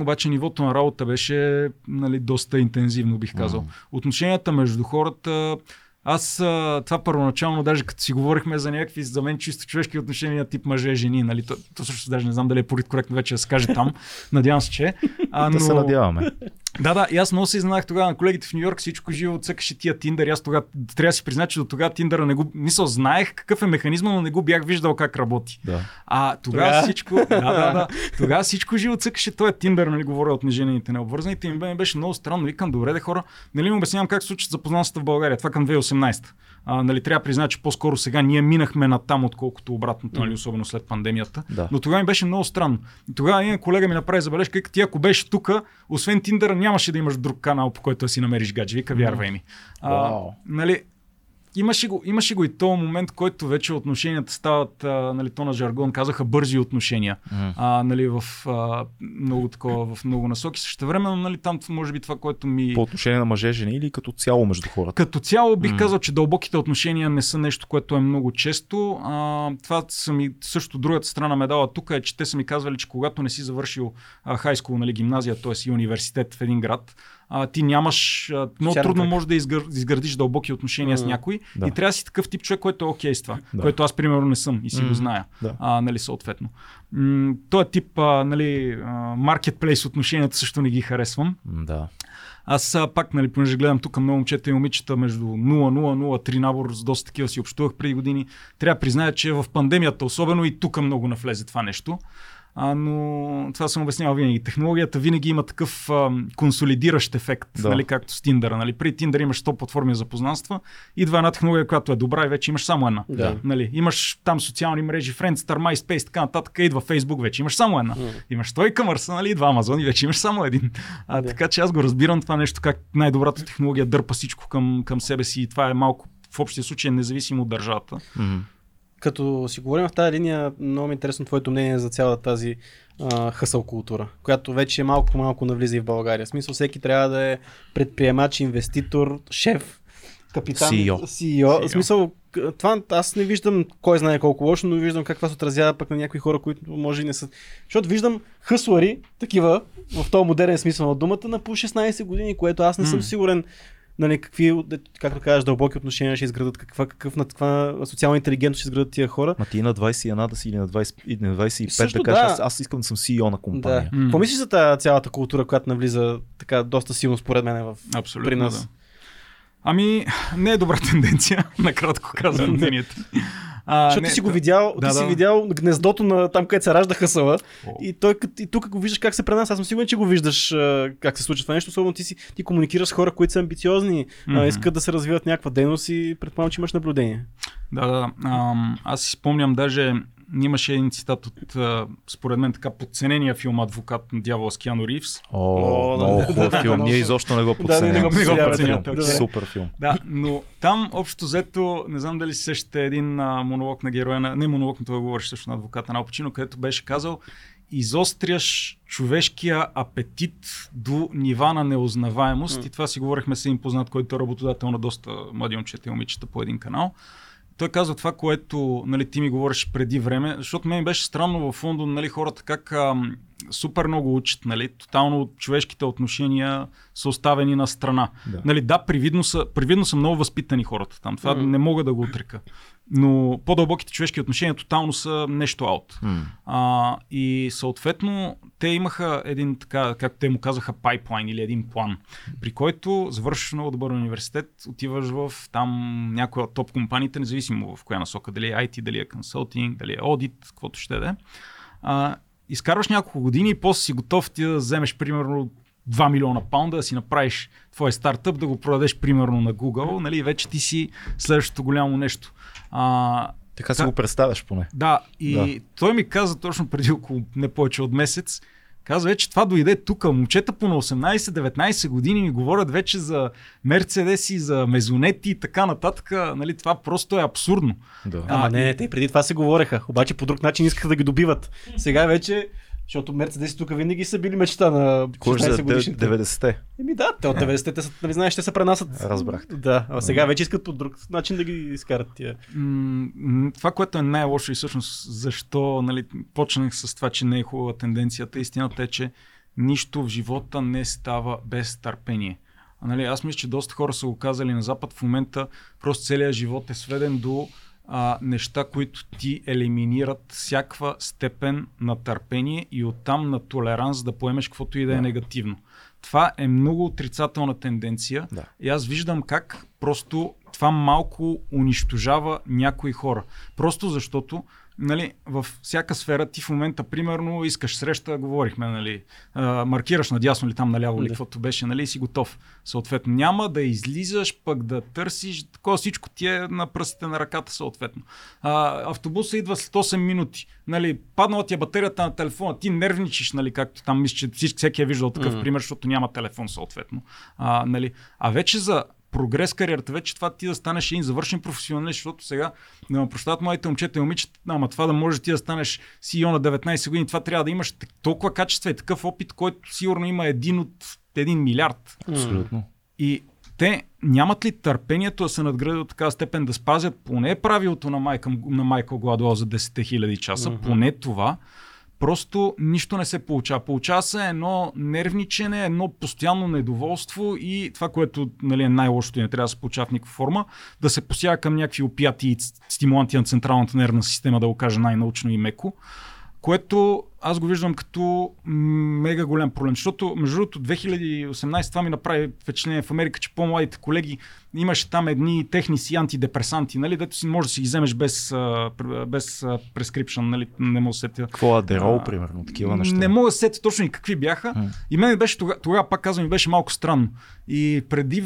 Обаче нивото на работа беше нали, доста интензивно, бих казал. Mm. Отношенията между хората аз това първоначално, даже като си говорихме за някакви за мен чисто човешки отношения тип мъже-жени, нали? То, то също даже не знам дали е коректно вече да се каже там. Надявам се, че. А, но... Да се надяваме. Да, да, и аз много се изненадах тогава на колегите в Нью Йорк, всичко живо цъкаше тия Тиндър. Аз тогава трябва да си призна, че до тогава Тиндъра не го. Мисъл, знаех какъв е механизма, но не го бях виждал как работи. Да. А тогава Тога? всичко. Да, да, да. Тогава всичко живо цъкаше този Тиндър, нали, говоря от неженените, необвързаните. И ми беше много странно. Викам, добре, де хора, нали му обяснявам как се случат запознанствата в България. Това към 2018 а, нали, трябва да призна, че по-скоро сега ние минахме на там, отколкото обратното, нали, особено след пандемията. Да. Но тогава ми беше много странно. И тогава един колега ми направи забележка, ти ако беше тук, освен Тиндъра, нямаше да имаш друг канал, по който да си намериш гадже. Вика, вярвай ми. А, нали, имаше го, имаше го и този момент, който вече отношенията стават, а, нали, то на жаргон казаха бързи отношения. Mm. А, нали, в а, много такова, в много насоки. Също време, нали, там може би това, което ми... По отношение на мъже, жени или като цяло между хората? Като цяло бих mm. казал, че дълбоките отношения не са нещо, което е много често. А, това са ми също другата страна медала тук е, че те са ми казвали, че когато не си завършил хайскул, нали, гимназия, т.е. и университет в един град, а, ти нямаш, а, много Сярна трудно може да изгър, изградиш дълбоки отношения mm, с някой да. и трябва да си такъв тип човек, който е окей okay с това, да. което аз примерно не съм и си mm, го зная, да. а, нали, съответно. М- този тип а, нали, маркетплейс отношенията също не ги харесвам. Да. Аз а, пак, нали, понеже гледам тук много момчета и момичета между 0-0-0-3 набор, с доста такива си общувах преди години. Трябва да призная, че в пандемията особено и тук много навлезе това нещо. А, но това съм обяснявал винаги. Технологията винаги има такъв а, консолидиращ ефект, да. нали, както с Tinder. Нали. При Tinder имаш 100 платформи за познанства, идва една технология, която е добра и вече имаш само една. Да. Нали. Имаш там социални мрежи, Friendster, MySpace, така нататък, идва Facebook, вече имаш само една. Mm. Имаш той Commerce, нали, идва Amazon и вече имаш само един. А, да. Така че аз го разбирам това нещо, как най-добрата технология дърпа всичко към, към себе си и това е малко в общия случай независимо от държавата. Mm-hmm като си говорим в тази линия, много ми е интересно твоето мнение за цялата тази а, хъсъл култура, която вече малко по малко навлиза и в България. В смисъл всеки трябва да е предприемач, инвеститор, шеф капитан, CEO. CEO. CEO. В смисъл, това аз не виждам кой знае колко лошо, но виждам как това се отразява пък на някои хора, които може и не са. Защото виждам хъслари, такива, в този модерен смисъл на думата, на по 16 години, което аз не съм сигурен нали, какви, както кажеш, дълбоки отношения ще изградат, каква, какъв, на каква социална интелигентност ще изградат тия хора. Ма ти на 21 да си или на, 20, на 25 Също, да кажеш, да. Аз, аз, искам да съм CEO на компания. Да. Mm. Помислиш за тази цялата култура, която навлиза така доста силно според мен в Абсолютно, при нас? Да. Ами, не е добра тенденция, накратко казвам мнението. А, Защото не, ти си го видял, да, ти си да. видял гнездото на там, където се ражда хъсъла. И, той, и тук го виждаш как се пренася. Аз съм сигурен, че го виждаш как се случва това нещо. Особено ти, си, ти комуникираш с хора, които са амбициозни, mm-hmm. искат да се развиват някаква дейност и предполагам, че имаш наблюдение. Да, да. аз си спомням даже имаше един цитат от, според мен, така подценения филм Адвокат на дявола с Киано Ривс. О, много хубав филм. Ние изобщо не го подценяваме. Да, не го подценяваме. Супер филм. Да, но там общо взето, не знам дали си сещате един а, монолог на героя, на, не монолог, но това говориш също на адвоката на Алпачино, където беше казал изостряш човешкия апетит до нива на неузнаваемост. Mm. И това си говорихме с един познат, който е работодател на доста млади момчета и момичета по един канал той казва това, което нали, ти ми говориш преди време, защото мен беше странно в Лондон нали, хората как ам, супер много учат, нали, тотално човешките отношения са оставени на страна. Да, нали, да привидно, са, привидно са много възпитани хората там, това mm. не мога да го отрека. Но по-дълбоките човешки отношения тотално са нещо аут. Mm. А, и съответно те имаха един така, както те му казаха, пайплайн или един план, при който завършваш много добър университет, отиваш в там някоя от топ компаниите, независимо в коя насока, дали е IT, дали е консултинг, дали е аудит, каквото ще да е. изкарваш няколко години и после си готов ти да вземеш примерно 2 милиона паунда, да си направиш твой стартъп, да го продадеш примерно на Google, нали, вече ти си следващото голямо нещо. А, така си го представяш поне. Да, и да. той ми каза точно преди около не повече от месец, казва, че това дойде тук. Момчета по на 18-19 години ми говорят вече за Мерцедеси, за мезонети и така нататък. Нали, това просто е абсурдно. Да. Ама не, те преди това се говореха, обаче по друг начин искаха да ги добиват. Сега вече защото Мерцедеси тук винаги са били мечта на 16 годишните. 90-те. Еми да, те от 90-те, те са, нали знаеш, те се пренасят. Разбрах. Да, а сега вече искат по друг начин да ги изкарат тия. това, което е най-лошо и всъщност защо нали, почнах с това, че не е хубава тенденцията, истината е, че нищо в живота не става без търпение. А, нали, аз мисля, че доста хора са го казали на Запад. В момента просто целият живот е сведен до а, неща, които ти елиминират всякаква степен на търпение и оттам на толеранс да поемеш каквото и да е негативно. Това е много отрицателна тенденция да. и аз виждам как просто това малко унищожава някои хора. Просто защото нали, в всяка сфера ти в момента, примерно, искаш среща, говорихме, нали, а, маркираш надясно или там наляво, или каквото беше, нали, и си готов. Съответно, няма да излизаш, пък да търсиш, такова всичко ти е на пръстите на ръката, съответно. А, автобуса идва след 8 минути, нали, паднала ти е батерията на телефона, ти нервничиш, нали, както там мисля, че всеки е виждал такъв mm. пример, защото няма телефон, съответно. А, нали, а вече за прогрес кариерата, вече това ти да станеш един завършен професионалист, защото сега да ме прощават моите момчета и момичета, ама това да можеш ти да станеш CEO на 19 години, това трябва да имаш толкова качества и такъв опит, който сигурно има един от един милиард. Абсолютно. И те нямат ли търпението да се надградят от такава степен да спазят поне правилото на, Майкъл, на Майкъл Гладуел за 10 000 часа, mm-hmm. поне това, Просто нищо не се получава. Получава се едно нервничене, едно постоянно недоволство и това, което нали, е най-лошото и не трябва да се получава в никаква форма, да се посяга към някакви опияти и стимуланти на централната нервна система, да го кажа най-научно и меко което аз го виждам като мега голям проблем. Защото, между другото, 2018 това ми направи впечатление в Америка, че по-младите колеги имаше там едни техни си антидепресанти, нали, дето си може да си ги вземеш без, без прескрипшн, нали, не мога да сетя. Какво адерол, примерно, такива неща? Не мога да сетя точно и какви бяха. Mm. И мен беше тогава, тогава, пак казвам, ми беше малко странно. И преди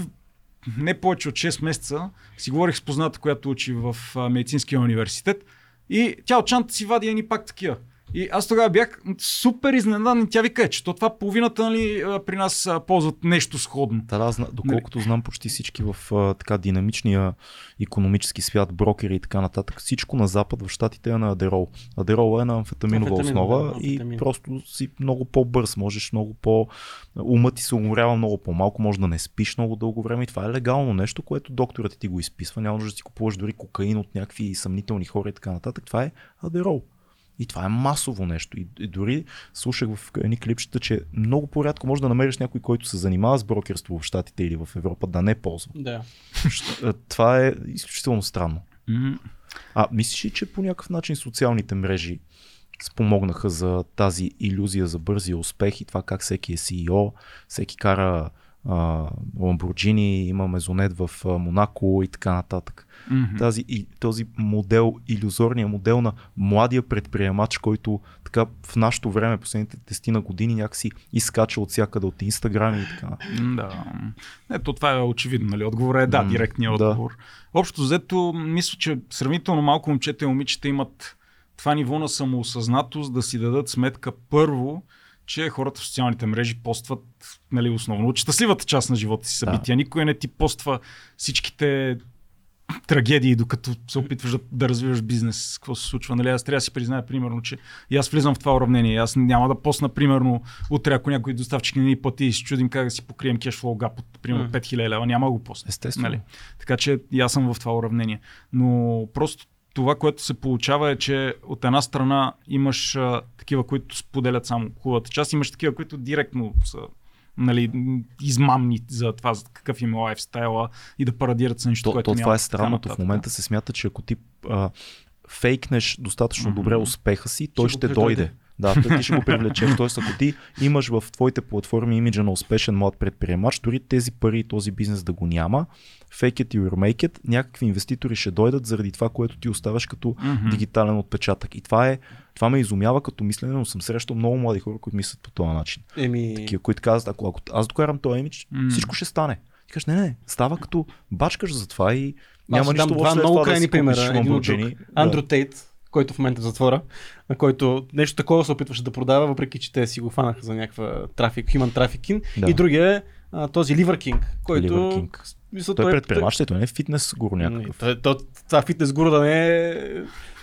не повече от 6 месеца си говорих с позната, която учи в медицинския университет и тя от чанта си вади едни пак такива. И аз тогава бях супер изненадан. Тя вика, че то това половината нали, при нас ползват нещо сходно. Да, да, доколкото знам почти всички в така динамичния економически свят, брокери и така нататък, всичко на запад в щатите е на адерол. Адерол е на амфетаминова Амфетамин, основа да, и просто си много по-бърз, можеш много по... Умът ти се уморява много по-малко, може да не спиш много дълго време и това е легално нещо, което докторът ти го изписва. Няма нужда да си купуваш дори кокаин от някакви съмнителни хора и така нататък. Това е адерол. И това е масово нещо. И, и дори слушах в едни клипчета, че много по-рядко може да намериш някой, който се занимава с брокерство в Штатите или в Европа, да не ползва. Да. Това е изключително странно. Mm-hmm. А мислиш ли, че по някакъв начин социалните мрежи спомогнаха за тази иллюзия за бързи успех и това как всеки е CEO, всеки кара Ламборджини, има мезонет в Монако и така нататък. Mm-hmm. Тази, и, този модел, иллюзорния модел на младия предприемач, който така в нашето време, последните тестина години, някакси изкача от всякъде от Инстаграм и така. Да. Ето това е очевидно, нали? Отговорът е да, mm, директният да. отговор. Общо взето, мисля, че сравнително малко момчета и момичета имат това ниво на самоосъзнатост да си дадат сметка първо, че хората в социалните мрежи постват нали, основно от щастливата част на живота си събития. Да. Никой не ти поства всичките трагедии, докато се опитваш да, да развиваш бизнес. Какво се случва? Нали? Аз трябва да си призная, примерно, че и аз влизам в това уравнение. Аз няма да посна, примерно, утре, ако някой доставчик не ни плати и се чудим как да си покрием кешфлоу гап от, примерно, 5000 лева, няма да го посна. Естествено. Нали? Така че и аз съм в това уравнение. Но просто това, което се получава е, че от една страна имаш а, такива, които споделят само хубавата част, имаш такива, които директно са нали, измамни за това за какъв им е лайфстайла и да парадират с нещо, то, което то, това е странното. В момента се смята, че ако ти а, фейкнеш достатъчно mm-hmm. добре успеха си, той ще, ще дойде. Да, ти ще го привлечеш. Тоест, ако ти имаш в твоите платформи имиджа на успешен млад предприемач, дори тези пари и този бизнес да го няма, fake it or make it, някакви инвеститори ще дойдат заради това, което ти оставаш като mm-hmm. дигитален отпечатък. И това е това ме изумява като мислене, но съм срещал много млади хора, които мислят по този начин. Еми... Такива, които казват, ако, ако аз докарам този имидж, mm. всичко ще стане. Ти кажеш, не, не, става като бачкаш за това и няма нищо това много крайни да примера. Андрю Тейт, който в момента е в затвора, на който нещо такова се опитваше да продава, въпреки че те си го фанаха за някаква трафик, human trafficking. Да. И другия е а, този Ливър Кинг, който... Liver King. Мисля, той, той е предприемач, той не е фитнес гуру някакъв. Не, той, това фитнес гуру да не е...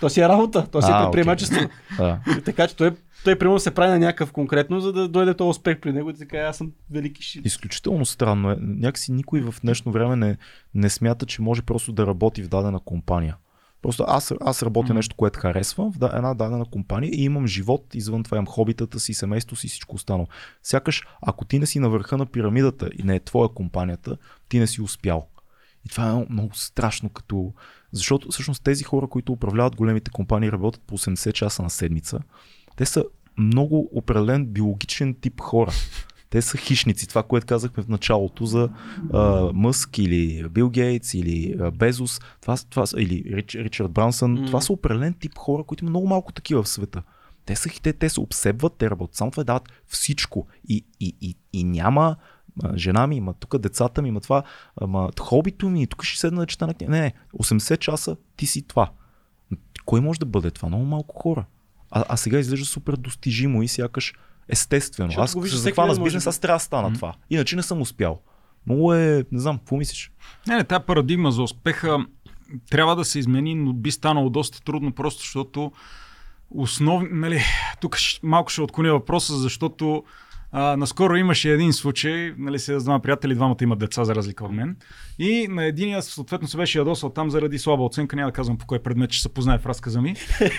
То си е работа, то си е предприемачество. Okay. така че той, той примерно се прави на някакъв конкретно, за да дойде този успех при него и така аз съм велики шит. Изключително странно е. Някакси никой в днешно време не, не смята, че може просто да работи в дадена компания. Просто аз, аз работя mm-hmm. нещо, което харесвам в една дадена компания и имам живот извън това, имам хобитата си, семейство си, всичко останало. Сякаш, ако ти не си на върха на пирамидата и не е твоя компанията, ти не си успял. И това е много страшно, като... защото всъщност тези хора, които управляват големите компании, работят по 80 часа на седмица. Те са много определен биологичен тип хора. Те са хищници. Това, което казахме в началото за а, Мъск или Бил Гейтс или а, Безус, това, това, или Рич, Ричард Брансън, mm. това са определен тип хора, които има много малко такива в света. Те са те, те се обсебват, те работят само това дават всичко. И, и, и, и няма жена ми, има тук децата ми, има това, ама хобито ми, тук ще седна да чета на книга. Не, не, 80 часа ти си това. Кой може да бъде това? Много малко хора. А, а сега изглежда супер достижимо и сякаш естествено. Защото аз се захвана с бизнес, аз трябва да стана mm-hmm. това. Иначе не съм успял. Много е, не знам, какво мислиш? Не, не, тази парадигма за успеха трябва да се измени, но би станало доста трудно, просто защото основ... нали, тук малко ще отклоня въпроса, защото а, наскоро имаше един случай, нали се с двама приятели, двамата имат деца за разлика от мен. И на единия съответно се беше ядосал там заради слаба оценка, няма да казвам по кой предмет, че се познае в разказа ми.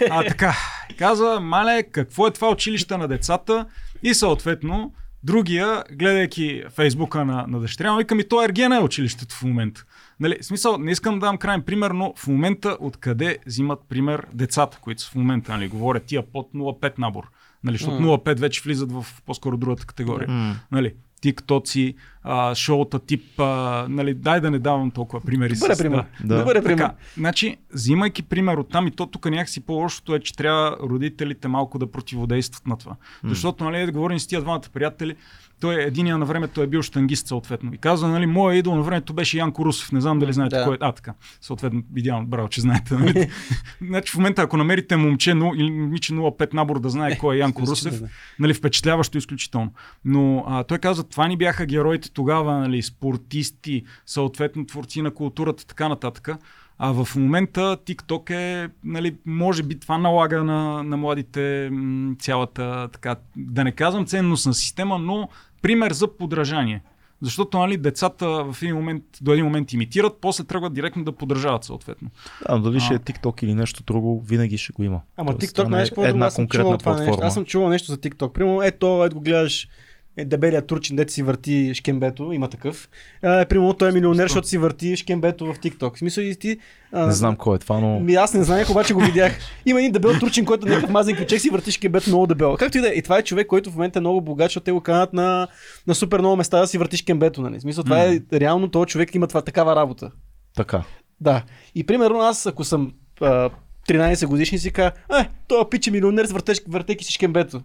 А така, каза, мале, какво е това училище на децата? И съответно, другия, гледайки фейсбука на, на дъщеря му, вика ми, то Ергена е училището в момента. Нали, смисъл, не искам да дам крайен пример, но в момента откъде взимат пример децата, които са в момента, нали, говорят тия под 0,5 набор. Нали, защото mm. 0,5 вече влизат в по-скоро другата категория. Mm. Нали, тиктоци, а, шоута тип, а, нали, дай да не давам толкова примери. Добър е пример. Да. Добър е пример. Така, значи, взимайки пример от там и то тук някакси по-лошото е, че трябва родителите малко да противодействат на това. Mm. Защото, нали, да говорим с тия двамата приятели, той е единия на времето е бил штангист, съответно. И казва, нали, моя идол на времето беше Янко Русов. Не знам дали знаете да. кой е. А, така. Съответно, идеално, браво, че знаете. Нали? значи в момента, ако намерите момче но, или момиче 05 набор да знае е, кой е Янко Русев, нали, впечатляващо изключително. Но а, той казва, това ни бяха героите тогава, нали, спортисти, съответно творци на културата, така нататък. А в момента TikTok е, нали, може би това налага на, на младите цялата, така, да не казвам ценностна система, но пример за подражание. Защото нали, децата в един момент, до един момент имитират, после тръгват директно да подражават съответно. Да, дали ще е TikTok или нещо друго, винаги ще го има. Ама Тоест, TikTok, знаеш какво една конкретна платформа. Аз съм чувал нещо за TikTok. Примерно, ето, ето го гледаш е дебелия турчин, дете си върти шкембето, има такъв. Е, примерно той е милионер, защото си върти шкембето в TikTok. В смисъл и ти... А, не знам кой е това, но... Ми, аз не знаех, обаче го видях. Има един дебел турчин, който някакъв мазен кючек си върти шкембето много дебел. Както и да е. И това е човек, който в момента е много богат, защото те го канат на, на супер много места да си върти шкембето. Нали? В смисъл, това е реално, този човек има това, такава работа. Така. Да. И примерно аз, ако съм а, 13 годишни, си кажа, е, той пиче милионер, въртейки си шкембето.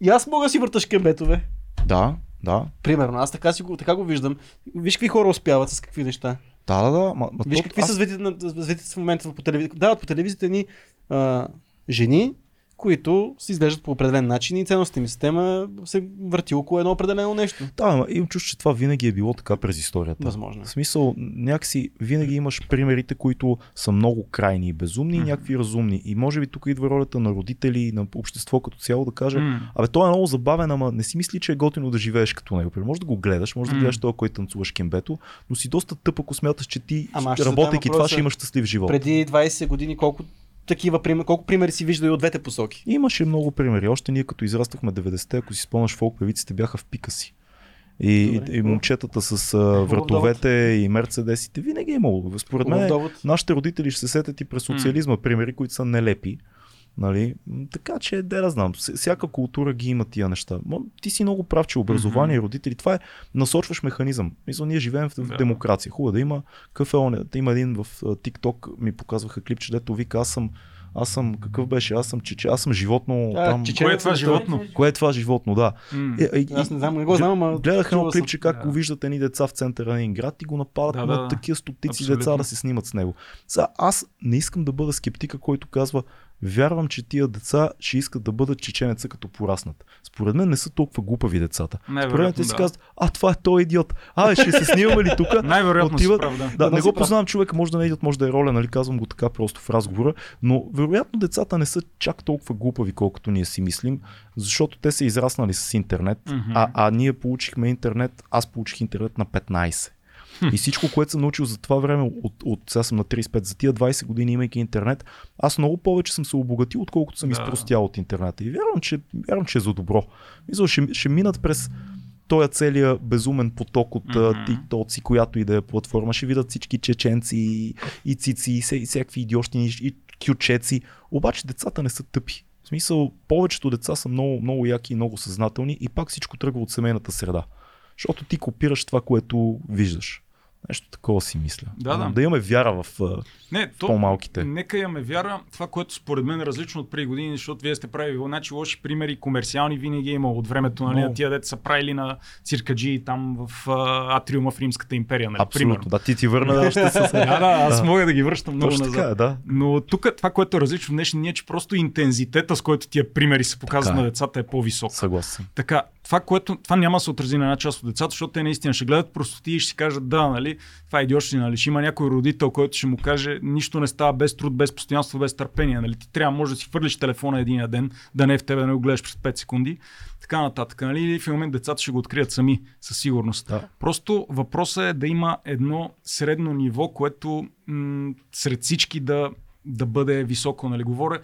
И аз мога да си върта шкембето, бе. Да, да. Примерно, аз така, си го, така го виждам. Виж какви хора успяват с какви неща. Да, да, да. Ма, ма Виж какви аз... са звезди в момента по телевизията. Дават по телевизията ни а, жени, които се изглеждат по определен начин и ценностната ми система се върти около едно определено нещо. Да, имам чувство, че това винаги е било така през историята. Възможно. В смисъл, някакси винаги имаш примерите, които са много крайни и безумни mm. и някакви разумни. И може би тук идва ролята на родители, на общество като цяло да каже, mm. абе той е много забавен, ама не си мисли, че е готино да живееш като него. Може да го гледаш, може да гледаш mm. това, който танцуваш кембето, но си доста тъп, ако смяташ, че ти, ама, работейки това, ще имаш щастлив живот. Преди 20 години колко такива примери, колко примери си виждал и от двете посоки? Имаше много примери. Още ние като израствахме 90-те, ако си спомняш, фолк певиците бяха в пика си. И, Добре. и момчетата с а, вратовете и мерцедесите винаги е имало. Според мен, нашите родители ще се сетят и през социализма примери, които са нелепи. Нали? Така че, де да знам, всяка култура ги има тия неща. Ти си много прав, че образование и родители, това е насочваш механизъм. Мисля, ние живеем в да. демокрация. Хубаво да има кафе, има един в TikTok, ми показваха клип, че дето вика, аз съм аз съм, какъв беше? Аз съм чече, аз съм животно. А, там... Чече, кое е това животно? Кое е това животно, да. Mm. Е, аз не знам, не го знам, ама. Гледах едно клипче как да. го виждат едни деца в центъра на един град и го нападат да, на да, такива стотици Абсолютно. деца да се снимат с него. Сега, аз не искам да бъда скептика, който казва, Вярвам, че тия деца ще искат да бъдат чеченеца като пораснат. Според мен не са толкова глупави децата. Според мен те си да. казват, а това е той идиот. А, ще се снимаме ли тук? Най-вероятно Отиват... прав, да. да. не го познавам човека, може да не идиот, може да е роля, нали казвам го така просто в разговора, но вероятно децата не са чак толкова глупави, колкото ние си мислим, защото те са израснали с интернет, mm-hmm. а, а ние получихме интернет, аз получих интернет на 15. И всичко, което съм научил за това време, от, от сега съм на 35, за тия 20 години имайки интернет, аз много повече съм се обогатил, отколкото съм да. изпростял от интернета. И вярвам, че, вярвам, че е за добро. Мисля, ще, ще минат през този целия безумен поток от mm-hmm. TikTok, която и да е платформа. Ще видят всички чеченци и, и цици, и, и всякакви идиощини, и кючеци. Обаче децата не са тъпи. В смисъл, повечето деца са много, много яки и много съзнателни и пак всичко тръгва от семейната среда. Защото ти копираш това, което виждаш. Нещо такова си мисля. Да, да. да имаме вяра в, не, то, по-малките. Нека имаме вяра. Това, което според мен е различно от преди години, защото вие сте правили значи лоши примери, комерциални винаги е имало от времето нали, на тия деца са правили на циркаджи там в uh, атриума в Римската империя. Нали, Абсолютно. Примерно. Да, ти ти върна още с... да, да, аз мога да ги връщам много Точно назад. Така, да. Но тук това, което е различно в днешния, е, че просто интензитета, с който тия примери се показват на децата е по-висок. Съгласен. Така, това, което, това няма да се отрази на една част от децата, защото те наистина ще гледат простоти и ще си кажат да, нали, това е идиотщина, нали, ще има някой родител, който ще му каже, нищо не става без труд, без постоянство, без търпение, нали, ти трябва, може да си хвърлиш телефона един ден, да не е в тебе, да не го гледаш през 5 секунди, така нататък, нали, и в момент децата ще го открият сами, със сигурност. Да. Просто въпросът е да има едно средно ниво, което м- сред всички да, да бъде високо, нали, говоря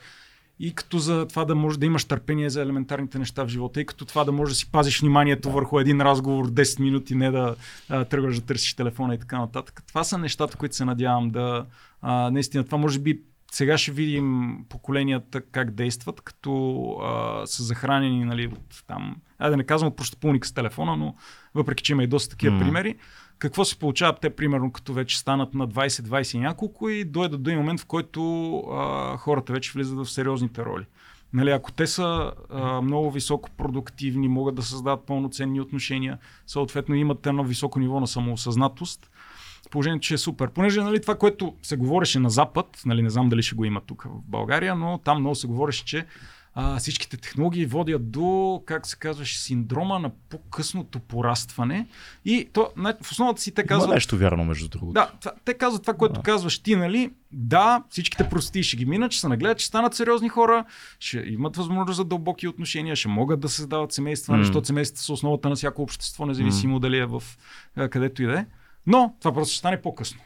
и като за това да може да имаш търпение за елементарните неща в живота, и като това да можеш да си пазиш вниманието върху един разговор 10 минути, не да а, тръгваш да търсиш телефона и така нататък. Това са нещата, които се надявам да. А, наистина, това може би сега ще видим поколенията как действат, като а, са захранени нали, от там, айде да не казвам от прощапулник с телефона, но въпреки, че има и доста такива mm. примери, какво се получава те, примерно, като вече станат на 20-20 и няколко и дойдат до един момент, в който а, хората вече влизат в сериозните роли. Нали, ако те са а, много високо продуктивни, могат да създадат пълноценни отношения, съответно имат едно високо ниво на самоосъзнатост, положението, че е супер. Понеже нали, това, което се говореше на Запад, нали, не знам дали ще го има тук в България, но там много се говореше, че а, всичките технологии водят до, как се казваш, синдрома на по-късното порастване. И то, в основата си те казват... Има нещо вярно, между другото. Да, те казват това, което да. казваш ти, нали? Да, всичките прости ще ги минат, ще се нагледат, ще станат сериозни хора, ще имат възможност за дълбоки отношения, ще могат да създават семейства, mm. защото семействата са основата на всяко общество, независимо mm. дали е в където и да е. Но това просто ще стане по-късно.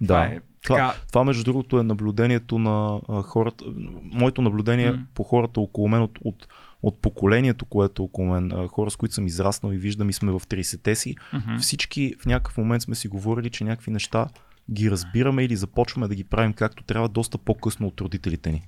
Да. Това, е, това, така... това, между другото, е наблюдението на а, хората. Моето наблюдение mm. по хората около мен от, от, от поколението, което е около мен, а, хора с които съм израснал и виждам и сме в 30-те си, mm-hmm. всички в някакъв момент сме си говорили, че някакви неща ги разбираме или започваме да ги правим както трябва доста по-късно от родителите ни.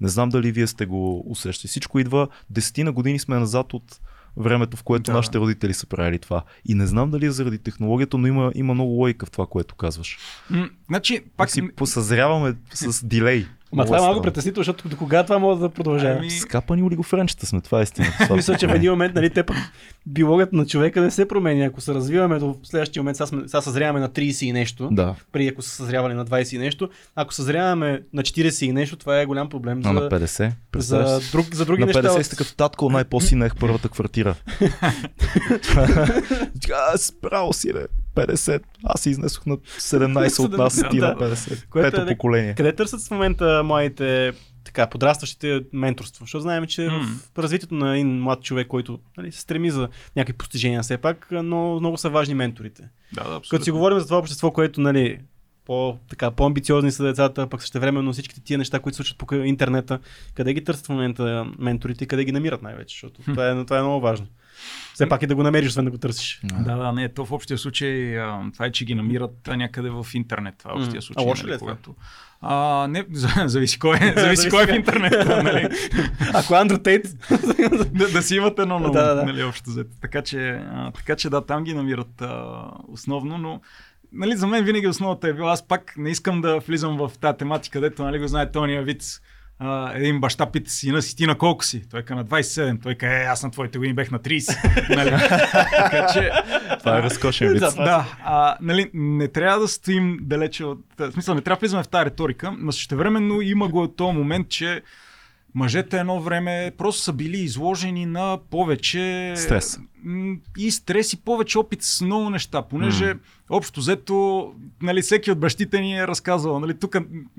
Не знам дали вие сте го усещали. Всичко идва, десетина години сме назад от времето, в което да. нашите родители са правили това. И не знам дали е заради технологията, но има, има много логика в това, което казваш. М- значи, пак си посъзряваме с дилей. Ма това е малко притеснително, защото до кога това може да продължава? Ами... Скапани олигофренчета сме, това е истина. Мисля, че в един момент, нали, те пък биологията на човека не се променя. Ако се развиваме до следващия момент, сега, съзряваме на 30 и нещо, да. при ако са съзрявали на 20 и нещо, ако съзряваме на 40 и нещо, това е голям проблем. За, а на 50? За, друг, за други на 50 неща. На 50 като татко най-по-синех първата квартира. Право си, бе. 50. Аз изнесох на 17 от нас, ти на 50. Пето е, поколение. Къде търсят в момента моите така, подрастващите менторство? Защото знаем, че mm. в развитието на един млад човек, който нали, се стреми за някакви постижения все пак, но много са важни менторите. Да, да, Като си говорим за това общество, което нали, по, така, по-амбициозни са децата, пък също времено всичките тия неща, които случват по интернета, къде ги търсят в момента менторите и къде ги намират най-вече, защото това е, това е много важно. Все пак и да го намериш, освен да го търсиш. Да, да, не, то в общия случай, това е, че ги намират някъде в интернет. Това е общия случай. А лошо ли е това? А, не, зависи кой е, зависи кой е в интернет. нали? Ако Андрю Тейт. да, да си имате едно на да, да. нали, общо взето. Така че, а, така че да, там ги намират а, основно, но нали, за мен винаги основата е била, аз пак не искам да влизам в тази тематика, където нали, го знае Тония Виц а, един баща пита сина си, ти на колко си? Той ка на 27. Той ка, е, аз на твоите години бех на 30. нали? така, че, Това е разкошен вид. Да, а, нали, не трябва да стоим далече от... В смисъл, не трябва да влизаме в тази риторика, но същевременно има го от този момент, че мъжете едно време просто са били изложени на повече стрес. И стрес и повече опит с много неща, понеже mm. общо взето, нали, всеки от бащите ни е разказвал, нали, тук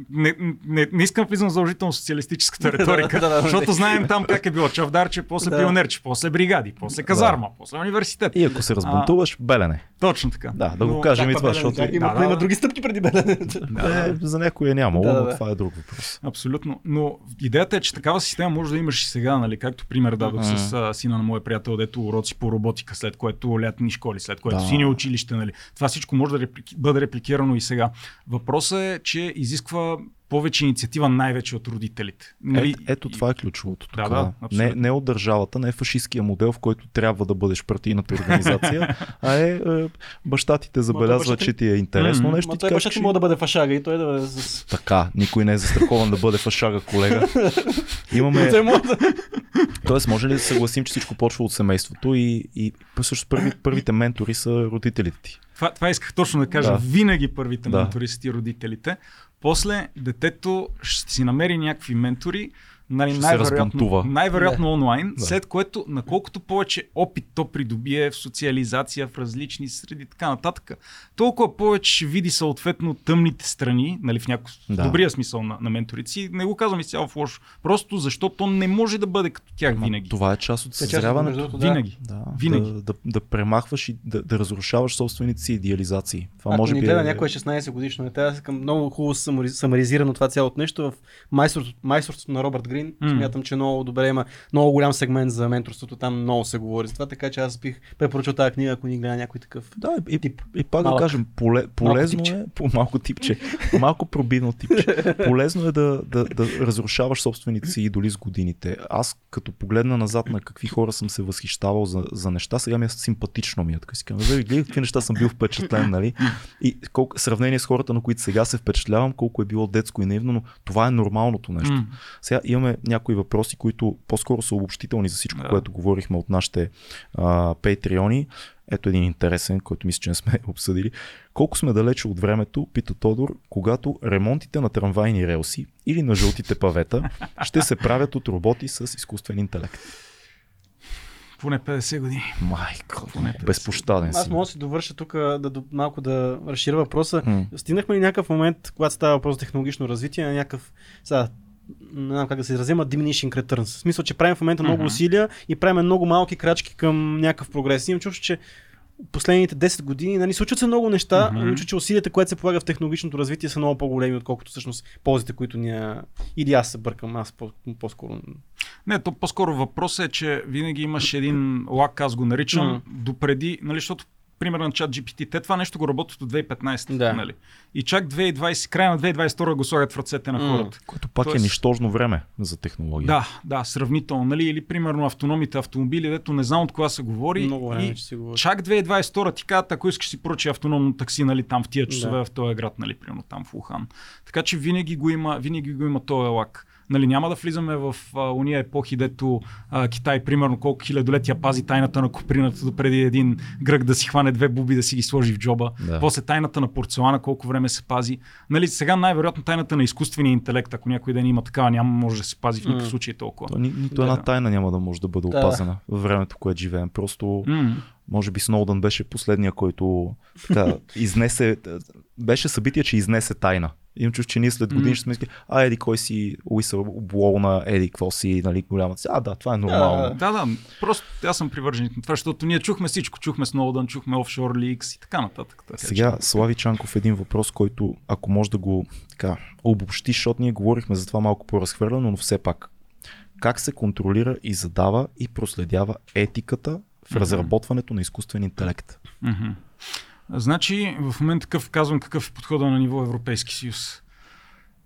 не, не, не искам влизам задължително социалистическата риторика, да, да, да, защото знаем там как е било чавдарче, после пионерче, после бригади, после казарма, после университет. И ако се разбунтуваш, белене. Точно така. Да, да го кажем и това, защото... Има, да, има други стъпки преди белене. Да, за някой е нямало, но това е друг въпрос. Абсолютно. Но идеята е, че такава система може да имаш и сега, нали, както пример дадох с сина на моя приятел, дето уроци по роботика, след което лятни школи, след което да. сини училище. Нали. Това всичко може да реплики... бъде репликирано и сега. Въпросът е, че изисква повече инициатива най-вече от родителите. Нали? Е, ето това е ключовото. Тук. Да, да, не, не от държавата, не е фашистския модел, в който трябва да бъдеш партийната организация, а е, е баща ти те забелязва, че ти е интересно mm-hmm. нещо. той баща ти може да бъде фашага и той да бъде с... Така, никой не е застрахован да бъде фашага, колега. Имаме... Тоест, може ли да се съгласим, че всичко почва от семейството и, и също първи, първите ментори са родителите ти? Това, това исках точно да кажа. Да. Винаги първите да. ментори са ти родителите. После детето ще си намери някакви ментори, нали, най-вероятно, най-вероятно да. онлайн, да. след което наколкото повече опит то придобие в социализация, в различни среди, така нататък, толкова повече ще види съответно тъмните страни, нали, в някакъв да. добрия смисъл на, на менторите си. Не го казвам изцяло в лошо, просто защото не може да бъде като тях винаги. Това е част от съзряването. Да. Винаги. Да. винаги. Да, да, да, премахваш и да, да разрушаваш собствените си идеализации. Това Ако може ни би гледа е... някой 16 годишно, е, трябва да много хубаво самаризирано това цялото нещо в майсторството на Робърт Грин Green. Mm. Смятам, че много добре има много голям сегмент за менторството. Там много се говори за това, така че аз бих препоръчал тази книга, ако ни гледа някой такъв. Да, и, тип. и, и пак Малък. да кажем, поле, полезно малко е, по малко типче, малко пробино типче. Полезно е да, да, да разрушаваш собствените си идоли с годините. Аз като погледна назад на какви хора съм се възхищавал за, за неща, сега ми е симпатично ми е. Така си казвам, гледай какви неща съм бил впечатлен, нали? И колко, сравнение с хората, на които сега се впечатлявам, колко е било детско и наивно, но това е нормалното нещо. Mm. Сега имаме някои въпроси, които по-скоро са обобщителни за всичко, yeah. което говорихме от нашите а, патреони. Ето един интересен, който мисля, че не сме обсъдили. Колко сме далече от времето, пита Тодор, когато ремонтите на трамвайни релси или на жълтите павета ще се правят от роботи с изкуствен интелект? Поне 50 години. Майко, поне 50. безпощаден си. Аз мога да си довърша тук да, малко да разширя въпроса. Mm. Стигнахме ли някакъв момент, когато става въпрос за технологично развитие, на някакъв сега, не знам как да се изразим, diminishing returns. В смисъл, че правим в момента много mm-hmm. усилия и правим много малки крачки към някакъв прогрес. Имам чувство, че последните 10 години нали, случват се много неща, mm-hmm. но че усилията, които се полага в технологичното развитие са много по-големи, отколкото всъщност ползите, които ние... Или аз се бъркам, аз по-скоро. Не, то по-скоро въпросът е, че винаги имаш един лак, аз го наричам, mm-hmm. допреди, нали, защото примерно на чат GPT. Те това нещо го работят от 2015. Да. Нали? И чак 2020, края на 2022 го слагат в ръцете на хората. Mm. Което пак е Тоест... е нищожно време за технология. Да, да, сравнително. Нали? Или примерно автономите автомобили, дето не знам от кога се говори. Много време, и че се говори. Чак 2022 ти казват, ако искаш си поръчи автономно такси, нали, там в тия часове да. в този град, нали, примерно там в Ухан. Така че винаги го има, винаги го има този лак. Нали, няма да влизаме в а, уния епохи, дето а, Китай, примерно, колко хилядолетия пази тайната на коприната, до преди един грък да си хване две буби да си ги сложи в джоба. Да. После тайната на порцелана, колко време се пази. Нали, сега най-вероятно тайната на изкуствения интелект, ако някой ден има такава, няма може да се пази в никакъв mm. случай толкова. То, ни, нито да, една тайна няма да може да бъде да. опазена в времето, което живеем. Просто mm. може би Сноудън беше последния, който така, изнесе, беше събитие, че изнесе тайна. Имам чувство, че ние след години mm. ще сме а еди кой си уисъл на еди какво си, нали, голяма си. А, да, това е нормално. Да, да, просто аз съм привърженик на това, защото ние чухме всичко. Чухме Snowden, чухме Offshore Leaks и така нататък. Така, Сега, че... Слави Чанков, един въпрос, който ако може да го така, обобщи, защото ние говорихме за това малко по-разхвърлено, но все пак. Как се контролира и задава и проследява етиката в mm-hmm. разработването на изкуствен интелект? Mm-hmm. Значи, в момента такъв казвам какъв е подхода на ниво Европейски съюз.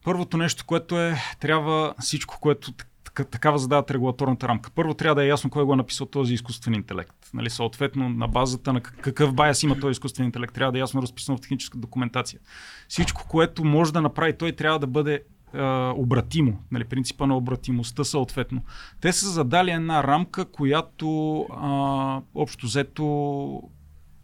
Първото нещо, което е, трябва всичко, което такава задават регулаторната рамка. Първо трябва да е ясно кой го е написал този изкуствен интелект. Нали, съответно, на базата на какъв байас има този изкуствен интелект, трябва да е ясно разписано в техническа документация. Всичко, което може да направи той, трябва да бъде е, обратимо. Нали, принципа на обратимостта съответно. Те са задали една рамка, която а, общо взето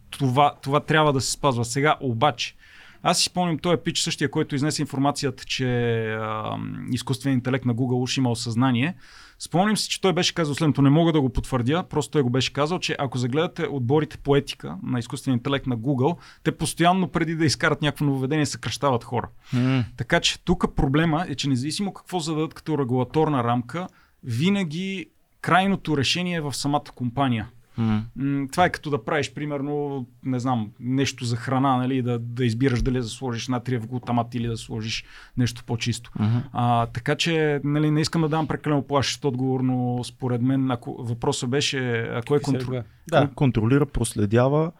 това, това трябва да се спазва. Сега обаче, аз си спомням този пич същия, който изнесе информацията, че а, изкуственият интелект на Google уж има осъзнание. Спомням си, че той беше казал следното, не мога да го потвърдя, просто той го беше казал, че ако загледате отборите по етика на изкуствения интелект на Google, те постоянно преди да изкарат някакво нововведение съкръщават хора. Mm. Така че тук проблема е, че независимо какво зададат като регулаторна рамка, винаги крайното решение е в самата компания. Mm. Това е като да правиш, примерно, не знам, нещо за храна, нали, да, да избираш дали да сложиш натриев глутамат или да сложиш нещо по-чисто. Mm-hmm. А, така че, нали, не искам да дам прекалено плашещ отговор, но според мен, ако въпросът беше, ако е контрол... Да. контролира, проследява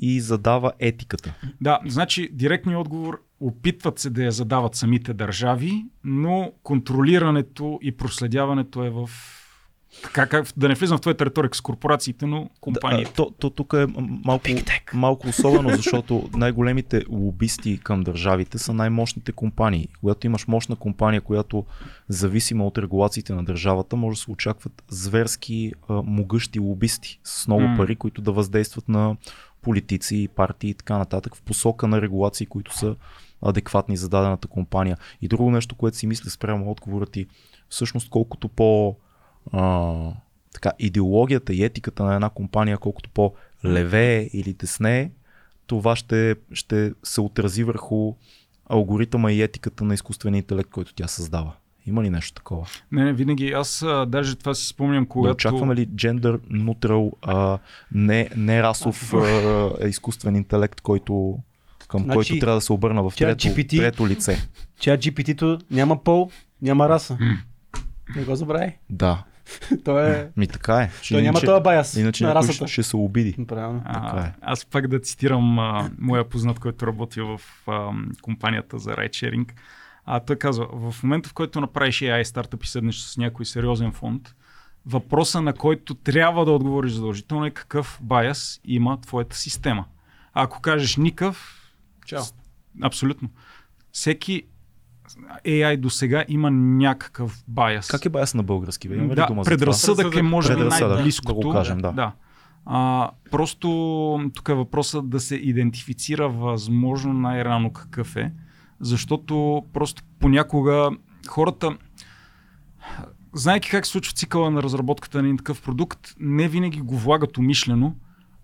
и задава етиката. Да, значи директният отговор опитват се да я задават самите държави, но контролирането и проследяването е в така, как, да не влизам в твоята риторика с корпорациите, но компаниите. Да, то, то тук е малко, малко особено, защото най-големите лобисти към държавите са най-мощните компании. Когато имаш мощна компания, която зависима от регулациите на държавата, може да се очакват зверски а, могъщи лобисти с много mm. пари, които да въздействат на политици, партии и така нататък в посока на регулации, които са адекватни за дадената компания. И друго нещо, което си мисля спрямо отговора ти, всъщност колкото по а, така, идеологията и етиката на една компания, колкото по-левее или десне, това ще, ще се отрази върху алгоритъма и етиката на изкуствения интелект, който тя създава. Има ли нещо такова? Не, не, винаги. Аз а, даже това си спомням, когато... Да очакваме ли джендър, нутрал, а, не, не расов а, изкуствен интелект, който, към значи, който трябва да се обърна в трето, GPT, трето лице? Чат GPT-то няма пол, няма раса. Не го забравяй. Да. То е... Ми така е. Той няма този баяс Иначе на расата. ще, ще се обиди. Правилно. Така е. Аз пак да цитирам а, моя познат, който работи в а, компанията за райдшеринг. А той казва, в момента в който направиш AI стартъп и седнеш с някой сериозен фонд, въпроса на който трябва да отговориш задължително е какъв баяс има твоята система. А ако кажеш никакъв, Чао. абсолютно. Всеки AI до сега има някакъв баяс. Как е баяс на български? Бе? Има ли да, дума предразсъдък е може би най-близкото. да го кажем, да. да. А, просто тук е въпросът да се идентифицира възможно най-рано какъв е, защото просто понякога хората, знайки как се случва цикъла на разработката на един такъв продукт, не винаги го влагат умишлено,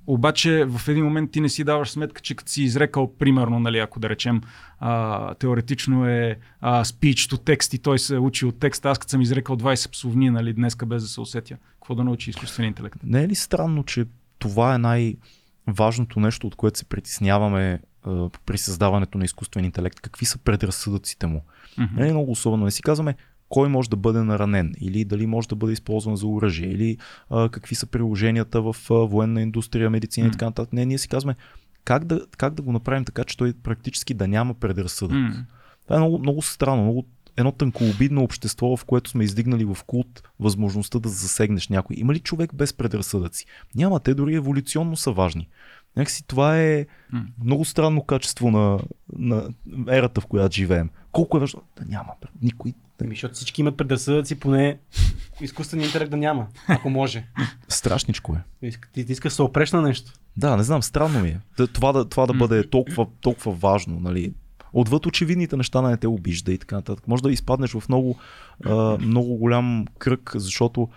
обаче в един момент ти не си даваш сметка, че като си изрекал, примерно, нали, ако да речем, а, теоретично е а, speech to text и той се учи от текста, аз като съм изрекал 20 псовни, нали, днеска без да се усетя, какво да научи изкуствен интелект? Не е ли странно, че това е най-важното нещо, от което се притесняваме а, при създаването на изкуствен интелект? Какви са предразсъдъците му? Мгм. Не е много особено. Не си казваме кой може да бъде наранен или дали може да бъде използван за оръжие или а, какви са приложенията в а, военна индустрия, медицина и така нататък. Не, ние си казваме как да, как да го направим така, че той практически да няма предразсъдък. М. Това е много, много странно, много едно тънкообидно общество, в което сме издигнали в култ възможността да засегнеш някой. Има ли човек без предразсъдъци? Няма, те дори еволюционно са важни. Някакси това е много странно качество на, на ерата, в която живеем. Колко е важно? Да няма. Никой. Ами, защото всички имат предразсъдъци, поне изкуственият интелект да няма, ако може. Страшничко е. Ти, ти искаш да се опреш на нещо. Да, не знам, странно ми е. Да, Това да, това да бъде толкова, толкова важно, нали? Отвъд очевидните неща да не те обижда и така нататък. Може да изпаднеш в много, много голям кръг, защото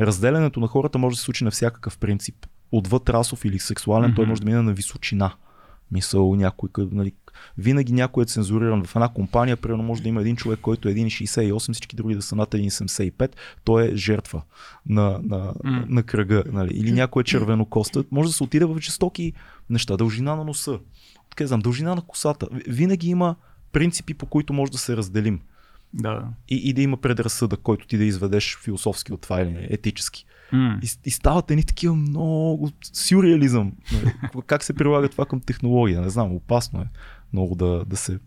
разделянето на хората може да се случи на всякакъв принцип. Отвъд расов или сексуален, той Мгм. може да мине на височина. Мисъл, някой, нали, винаги някой е цензуриран в една компания, примерно може да има един човек, който е 1,68, всички други да са над 1,75, той е жертва на, на, М. на кръга. Нали? Или някой е червенокоста, може да се отиде в жестоки неща, дължина на носа, така знам, дължина на косата. Винаги има принципи, по които може да се разделим. Да. И, и да има предразсъдък, който ти да изведеш философски от това или етически. М. И, и стават едни такива много сюрреализъм. Как се прилага това към технология? Не знам, опасно е много да, да, се,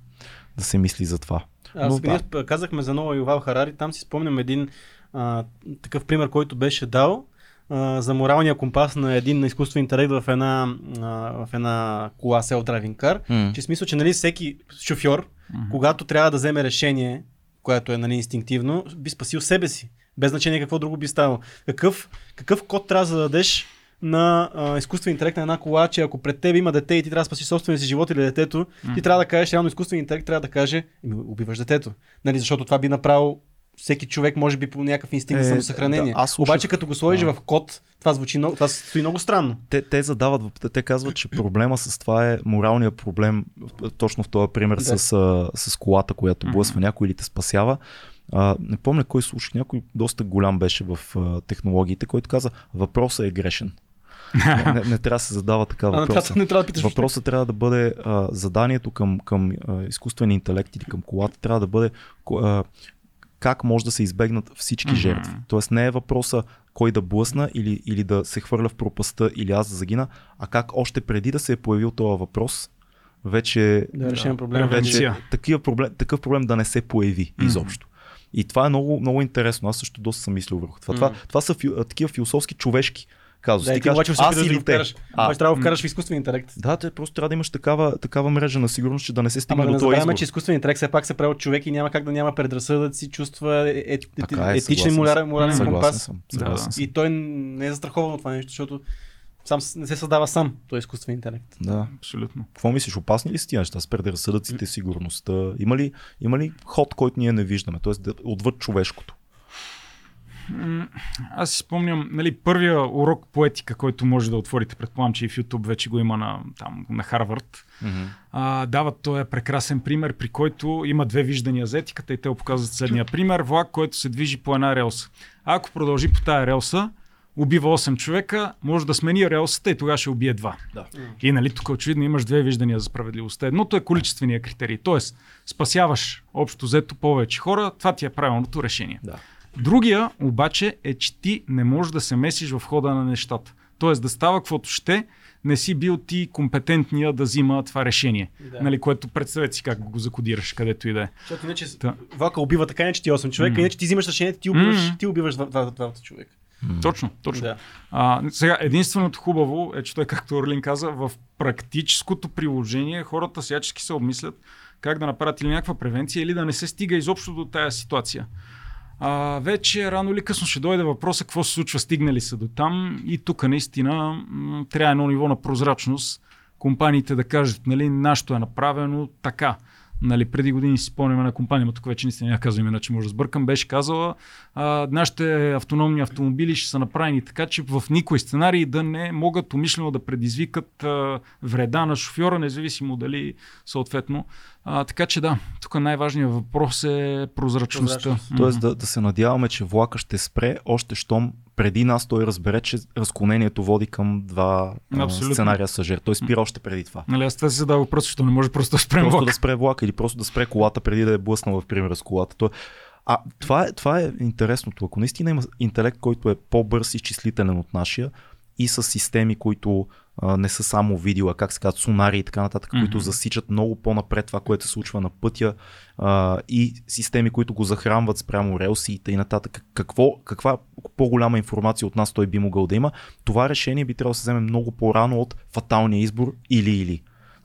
да се мисли за това. Аз Но да. казахме за нова Ювал Харари, там си спомням един а, такъв пример, който беше дал а, за моралния компас на един изкуствен интелект в една, а, в една кола Self Driving Car, М. че смисъл, че нали, всеки шофьор, Мгм. когато трябва да вземе решение, което е нали, инстинктивно, би спасил себе си. Без значение какво друго би ставало. Какъв, какъв код трябва да зададеш на а, изкуствен интелект на една кола, че ако пред теб има дете и ти трябва да спасиш собствения си живот или детето, ти трябва да кажеш, реално изкуствен интелект трябва да каже, «Еми, убиваш детето. Нали, защото това би направил всеки човек, може би по някакъв инстинкт Е, за самосъхранение. да, аз слушах- Обаче като го сложиш Да. в код, това звучи много, това стои много странно. те, те задават, те казват, че проблема с това е моралният проблем, точно в този пример Да. с, с колата, която блъсва някой или те спасява. А, не помня кой слушах, някой доста голям беше в а, технологиите, който каза, въпросът е грешен. Не, не, не трябва да се задава така А на въпрос. това не трябва да питаш. Въпросът трябва да бъде а, заданието към, към а, изкуствения интелект или към колата, трябва да бъде а, как може да се избегнат всички Мгм. жертви. Тоест не е въпроса кой да блъсна или, или да се хвърля в пропаста или аз да загина, а как още преди да се е появил този въпрос, вече, Да решим проблема. вече такива проблем, такъв проблем да не се появи Мгм. изобщо. И това е много, много интересно. Аз също доста съм мислил върху това. Това, Мгм. това са фил, такива философски човешки казуси. Да, Ти ти казваш, обаче ще аз да или те. А, Обаче трябва да вкараш в изкуствен интелект. да, те просто трябва да имаш такава, такава мрежа на сигурност, че да не се стигне Ама до този избор. че изкуственият интелект все пак се прави от човек и няма как да няма предразсъдъци, чувства, е, е, Така е, етичен морален, морален Съгласен компас. съм. Да, Съгласен да. съм. И той не е застрахован от това нещо, защото сам не се създава сам, той е изкуствен интелект. Да. Абсолютно. Какво мислиш, опасни ли са тия неща с предразсъдъците, сигурността? Има ли, има ли ход, който ние не виждаме, т.е. отвъд човешкото? Аз си спомням, нали, първия урок по етика, който може да отворите, предполагам, че и в YouTube вече го има на, там, на Харвард, а, дават този прекрасен пример, при който има две виждания за етиката и те показват следния пример. Влак, който се движи по една релса. Ако продължи по тая релса, убива 8 човека, може да смени релсата и тогава ще убие 2. Да. И нали тук очевидно имаш две виждания за справедливостта. Едното е количествения критерий, т.е. спасяваш общо взето повече хора, това ти е правилното решение. Да. Другия обаче е, че ти не можеш да се месиш в хода на нещата. Тоест да става каквото ще, не си бил ти компетентния да взима това решение. Да. Нали, което представете си как го закодираш, където и да е. Защото иначе Та. влака убива така, не че ти 8 човека, mm. иначе ти взимаш решението, ти убиваш, mm. ти убиваш двамата човека. Mm. Точно, точно. Да. А, сега, единственото хубаво е, че той, както Орлин каза, в практическото приложение хората всячески се обмислят как да направят или някаква превенция, или да не се стига изобщо до тая ситуация. А, вече рано или късно ще дойде въпроса какво се случва, стигнали са до там и тук наистина трябва едно ниво на прозрачност, компаниите да кажат, нали, нашето е направено така. Нали, преди години си спомняме на компания, тук вече наистина няма казвам иначе може да сбъркам, беше казала, а, нашите автономни автомобили ще са направени така, че в никой сценарий да не могат умишлено да предизвикат а, вреда на шофьора, независимо дали съответно. А, така че да, тук най-важният въпрос е прозрачността. Прозрачност. Тоест да, да се надяваме, че влака ще спре, още щом преди нас той разбере, че разклонението води към два Абсолютно. сценария съжер. Той спира още преди това. Нали, аз това си задава въпрос, защото не може просто да спре Просто влак. да спре влака или просто да спре колата преди да е блъснал в пример с колата. Той... А това е, това е интересното. Ако наистина има интелект, който е по-бърз и изчислителен от нашия и с системи, които а, не са само видео, а как се казват, сонари и така нататък, mm-hmm. които засичат много по-напред това, което се случва на пътя а, и системи, които го захранват спрямо релси и нататък. Какво, каква по-голяма информация от нас той би могъл да има? Това решение би трябвало да се вземе много по-рано от фаталния избор или-или.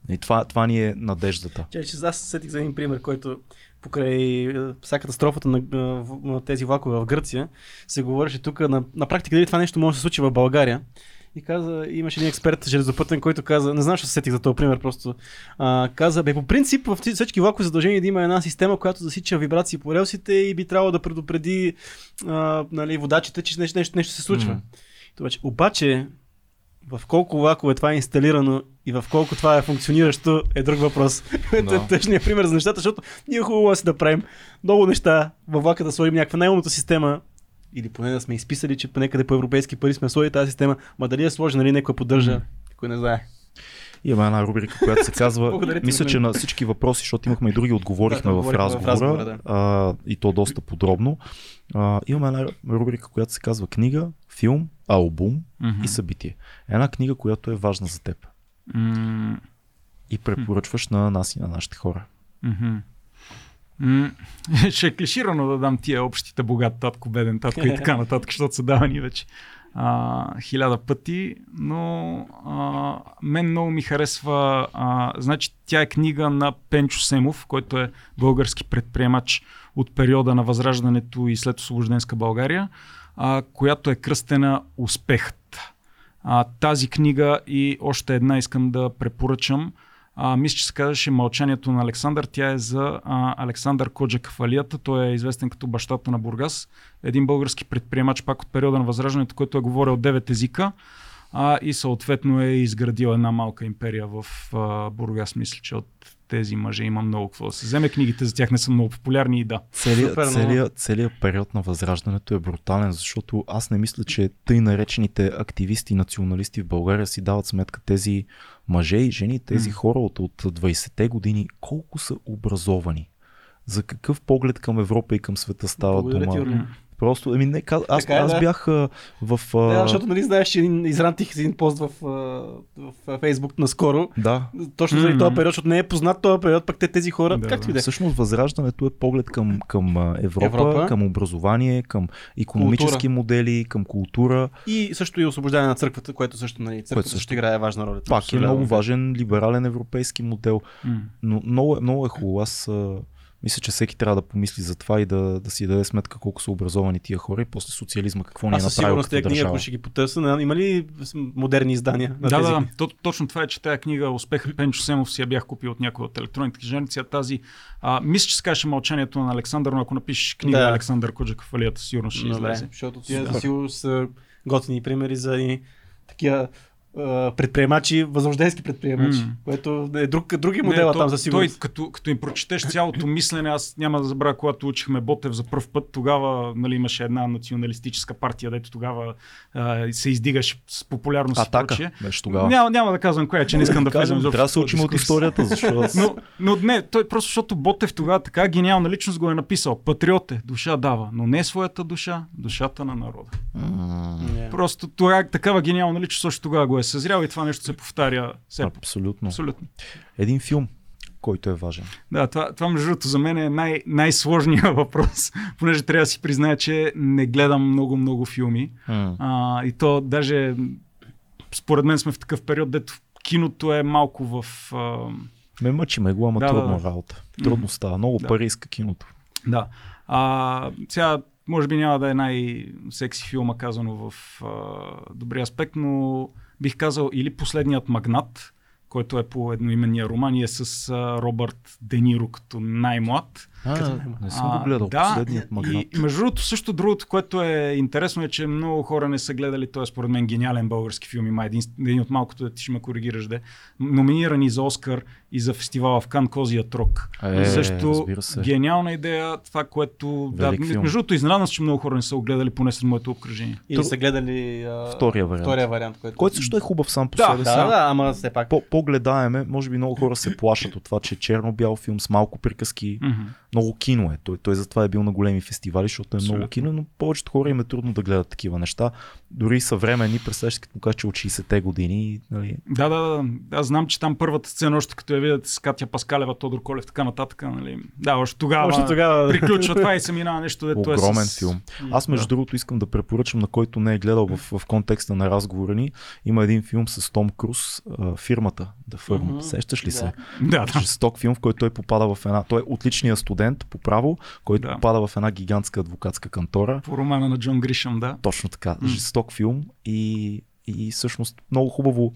И това, това ни е надеждата. Че, че аз сетих за един пример, който покрай вся катастрофата на, на тези влакове в Гърция, се говореше тук на, на практика дали това нещо може да се случи в България. И каза, имаше един експерт железопътен, който каза, не знам, ще се сетих за този пример, просто а, каза, бе, по принцип в всички влакове задължение да има една система, която засича вибрации по релсите и би трябвало да предупреди а, нали, водачите, че нещо, нещо, нещо се случва. Mm. Това, обаче, в колко влакове това е инсталирано и в колко това е функциониращо е друг въпрос. No. е тъжният пример за нещата, защото ние хубаво си да правим много неща във влака да сложим някаква най-умната система, или поне да сме изписали, че понекъде по европейски пари сме сложили тази система, ма дали е сложена, нали някой поддържа, кой не знае. Има една рубрика, която се казва. мисля, че на всички въпроси, защото имахме и други, отговорихме да, в разговора. В разговора да. а, и то доста подробно. А, имаме една рубрика, която се казва книга, филм, албум mm-hmm. и събитие. Една книга, която е важна за теб. Mm-hmm. И препоръчваш на нас и на нашите хора. Mm-hmm. ще е клиширано да дам тия общите богат татко, беден татко и така нататък, защото са давани вече а, хиляда пъти, но а, мен много ми харесва, а, значи тя е книга на Пенчо Семов, който е български предприемач от периода на Възраждането и след освобожденска България, а, която е кръстена Успехът. А, тази книга и още една искам да препоръчам – а, мисля, че се казваше Мълчанието на Александър. Тя е за а, Александър Коджа Кафалията. Той е известен като бащата на Бургас. Един български предприемач пак от периода на Възраждането, който е говорил 9 езика а, и съответно е изградил една малка империя в а, Бургас. Мисля, че от тези мъже има много какво да се вземе. Книгите за тях не са много популярни и да. Целият, целият, целият период на възраждането е брутален, защото аз не мисля, че тъй наречените активисти и националисти в България си дават сметка тези мъже и жени, тези mm. хора от, от 20-те години, колко са образовани. За какъв поглед към Европа и към света става дума? Просто, ами не, аз, е, аз да. бях а, в... А... Да, защото нали знаеш, че изрантих един пост в, в Фейсбук наскоро. Да. Точно заради mm-hmm. този период, защото не е познат този период, пък те тези хора, да, както и да. Всъщност възраждането е поглед към, към Европа, Европа, към образование, към економически култура. модели, към култура. И също и освобождане на църквата, което също, нали, църквата което също играе важна роля. Пак е много важен либерален европейски модел. Mm. Но много, много е хубаво. Аз мисля, че всеки трябва да помисли за това и да, да си даде сметка колко са образовани тия хора и после социализма какво ни е направил сигурност тези книги, ако ще ги потърся, има ли модерни издания на да, тези? Да, то, точно това е, че тази книга Успеха Пенчо Семов си я бях купил от някои от електронните книжарници, а тази а, мисля, че се каже мълчанието на Александър, но ако напишеш книга да. Александър Коджак в алията, сигурно ще излезе. Защото тия да. сигурно са готини примери за и такива предприемачи, възрожденски предприемачи, mm. което е друг, други модела не, там за сигурност. Той, като, като им прочетеш цялото мислене, аз няма да забравя, когато учихме Ботев за първ път, тогава нали, имаше една националистическа партия, дето тогава а, се издигаш с популярност. Атака беше тогава. Няма, няма да казвам коя, че не искам да влезем. Трябва да се учим от историята, защото... но, но не, той просто защото Ботев тогава така гениална личност го е написал. Патриот е, душа дава, но не своята душа, душата на народа. Mm. Просто това, такава гениална личност също тогава го е съзрял и това нещо се повтаря. Все. Абсолютно. Абсолютно. Един филм, който е важен. Да, това, това между другото за мен е най- най-сложният въпрос, понеже трябва да си призная, че не гледам много-много филми. Mm. А, и то даже според мен сме в такъв период, дето киното е малко в... А... Ме мъчи ме го, ама да, трудно да, работа. Трудно става. Много да. пари иска киното. Да. А, сега може би няма да е най-секси филма казано в а, добрия аспект, но бих казал или последният магнат, който е по едноименния роман и е с а, Робърт Дениро като най-млад. А, не съм го гледал, да, последният магнат. И, между другото, също другото, което е интересно е, че много хора не са гледали, той е според мен гениален български филм, има един, един от малкото, да ти ще ме коригираш, де, номинирани за Оскар и за фестивала в Кан Козия Трок. Е, също гениална идея, това, което... да, между другото, изненадам че много хора не са го гледали, поне с моето обкръжение. И са гледали а... втория вариант. Втория вариант който... който също е хубав сам по да, себе си. Да, да, ама все пак. По, по-гледаеме, може би много хора се плашат от това, че е черно-бял филм с малко приказки, mm-hmm. много кино е. Той, той затова е бил на големи фестивали, защото е Абсолютно. много кино, но повечето хора им е трудно да гледат такива неща. Дори съвременни, представяш като му кажа, че от 60-те години. Нали... Да, да, да. Аз знам, че там първата сцена, още като я видят с Катя Паскалева, Тодор Колев, така нататък. Нали... Да, още тогава, още тогава приключва това и се минава нещо, дето е Огромен с... филм. Аз между да. другото искам да препоръчам на който не е гледал в, в контекста на разговора ни. Има един филм с Том Круз, фирмата The Firm. Mm-hmm. Сещаш ли се? Да, да. Жесток филм, в който той попада в една. Той е отличният студент по право, който да. попада в една гигантска адвокатска кантора. По романа на Джон Гришъм, да. Точно така. Mm. Жесток филм и, и всъщност много хубаво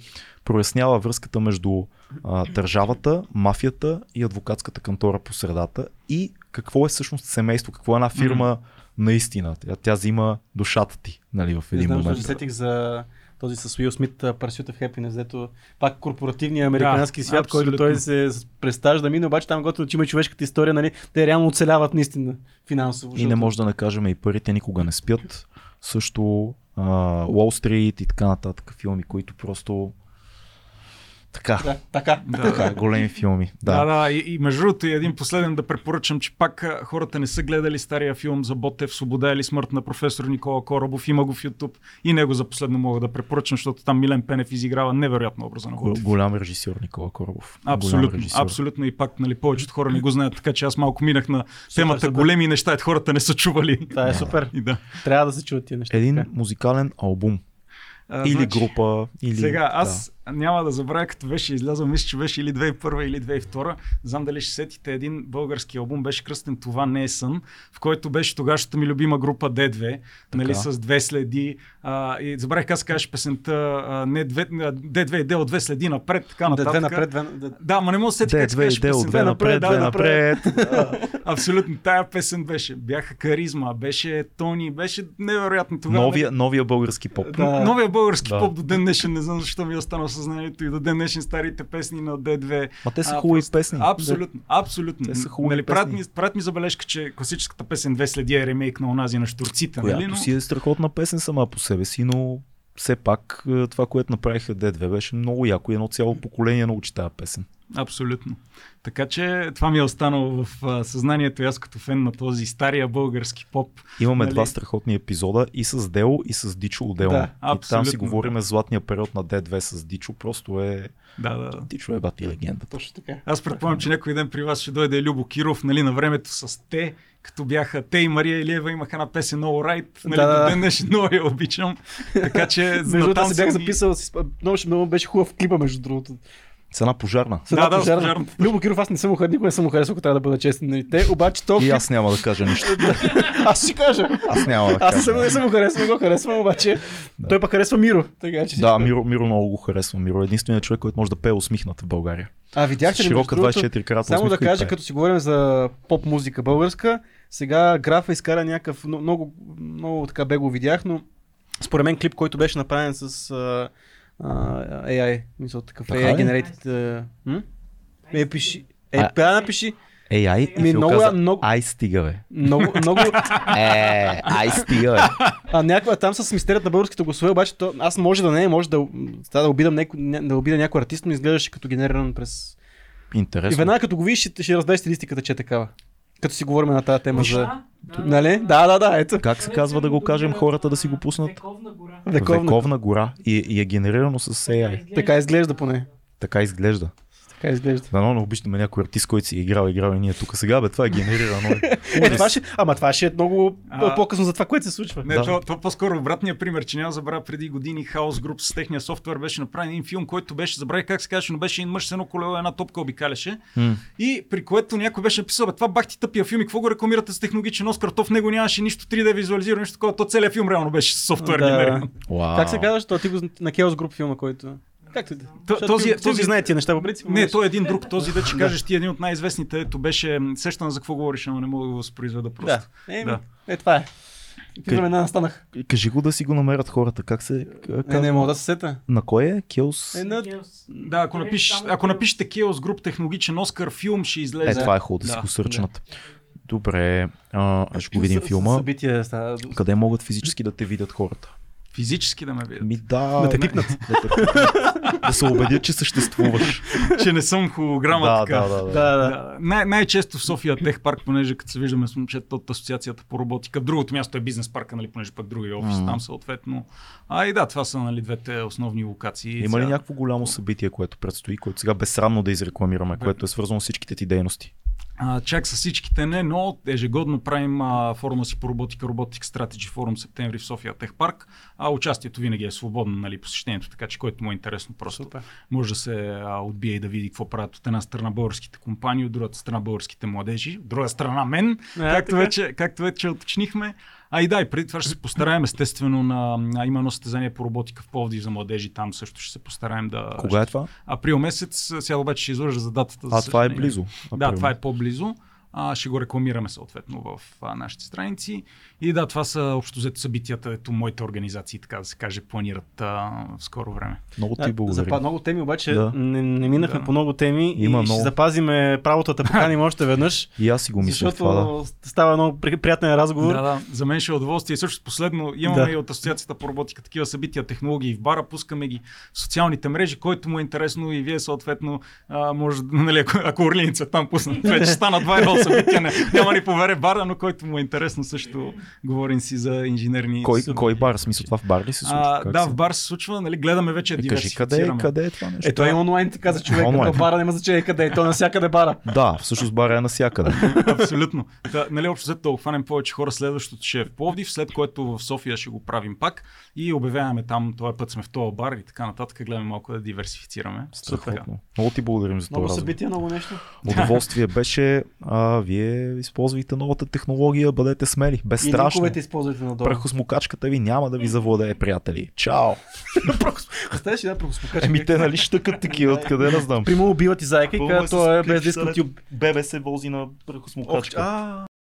прояснява връзката между а, държавата, мафията и адвокатската кантора по средата и какво е всъщност семейство, какво е една фирма mm. наистина. Тя, тя взима душата ти нали, в един Не знам, момент. сетих за този с Уил Смит Pursuit of Happiness, дето пак корпоративния американски да, свят, абсолютно. който той се представя да мине, обаче там готово, че има човешката история, нали, те реално оцеляват наистина финансово. И не може да накажем и парите никога не спят. Също Уолл Стрит и така нататък филми, които просто така. Да, така. Да, така. Големи филми. Да, да, да и, и между другото и един последен да препоръчам, че пак хората не са гледали стария филм за Ботев, Свобода или смърт на професор Никола Коробов. Има го в YouTube и него за последно мога да препоръчам, защото там Милен Пенев изиграва невероятно образа на Ботев. Голям режисьор Никола Коробов. Абсолютно, абсолютно и пак нали, повечето хора не го знаят, така че аз малко минах на темата супер, големи неща, хората не са чували. Това е супер. и да. Трябва да се чуят тия неща. Един музикален албум. А, или значи, група. Или... Сега, аз няма да забравя, като беше излязъл, мисля, че беше или 2001 или 2002. Знам дали ще сетите един български албум, беше кръстен Това не е сън, в който беше тогашната ми любима група D2, нали, с две следи. А, и забравих как се казваше песента а, не две, D2 и D от две следи напред, така нататък. D2 напред, две... Да, ма не мога да сетя как се казваше песента. Две напред, две напред. Абсолютно, тая песен беше. Бяха каризма, беше Тони, беше невероятно тогава. Новия, новия български поп. Да. Новия български поп до ден днешен, не знам защо ми е останал съзнанието и до ден днешен старите песни на D2. Ма те са хубави просто, песни. Абсолютно, абсолютно. Те са хубави нали, песни. Правят ми, правят ми забележка, че класическата песен Две следи е ремейк на онази на штурците. Която нали? Но... си е страхотна песен сама по себе си, но все пак е, това, което направиха D2 беше много яко и едно цяло поколение научи тази песен. Абсолютно. Така че това ми е останало в а, съзнанието и аз като фен на този стария български поп. Имаме нали? два страхотни епизода и с Дело и с Дичо отделно. Да, и там си говорим да. златния период на D2 с Дичо. Просто е... Да, да. Дичо е бати легенда. Точно така. Аз предполагам, че някой ден при вас ще дойде Любо Киров, нали, на времето с те, като бяха те и Мария Илиева имаха една песен No Right, нали, да, до ден днешен много я обичам. Така че между другото, си бях записал, много, много беше хубав клипа, между другото. С една пожарна. С една да, пожарна. Да, пожарна. Любо Киров, аз не съм му никога не съм му харесал, ако трябва да бъда честен. Нали? Те, обаче то... И аз няма да кажа нищо. аз ще кажа. Аз няма да кажа. Аз съм, не съм му харесвал, го харесвам, обаче да. той пък харесва Миро. Така, че... Да, Миро, Миро много го харесва. Миро е единственият човек, който може да пее усмихнат в България. А, видяхте ли? Широка 24 крата. Само да кажа, като си говорим за поп музика българска, сега графа изкара някакъв, много, много така бе го видях, но според мен клип, който беше направен с uh, AI, мисля такъв AI generated. Uh, е, пиши. Е, а, напиши. AI ми много, каза, много... Ай стига, бе. Много, много... е, ай стига, бе. А някаква там с мистерията на българските гласове, обаче то, аз може да не, може да, да, да обидам няко, да обида някой артист, но изглеждаше като генериран през... Интересно. И веднага като го видиш, ще, ще разбереш стилистиката, че е такава. Като си говорим на тази тема за... Да, нали? Да, да, да, ето. Как се казва да го кажем хората да си го пуснат? Вековна гора. Вековна, Вековна гора и, и е генерирано с AI. Така изглежда поне. Така изглежда. Така изглежда. Да, но не обичаме някой артист, който си е играл, играл и ние тук сега, бе, това е генерирано. е, това ще, ама това ще е много а, по-късно за това, което се случва. Не, да. това, това, по-скоро обратния пример, че няма забравя преди години Хаос Груп с техния софтуер беше направен един филм, който беше, забравя как се казваше, но беше един мъж с едно колело, една топка обикаляше. Mm. И при което някой беше написал, бе, това бах ти тъпия филм и какво го рекламирате с технологичен Оскар, то в него нямаше нищо 3D визуализирано, нищо такова, то целият филм реално беше с софтуер да. генериран. Wow. Как се казваш, то ти го на Chaos Group филма, който Както да. Този, този, знае тия неща по принцип. Не, той е един друг. Този да, че кажеш ти е един от най-известните. Ето беше сещан за какво говориш, но не мога да го възпроизведа просто. Да. Е, да. е това е. Кажи, настанах. Кажи го да си го намерят хората. Как се. Как... Не, не мога да се сета. На кой е? Келс? Е, на... Да, ако, напиш, ако напишете Келс груп технологичен Оскар филм, ще излезе. Е, това е хубаво да, да си го сърчнат. Да. Добре, а, ще го видим филма. Събития, Къде могат физически да те видят хората? Физически да ме видят. Ми да. Да те пипнат. да се убедят, че съществуваш. че не съм холограма. Да, така. да, да, да. да, да. Най- най-често в София Тех парк, понеже като се виждаме с момчета от Асоциацията по роботика. Другото място е бизнес парка, нали, понеже пък други офис mm. там съответно. А и да, това са нали, двете основни локации. Има ли някакво голямо събитие, което предстои, което сега безсрамно да изрекламираме, което е свързано с всичките ти дейности? А, чак с всичките не, но ежегодно правим а, форума си по роботика, Robotic Strategy форум септември в София Тех Парк. А участието винаги е свободно, нали, посещението, така че който му е интересно, просто Супер. може да се а, отбие и да види какво правят от една страна българските компании, от другата страна българските младежи, от друга страна мен, а, както, вече, както вече уточнихме. А и да, и преди това ще се постараем естествено на, на има едно състезание по роботика в Пловдив за младежи, там също ще се постараем да... Кога е това? Април месец, сега обаче ще излъжа за датата. А, това е близо. Април. Да, това е по-близо а, ще го рекламираме съответно в а, нашите страници. И да, това са общо взето събитията, ето моите организации, така да се каже, планират а, в скоро време. Много ти благодаря. Запа, много теми, обаче да. не, не минахме да. по много теми Има и много... ще запазиме правото да поканим още веднъж. И аз си го мисля защото това, да. става много приятен разговор. Да, да, за мен ще е удоволствие. И също последно имаме да. и от Асоциацията по роботика такива събития, технологии в бара, пускаме ги в социалните мрежи, който му е интересно и вие съответно а, може, нали, ако, ако Орлиница там пуснат, вече стана 2 събитие. Не, няма ни повере бара, но който му е интересно също говорим си за инженерни... Кой, събития. кой бар? Смисъл това в бар ли се случва? А, да, се? в бар се случва, нали, гледаме вече е, кажи, къде, е, къде е това нещо? Ето е онлайн, ти каза човек, онлайн. бара няма значение къде е, то е навсякъде бара. Да, всъщност бара е навсякъде. Абсолютно. Та, нали, общо след обхванем повече хора, следващото ще е в Пловдив, след което в София ще го правим пак и обявяваме там, този е път сме в този бар и така нататък, гледаме малко да диверсифицираме. Страхотно. Много ти благодарим за това. Много събития много нещо. Удоволствие беше. А, вие използвайте новата технология, бъдете смели, безстрашно. И използвайте на Прахосмокачката ви няма да ви завладее, приятели. Чао! Представяш да прахосмокачка? Еми те нали щъкат такива, откъде не знам. Примо убиват и зайка и като е без да искат Бебе се вози на прахосмокачка.